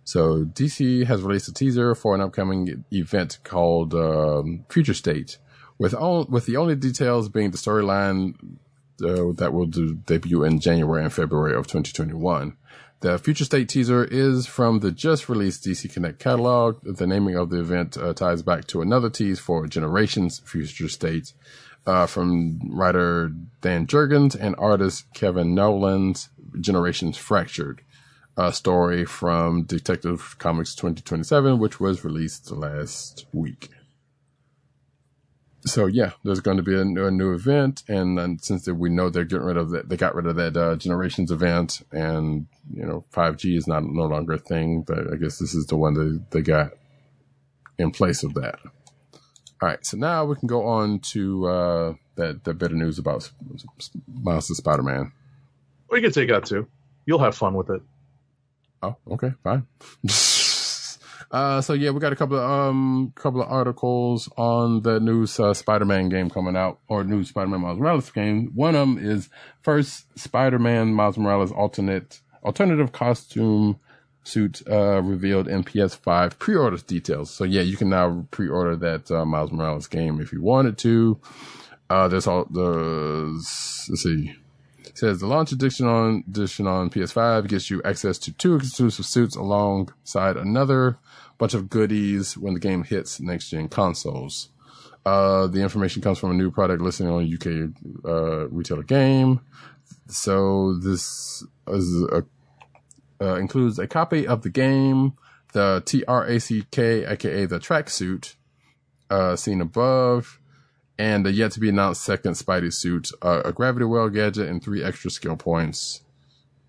So DC has released a teaser for an upcoming event called um, Future State, with all, with the only details being the storyline uh, that will do, debut in January and February of 2021. The Future State teaser is from the just released DC Connect catalog. The naming of the event uh, ties back to another tease for Generations Future State uh, from writer Dan Jurgens and artist Kevin Nowlan's Generations Fractured, story from Detective Comics 2027, which was released last week. So yeah, there's going to be a, new- a new event, and, and since we know they're getting rid of that, they got rid of that uh, Generations event, and you know, 5G is not no longer a thing. But I guess this is the one that they got in place of that. All right, so now we can go on to uh, that the better news about Miles and Spider-Man. We can take that too. You'll have fun with it. Oh, okay, fine. uh, so yeah, we got a couple of um, couple of articles on the new uh, Spider-Man game coming out, or new Spider-Man Miles Morales game. One of them is first Spider-Man Miles Morales alternate alternative costume suit uh, revealed in PS5 pre-order details. So yeah, you can now pre-order that uh, Miles Morales game if you wanted to. Uh, there's all the let's see. It says the launch edition on edition on PS5 gets you access to two exclusive suits alongside another bunch of goodies when the game hits next gen consoles. Uh, the information comes from a new product listing on UK uh, retailer game. So this is a, uh, includes a copy of the game, the TRACK, aka the tracksuit, uh, seen above, and the yet to be announced second Spidey suit, uh, a gravity well gadget, and three extra skill points.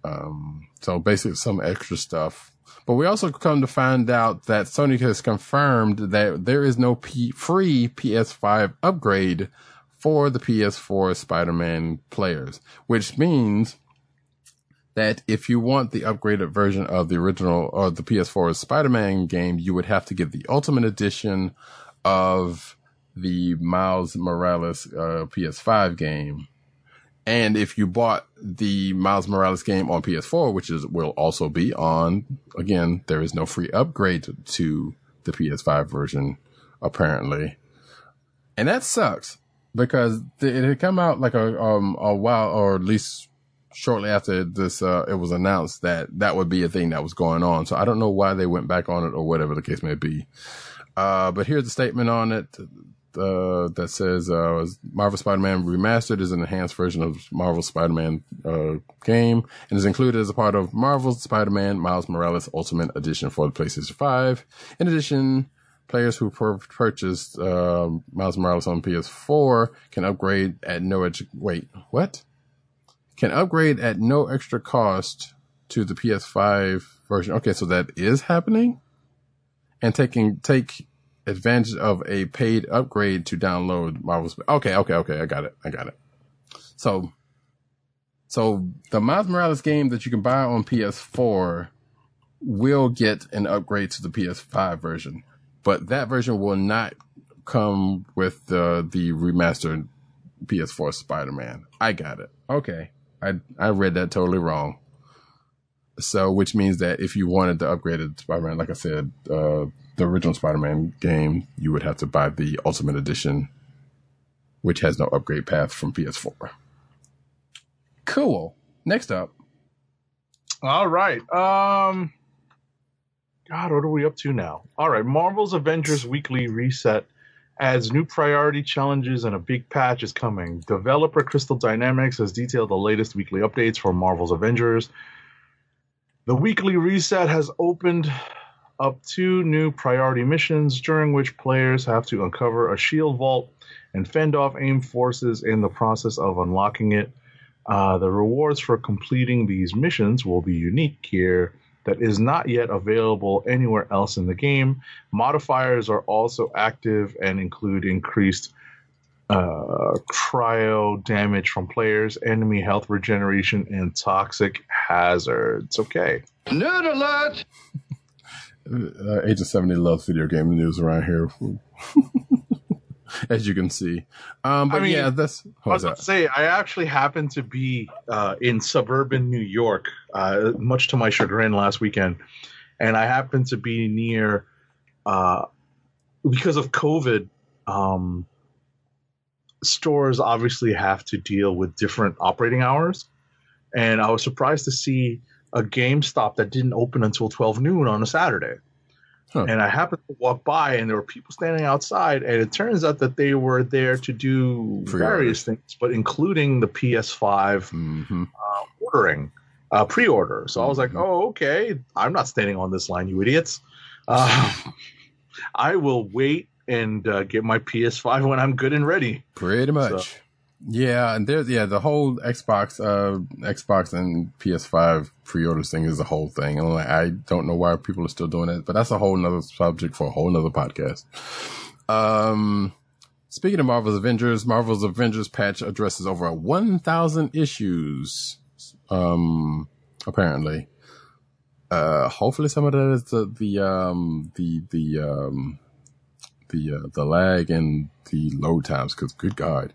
Um, so basically some extra stuff. But we also come to find out that Sony has confirmed that there is no P- free PS5 upgrade for the PS4 Spider-Man players, which means that if you want the upgraded version of the original or the PS4 Spider-Man game, you would have to get the Ultimate Edition of the Miles Morales uh, PS5 game. And if you bought the Miles Morales game on PS4, which is will also be on, again, there is no free upgrade to the PS5 version, apparently. And that sucks because it had come out like a um a while or at least shortly after this uh it was announced that that would be a thing that was going on. So I don't know why they went back on it or whatever the case may be. Uh but here's the statement on it uh, that says uh, Marvel Spider-Man Remastered is an enhanced version of Marvel Spider-Man uh, game and is included as a part of Marvel's Spider-Man Miles Morales Ultimate Edition for the PlayStation 5. In addition, players who pur- purchased uh, Miles Morales on PS4 can upgrade at no ex- wait what can upgrade at no extra cost to the PS5 version. Okay, so that is happening, and taking take advantage of a paid upgrade to download Marvel's. Okay, okay, okay. I got it. I got it. So, so the Miles Morales game that you can buy on PS4 will get an upgrade to the PS5 version, but that version will not come with the the remastered PS4 Spider-Man. I got it. Okay. I I read that totally wrong. So, which means that if you wanted the upgraded Spider-Man, like I said, uh, the original Spider-Man game, you would have to buy the Ultimate Edition, which has no upgrade path from PS4. Cool. Next up, All right. Um God, what are we up to now? All right, Marvel's Avengers Weekly Reset adds new priority challenges and a big patch is coming. Developer Crystal Dynamics has detailed the latest weekly updates for Marvel's Avengers. The weekly reset has opened up two new priority missions during which players have to uncover a shield vault and fend off AIM forces in the process of unlocking it. Uh, the rewards for completing these missions will be unique here that is not yet available anywhere else in the game. Modifiers are also active and include increased uh, cryo damage from players, enemy health regeneration, and toxic hazards. Okay. Nerd alert! Uh, Agent 70 loves video game news around here, as you can see. Um, but I mean, yeah, that's I was that? to say, I actually happened to be uh, in suburban New York, uh, much to my chagrin last weekend, and I happened to be near, uh, because of COVID, um, stores obviously have to deal with different operating hours, and I was surprised to see a GameStop that didn't open until 12 noon on a Saturday. Huh. And I happened to walk by, and there were people standing outside, and it turns out that they were there to do Pre-orders. various things, but including the PS5 hmm ordering, uh, pre-order. So I was like, Mhm. "Oh, okay. I'm not standing on this line, you idiots. Uh, I will wait and uh, get my PS5 when I'm good and ready." Pretty much. Yeah, and there's yeah the whole Xbox, uh, Xbox and PS5 pre-orders thing is a whole thing, and like, I don't know why people are still doing it, but that's a whole nother subject for a whole nother podcast. Um, speaking of Marvel's Avengers, Marvel's Avengers patch addresses over 1,000 issues. Um, apparently, uh, hopefully some of that is the the um the the um the uh, the lag and the load times because good god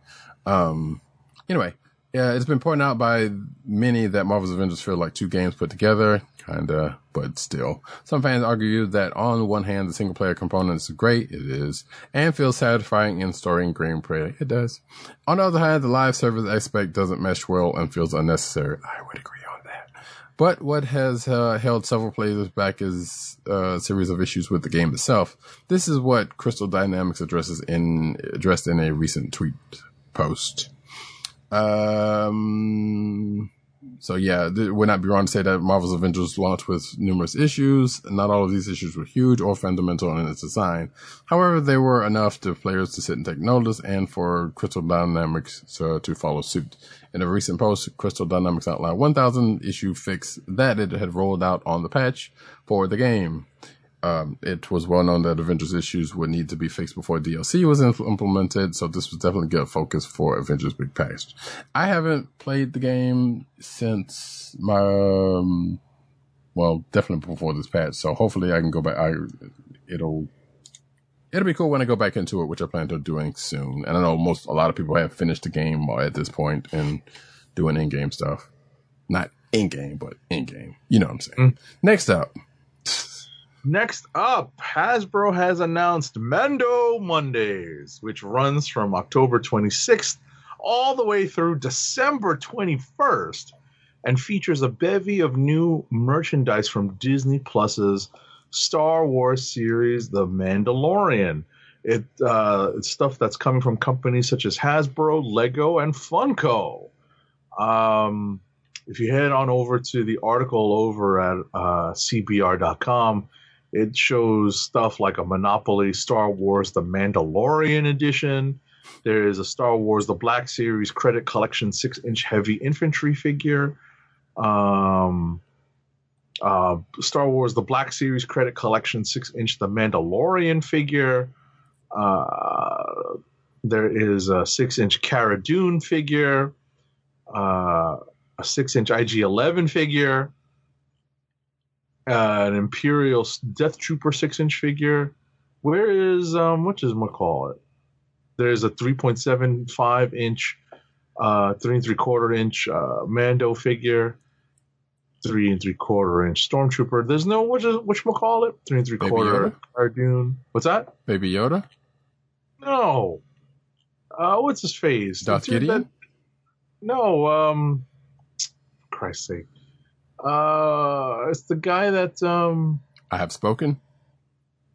um anyway yeah it's been pointed out by many that marvel's avengers feel like two games put together kinda but still. Some fans argue that on one hand the single player component is great it is and feels satisfying in story and gameplay. It does. On the other hand the live service aspect doesn't mesh well and feels unnecessary. I would agree on that. But what has uh, held several players back is uh, a series of issues with the game itself. This is what Crystal Dynamics addresses in addressed in a recent tweet post. Um, so yeah, th- would not be wrong to say that Marvel's Avengers launched with numerous issues. Not all of these issues were huge or fundamental in its design. However, they were enough to players to sit and take notice and for Crystal Dynamics to, to follow suit. In a recent post, Crystal Dynamics outlined 1,000 issue fix that it had rolled out on the patch for the game. Um, it was well known that Avengers issues would need to be fixed before DLC was im- implemented, so this was definitely good focus for Avengers Big Patch. I haven't played the game since my, um, well, definitely before this patch, so hopefully I can go back. I, it'll, it'll be cool when I go back into it, which I plan on doing soon. And I know most, a lot of people have finished the game at this point and doing in-game stuff. Not in-game, but in-game. You know what I'm saying. Next up. Next up, Hasbro has announced Mando Mondays, which runs from October 26th all the way through December 21st and features a bevy of new merchandise from Disney Plus's Star Wars series, The Mandalorian. It, uh, it's stuff that's coming from companies such as Hasbro, Lego, and Funko. Um, if you head on over to the article over at uh, CBR.com, it shows stuff like a Monopoly Star Wars The Mandalorian edition. There is a Star Wars The Black Series Credit Collection 6 inch heavy infantry figure. Um, uh, Star Wars The Black Series Credit Collection 6 inch The Mandalorian figure. Uh, there is a 6 inch Cara Dune figure. Uh, a 6 inch IG 11 figure uh, an Imperial Death Trooper six inch figure. Where is um what does call it? There's a 3.75 inch, uh, three and three quarter inch uh, Mando figure, three and three quarter inch Stormtrooper. There's no which is which call it? Three and three Baby quarter? Cara Dune. What's that? Baby Yoda? No. Uh, what's his face? Darth Gideon? that- no. Um, Christ's sake. Uh, it's the guy that um. I have spoken.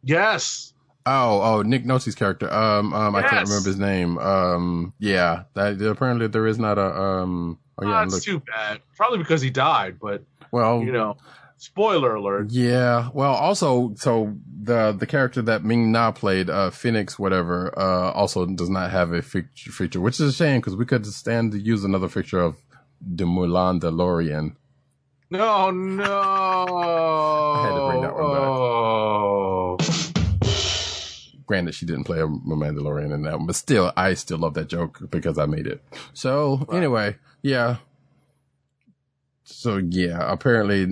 Yes. Oh, oh, Nick Nolte's character. Um, um, I can't remember his name. Um, yeah, that apparently there is not a um. Oh yeah, Ah, look. too bad. Probably because he died, but Well, you know, spoiler alert. yeah. Well, also, so the the character that Ming Na played, uh, Phoenix, whatever, uh, also does not have a feature, feature which is a shame because we could stand to use another picture of the Mulan DeLorean. No, no. I had to bring that one back. Oh. Granted, she didn't play a Mandalorian in that one, but still, I still love that joke because I made it. So anyway, yeah. So yeah, apparently,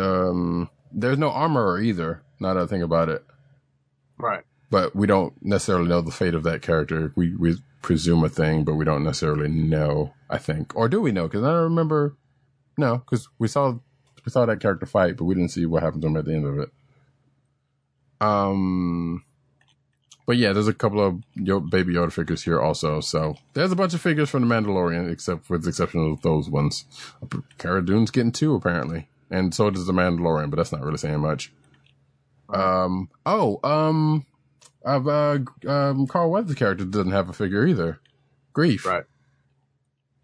um, there's no armor either. Now that I think about it, Right. but we don't necessarily know the fate of that character. We we presume a thing, but we don't necessarily know. I think, or do we know? Because I don't remember. No, because we saw we saw that character fight, but we didn't see what happened to him at the end of it. Um, but yeah, there's a couple of Yo- Baby Yoda figures here also. So there's a bunch of figures from the Mandalorian, except with the exception of those ones. Cara Dune's getting two apparently, and so does the Mandalorian, but that's not really saying much. Um. Oh. Um. I've, uh, um. Carl Weathers' character doesn't have a figure either. Grief. Right.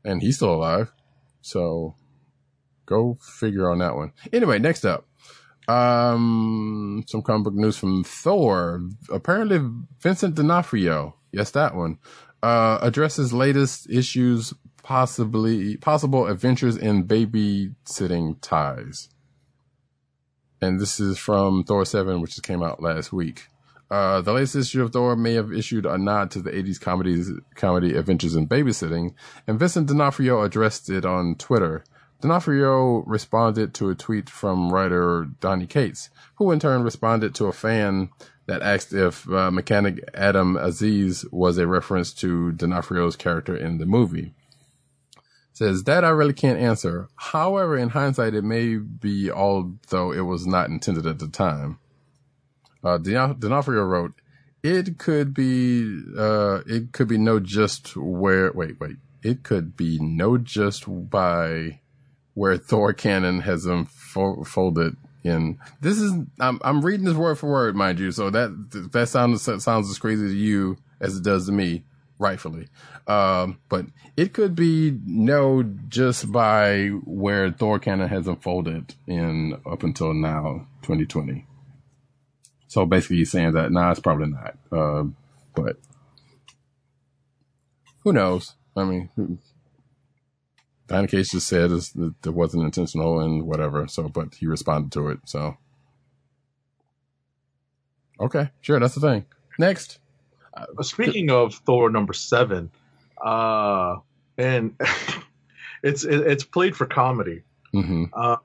And he's still alive. So go figure on that one. Anyway, next up. Um, some comic book news from Thor. Apparently, Vincent D'Onofrio, yes, that one, uh, addresses latest issues, possibly possible adventures in babysitting ties. And this is from Thor seven, which came out last week. Uh, the latest issue of Thor may have issued a nod to the 80s comedies, comedy Adventures in Babysitting, and Vincent D'Onofrio addressed it on Twitter. D'Onofrio responded to a tweet from writer Donny Cates, who in turn responded to a fan that asked if uh, mechanic Adam Aziz was a reference to D'Onofrio's character in the movie. Says that I really can't answer. However, in hindsight, it may be, although it was not intended at the time. Uh, D'Onofrio wrote, "It could be, uh, it could be no just where. Wait, wait. It could be no just by where Thor canon has unfolded in. This is I'm I'm reading this word for word, mind you. So that that sounds sounds as crazy to you as it does to me, rightfully. Um, but it could be no just by where Thor canon has unfolded in up until now, 2020. So basically, he's saying that nah, it's probably not. Uh, but who knows? I mean, Donny Cates just said is that it wasn't intentional and whatever. So, but he responded to it. So, Okay, sure, that's the thing. Next. Speaking of Thor number seven, uh, and it's it, it's played for comedy. hmm Uh,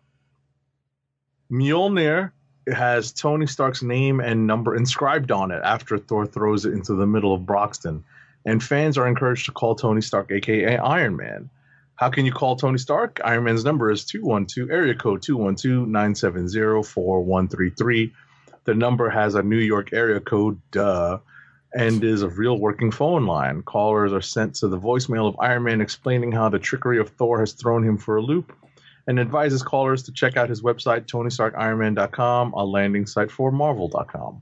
Mjolnir has Tony Stark's name and number inscribed on it after Thor throws it into the middle of Broxton, and fans are encouraged to call Tony Stark, aka Iron Man. How can you call Tony Stark? Iron Man's number is 212, area code 212-970-4133. The number has a New York area code, duh, and is a real working phone line. Callers are sent to the voicemail of Iron Man explaining how the trickery of Thor has thrown him for a loop and advises callers to check out his website, TonyStarkIronMan.com, a landing site for Marvel.com.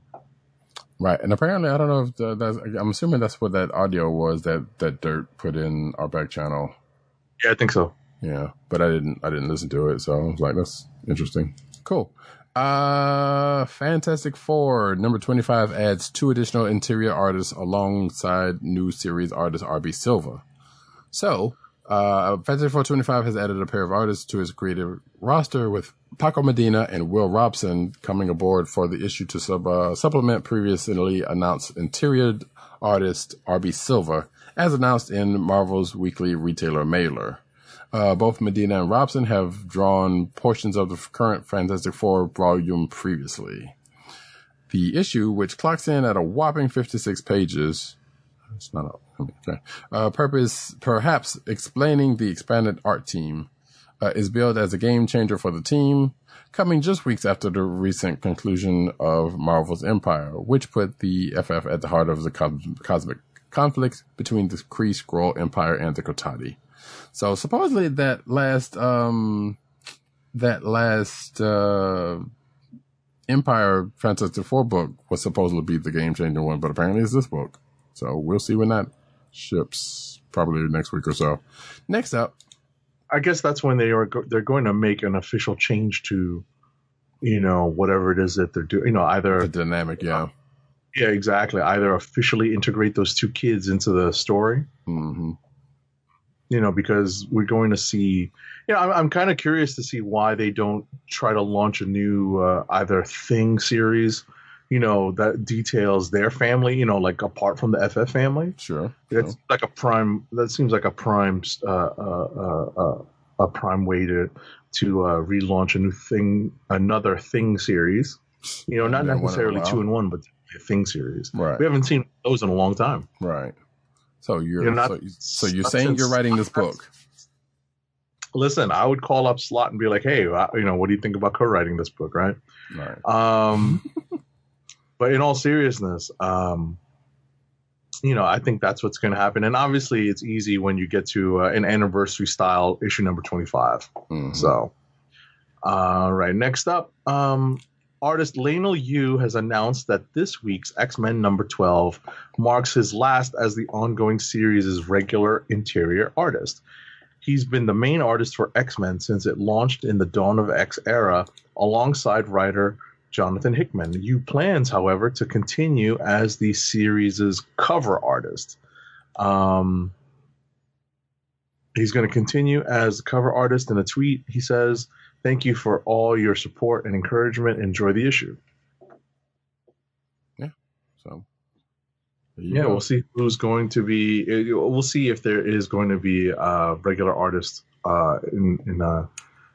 Right, and apparently, I don't know if that's. I'm assuming that's what that audio was that that Dirt put in our back channel. Yeah, I think so. Yeah, but I didn't. I didn't listen to it, so I was like, "That's interesting." Cool. Uh, Fantastic Four number twenty five adds two additional interior artists alongside new series artist RB Silva. So, uh, Fantastic Four twenty five has added a pair of artists to his creative roster with Paco Medina and Will Robson coming aboard for the issue to sub, uh, supplement previously announced interior artist RB Silva, as announced in Marvel's weekly retailer mailer. Uh, both Medina and Robson have drawn portions of the current Fantastic Four volume previously. The issue, which clocks in at a whopping 56 pages, it's not a, okay, uh, purpose, perhaps explaining the expanded art team, uh, is billed as a game changer for the team, coming just weeks after the recent conclusion of Marvel's Empyre, which put the FF at the heart of the cos- cosmic conflict between the Kree Skrull Empire and the Cotati. So supposedly that last um that last uh Empyre Fantastic Four book was supposed to be the game changing one, but apparently it's this book. So we'll see when that ships probably next week or so. Next up, I guess that's when they are go- they're going to make an official change to, you know, whatever it is that they're doing. You know, either the dynamic, yeah. Yeah, exactly. Either officially integrate those two kids into the story, hmm you know, because we're going to see. You know, I'm, I'm kind of curious to see why they don't try to launch a new uh, either thing series, you know, that details their family. You know, like apart from the FF family. Sure. It's sure. like a prime. That seems like a prime, uh, uh, uh, uh, a prime way to to uh, relaunch a new thing, another thing series. You know, not Yeah, one in a necessarily two in one, but thing series. Right. We haven't seen those in a long time. Right. So you're, You're not- so, so you're saying you're writing this book. Listen, I would call up Slott and be like, "Hey, uh, you know, what do you think about co-writing this book?" Right. Right. Um, but in all seriousness, um, you know, I think that's what's going to happen. And obviously, it's easy when you get to uh, an anniversary style issue number twenty-five. Mhm. So, all right. Next up, um, artist Leinil Yu has announced that this week's X Men number 12 marks his last as the ongoing series' regular interior artist. He's been the main artist for X Men since it launched in the Dawn of X era alongside writer Jonathan Hickman. Yu plans, however, to continue as the series' cover artist. Um, he's going to continue as cover artist in a tweet. He says, Thank you for all your support and encouragement. Enjoy the issue. Yeah. So. Yeah, go. we'll see who's going to be. uh, We'll see if there is going to be a regular artist uh, in in a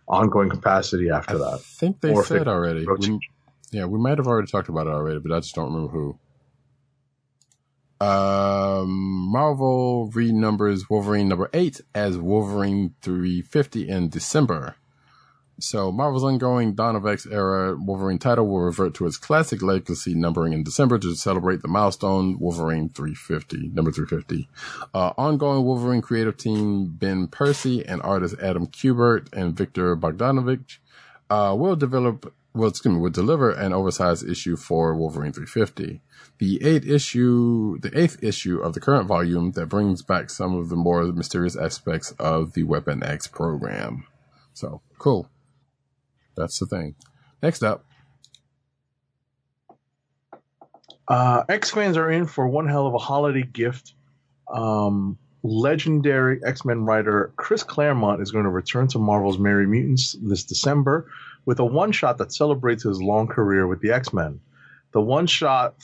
ongoing capacity after I that. I think they Or said already. We, yeah, we might have already talked about it already, but I just don't remember who. Um, Marvel renumbers Wolverine number eight as Wolverine 350 in December. So Marvel's ongoing Dawn of X era Wolverine title will revert to its classic legacy numbering in December to celebrate the milestone Wolverine 350, number 350. Uh, ongoing Wolverine creative team Ben Percy and artist Adam Kubert and Viktor Bogdanovic uh, will develop, well, excuse me, will deliver an oversized issue for Wolverine 350. The eighth issue, the eighth issue of the current volume that brings back some of the more mysterious aspects of the Weapon X program. So cool. That's the thing. Next up, Uh, X fans are in for one hell of a holiday gift. Um, legendary X Men writer Chris Claremont is going to return to Marvel's Merry Mutants this December with a one shot that celebrates his long career with the X Men. The one shot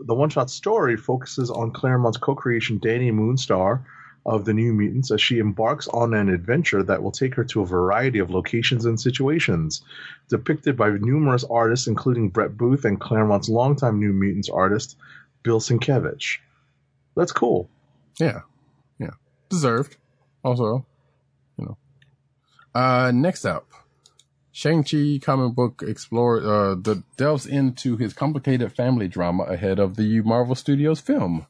the one shot story focuses on Claremont's co-creation Dani Moonstar of the New Mutants as she embarks on an adventure that will take her to a variety of locations and situations, depicted by numerous artists, including Brett Booth and Claremont's longtime New Mutants artist, Bill Sienkiewicz. That's cool. Yeah. Yeah. Deserved. Also, you know. Uh, next up, Shang-Chi comic book explore, uh, the delves into his complicated family drama ahead of the Marvel Studios film.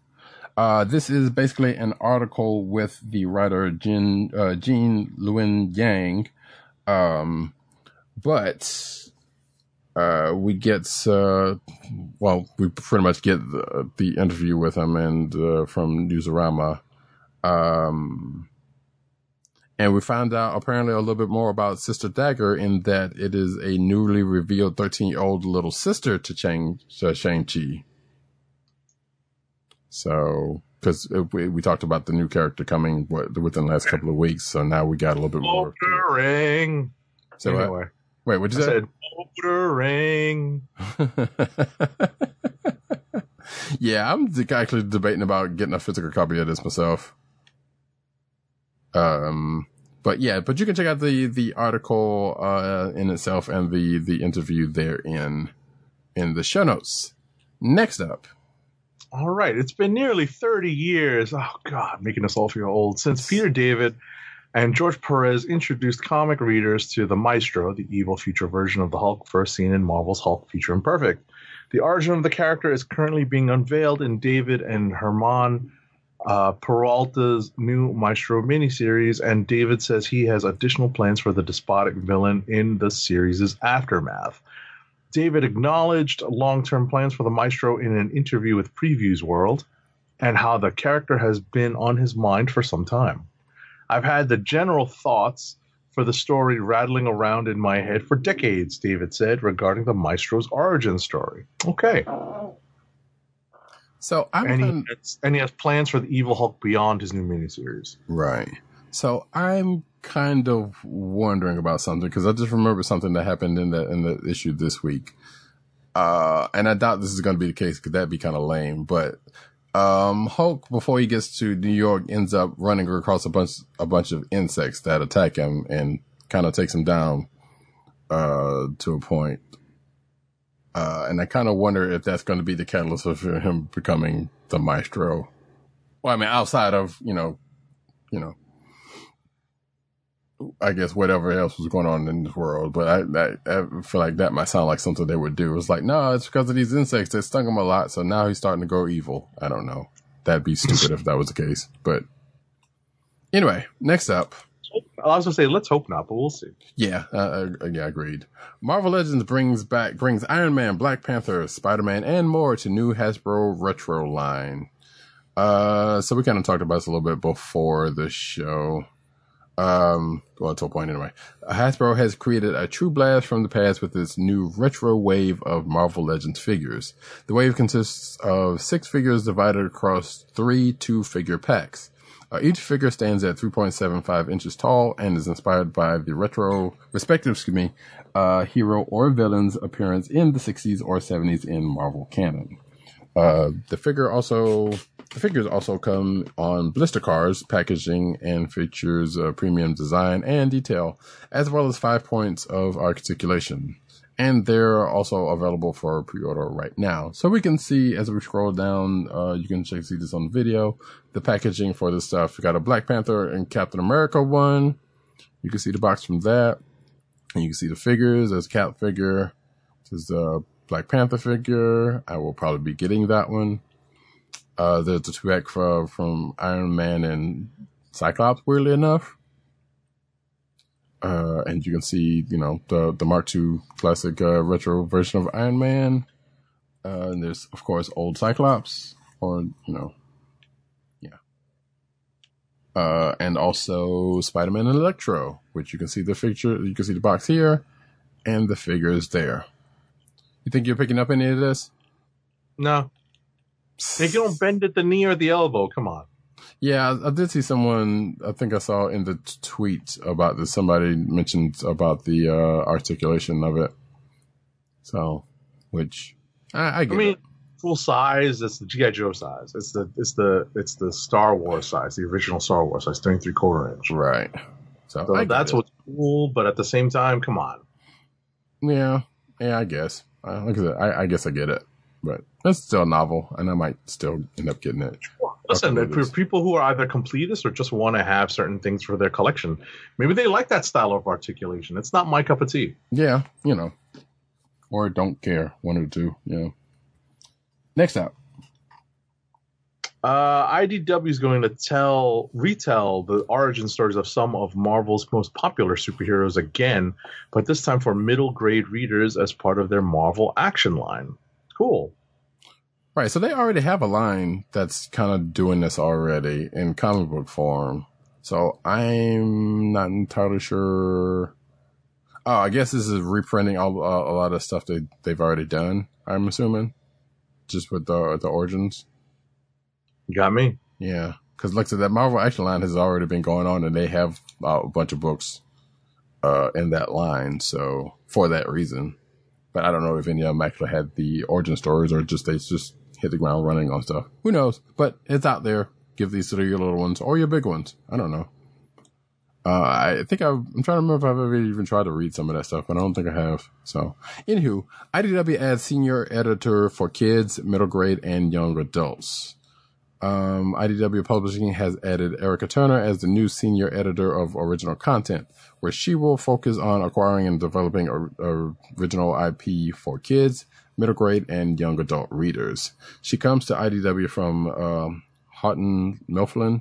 Uh, this is basically an article with the writer Jin, uh, Gene Luen Yang. Um, but, uh, we get, uh, well, we pretty much get the, the interview with him and, uh, from Newsarama. Um, and we found out apparently a little bit more about Sister Dagger in that it is a newly revealed 13 year old little sister to Chang, uh, Shang-Chi. So, because we, we talked about the new character coming within the last couple of weeks, so now we got a little bit more. Bouldering. So, uh, anyway, wait, what I did you said yeah, I'm actually debating about getting a physical copy of this myself. Um, but yeah, but you can check out the the article uh, in itself and the the interview therein in the show notes. Next up, All right, it's been nearly 30 years. Oh God, making us all feel old since Peter David and George Perez introduced comic readers to the Maestro, the evil future version of the Hulk first seen in Marvel's Hulk Future Imperfect. The origin of the character is currently being unveiled in David and Germán uh, Peralta's new Maestro miniseries, and David says he has additional plans for the despotic villain in the series' aftermath. David acknowledged long term plans for the Maestro in an interview with Previews World and how the character has been on his mind for some time. I've had the general thoughts for the story rattling around in my head for decades, David said, regarding the Maestro's origin story. Okay. so I'm And kind- he, has, and he has plans for the Evil Hulk beyond his new miniseries. Right. So I'm kind of wondering about something because I just remember something that happened in the in the issue this week. Uh, and I doubt this is going to be the case because that'd be kind of lame. But um, Hulk, before he gets to New York, ends up running across a bunch a bunch of insects that attack him and kind of takes him down uh, to a point. Uh, and I kind of wonder if that's going to be the catalyst of him becoming the maestro. Well, I mean, outside of you know, you know, I guess whatever else was going on in this world. But I, I, I feel like that might sound like something they would do. It's like, no, it's because of these insects that stung him a lot. So now he's starting to go evil. I don't know. That'd be stupid if that was the case. But anyway, next up. I was gonna say, let's hope not, but we'll see. Yeah, uh, uh, yeah, agreed. Marvel Legends brings back brings Iron Man, Black Panther, Spider Man, and more to new Hasbro retro line. Uh, so we kind of talked about this a little bit before the show. Um, well, a point anyway. Hasbro has created a true blast from the past with its new retro wave of Marvel Legends figures. The wave consists of six figures divided across three two-figure packs. Uh, each figure stands at 3.75 inches tall and is inspired by the retro, respective, excuse me, uh, hero or villain's appearance in the 60s or 70s in Marvel canon. Uh, the figure also, the figures also come on blister cards, packaging, and features uh, premium design and detail, as well as five points of articulation. And they're also available for pre-order right now. So we can see as we scroll down, uh, you can check see this on the video. The packaging for this stuff. We got a Black Panther and Captain America one. You can see the box from that, and you can see the figures. There's a Cap figure. There's the Black Panther figure. I will probably be getting that one. Uh, there's the pack from, from Iron Man and Cyclops, weirdly enough. Uh, and you can see, you know, the, the Mark II classic, uh, retro version of Iron Man. Uh, and there's, of course, old Cyclops, or, you know, yeah. Uh, and also Spider-Man and Electro, which you can see the picture, you can see the box here, and the figures there. You think you're picking up any of this? No, they don't bend at the knee or the elbow. Come on. Yeah, I, did see someone. I think I saw in the tweet about this. Somebody mentioned about the uh, articulation of it. So, which I, I I mean, it. full size. It's the GI Joe size. It's the it's the it's the Star Wars size, the original Star Wars size, thirty three quarter inch. Right. So, So that's it. what's cool. But at the same time, come on. Yeah, yeah, I guess. Uh, like I said, I, I guess I get it, but it's still a novel, and I might still end up getting it. Listen, for people who are either completists or just want to have certain things for their collection, maybe they like that style of articulation. It's not my cup of tea. Yeah, you know, or don't care, one or two. You know. Next up, Uh, IDW is going to tell, retell the origin stories of some of Marvel's most popular superheroes again, but this time for middle grade readers as part of their Marvel action line. Cool. right? So they already have a line that's kind of doing this already in comic book form. So I'm not entirely sure. Oh, I guess this is reprinting all, uh, a lot of stuff that they've already done. I'm assuming, just with the the origins. You got me. Yeah, because like I said, that Marvel Action line has already been going on, and they have uh, a bunch of books uh, in that line. So for that reason, but I don't know if any of them actually had the origin stories or just they just hit the ground running on stuff. Who knows? But it's out there. Give these to your little ones or your big ones. I don't know. Uh, I think I've, I'm trying to remember if I've ever even tried to read some of that stuff, but I don't think I have. So, anywho, IDW adds senior editor for kids, middle grade, and young adults. Um, IDW Publishing has added Erica Turner as the new senior editor of original content, where she will focus on acquiring and developing or, original IP for kids, middle grade, and young adult readers. She comes to IDW from um, Houghton Mifflin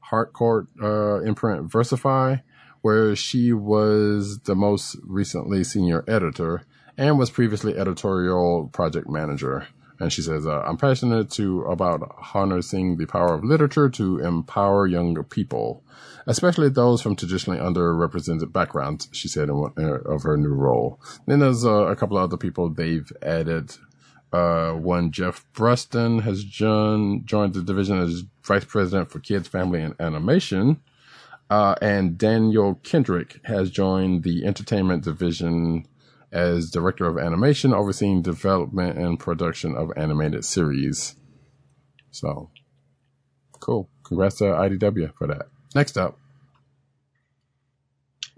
Harcourt uh, imprint Versify, where she was the most recently senior editor and was previously editorial project manager. And she says, uh, I'm passionate to about harnessing the power of literature to empower younger people, especially those from traditionally underrepresented backgrounds, she said in one, uh, of her new role. Then there's uh, a couple of other people they've added. Uh, one, Jeff Bruston has joined, joined the division as vice president for kids, family, and animation. Uh, and Daniel Kendrick has joined the entertainment division as director of animation, overseeing development and production of animated series. So, cool. Congrats to IDW for that. Next up,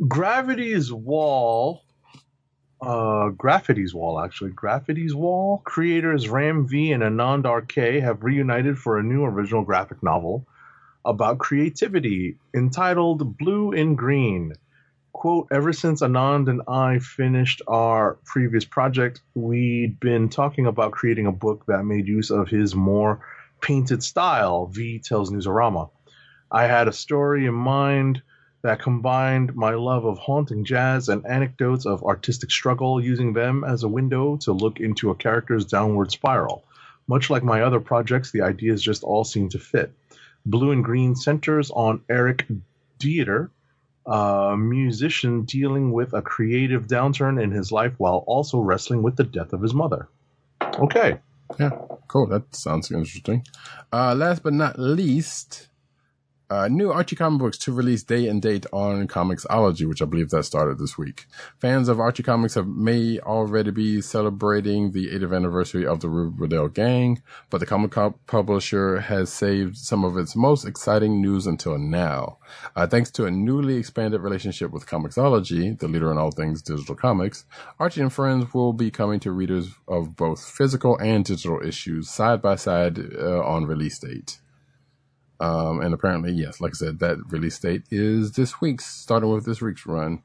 Gravity's Wall, uh, Graffiti's Wall, actually. Graffiti's Wall. Creators Ram V and Anand RK have reunited for a new original graphic novel about creativity entitled Blue in Green. Quote, ever since Anand and I finished our previous project, we'd been talking about creating a book that made use of his more painted style, V tells Newsarama. I had a story in mind that combined my love of haunting jazz and anecdotes of artistic struggle, using them as a window to look into a character's downward spiral. Much like my other projects, the ideas just all seem to fit. Blue in Green centers on Eric Dieter, a musician dealing with a creative downturn in his life while also wrestling with the death of his mother. Okay. Yeah, cool. That sounds interesting. Uh, last but not least, uh, new Archie comic books to release day and date on Comixology, which I believe that started this week. Fans of Archie Comics have may already be celebrating the 80th anniversary of the Riverdale Gang, but the comic co- publisher has saved some of its most exciting news until now. Uh, thanks to a newly expanded relationship with Comixology, the leader in all things digital comics, Archie and Friends will be coming to readers of both physical and digital issues side by side uh, on release date. Um, and apparently, yes, like I said, that release date is this week's, starting with this week's run.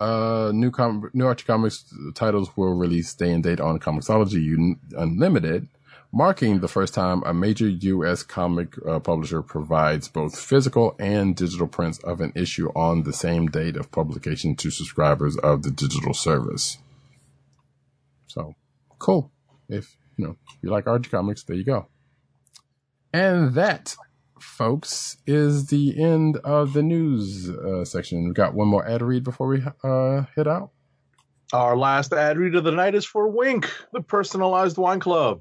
Uh, new com- new Archie Comics titles will release day and date on Comixology Un- Unlimited, marking the first time a major U.S. comic uh, publisher provides both physical and digital prints of an issue on the same date of publication to subscribers of the digital service. So, cool. If, you know, you like Archie Comics, there you go. And that, folks, is the end of the news uh, section. We've got one more ad read before we uh, head out. Our last ad read of the night is for Winc, the personalized wine club.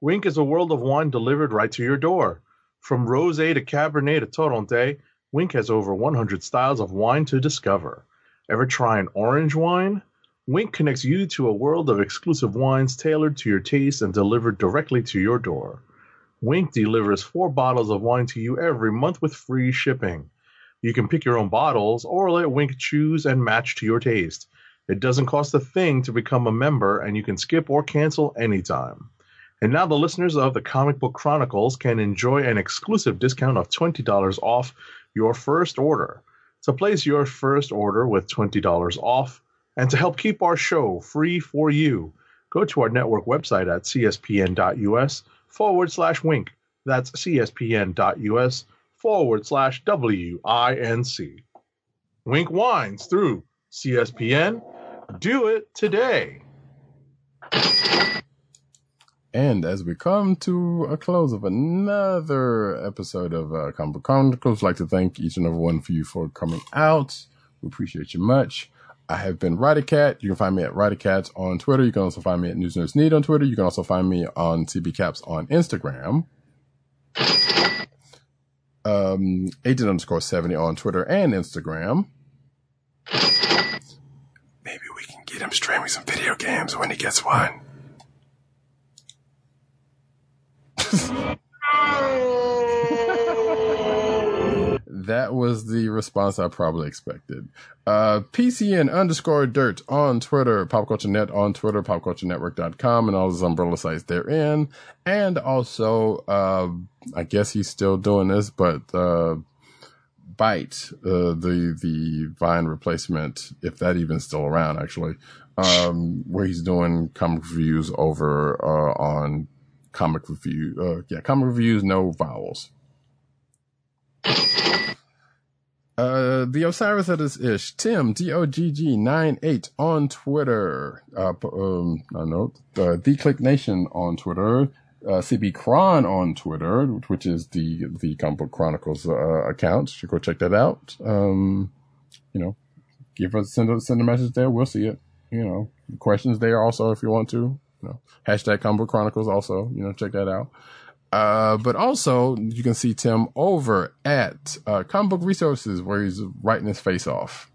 Winc is a world of wine delivered right to your door. From rosé to cabernet to torronté, Winc has over 100 styles of wine to discover. Ever try an orange wine? Winc connects you to a world of exclusive wines tailored to your taste and delivered directly to your door. Winc delivers four bottles of wine to you every month with free shipping. You can pick your own bottles or let Winc choose and match to your taste. It doesn't cost a thing to become a member, and you can skip or cancel anytime. And now the listeners of the Comic Book Chronicles can enjoy an exclusive discount of $20 off your first order. To place your first order with $20 off and to help keep our show free for you, go to our network website at cspn.us forward slash winc. That's cspn.us forward slash W-I-N-C. Winc Wines through CSPN. Do it today. And as we come to a close of another episode of uh, Comic Chronicles, I'd like to thank each and every one of you for coming out. We appreciate you much. I have been Ryder Cat. You can find me at Ryder Cats on Twitter. You can also find me at News Nerds Need on Twitter. You can also find me on CB Caps on Instagram. Um, agent underscore 70 on Twitter and Instagram. Maybe we can get him streaming some video games when he gets one. that was the response I probably expected. Uh, PCN underscore dirt on Twitter, PopCultureNet on Twitter, PopCultureNetwork.com, and all those umbrella sites therein. And also, uh, I guess he's still doing this, but, uh, Byte, uh, the, the Vine replacement, if that even still around, actually, um, where he's doing comic reviews over, uh, on comic review, uh, yeah, comic reviews, no vowels. Uh, the Osiris that is ish. Tim, D-O-G-G-9-8 on Twitter. Uh, um, I know, uh, The Click Nation on Twitter. Uh, CB Cron on Twitter, which is the, the Comic Book Chronicles, uh, account. You go check that out. Um, you know, give us, send a, send a message there. We'll see it. You know, questions there also if you want to. You know, hashtag Comic Book Chronicles also, you know, check that out. Uh, but also you can see Tim over at uh, Comic Book Resources where he's writing his face off.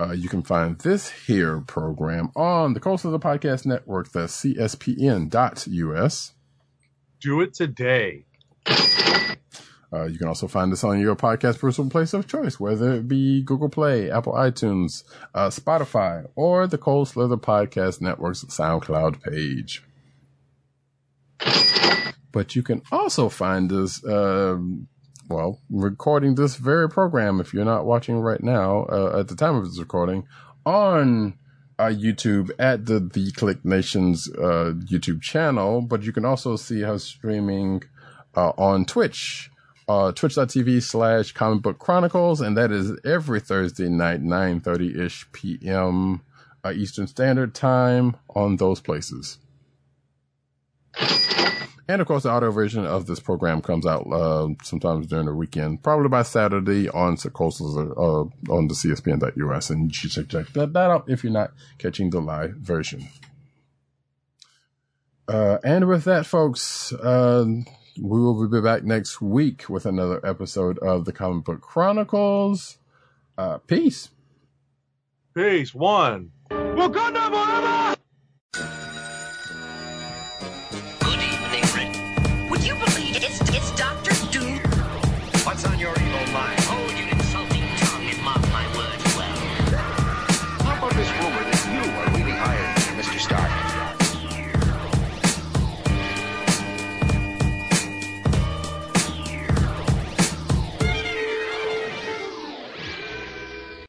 Uh, you can find this here program on the Coast of the Podcast Network, the CSPN.us. Do it today. Uh, you can also find us on your podcast personal place of choice, whether it be Google Play, Apple iTunes, uh, Spotify, or the Cold Slither Podcast Network's SoundCloud page. But you can also find us, um, well, recording this very program, if you're not watching right now, uh, at the time of this recording, on uh, YouTube at the The Click Nations uh, YouTube channel. But you can also see us streaming uh, on Twitch, uh, twitch.tv slash comic book chronicles. And that is every Thursday night, 9.30 ish p.m. Uh, Eastern Standard Time on those places. And of course, the audio version of this program comes out uh, sometimes during the weekend, probably by Saturday on Coastals, uh, on the CSPN.us. And you should check that, that out if you're not catching the live version. Uh, and with that, folks, uh, we will be back next week with another episode of the Comic Book Chronicles. Uh, peace. Peace. One. Wakanda forever!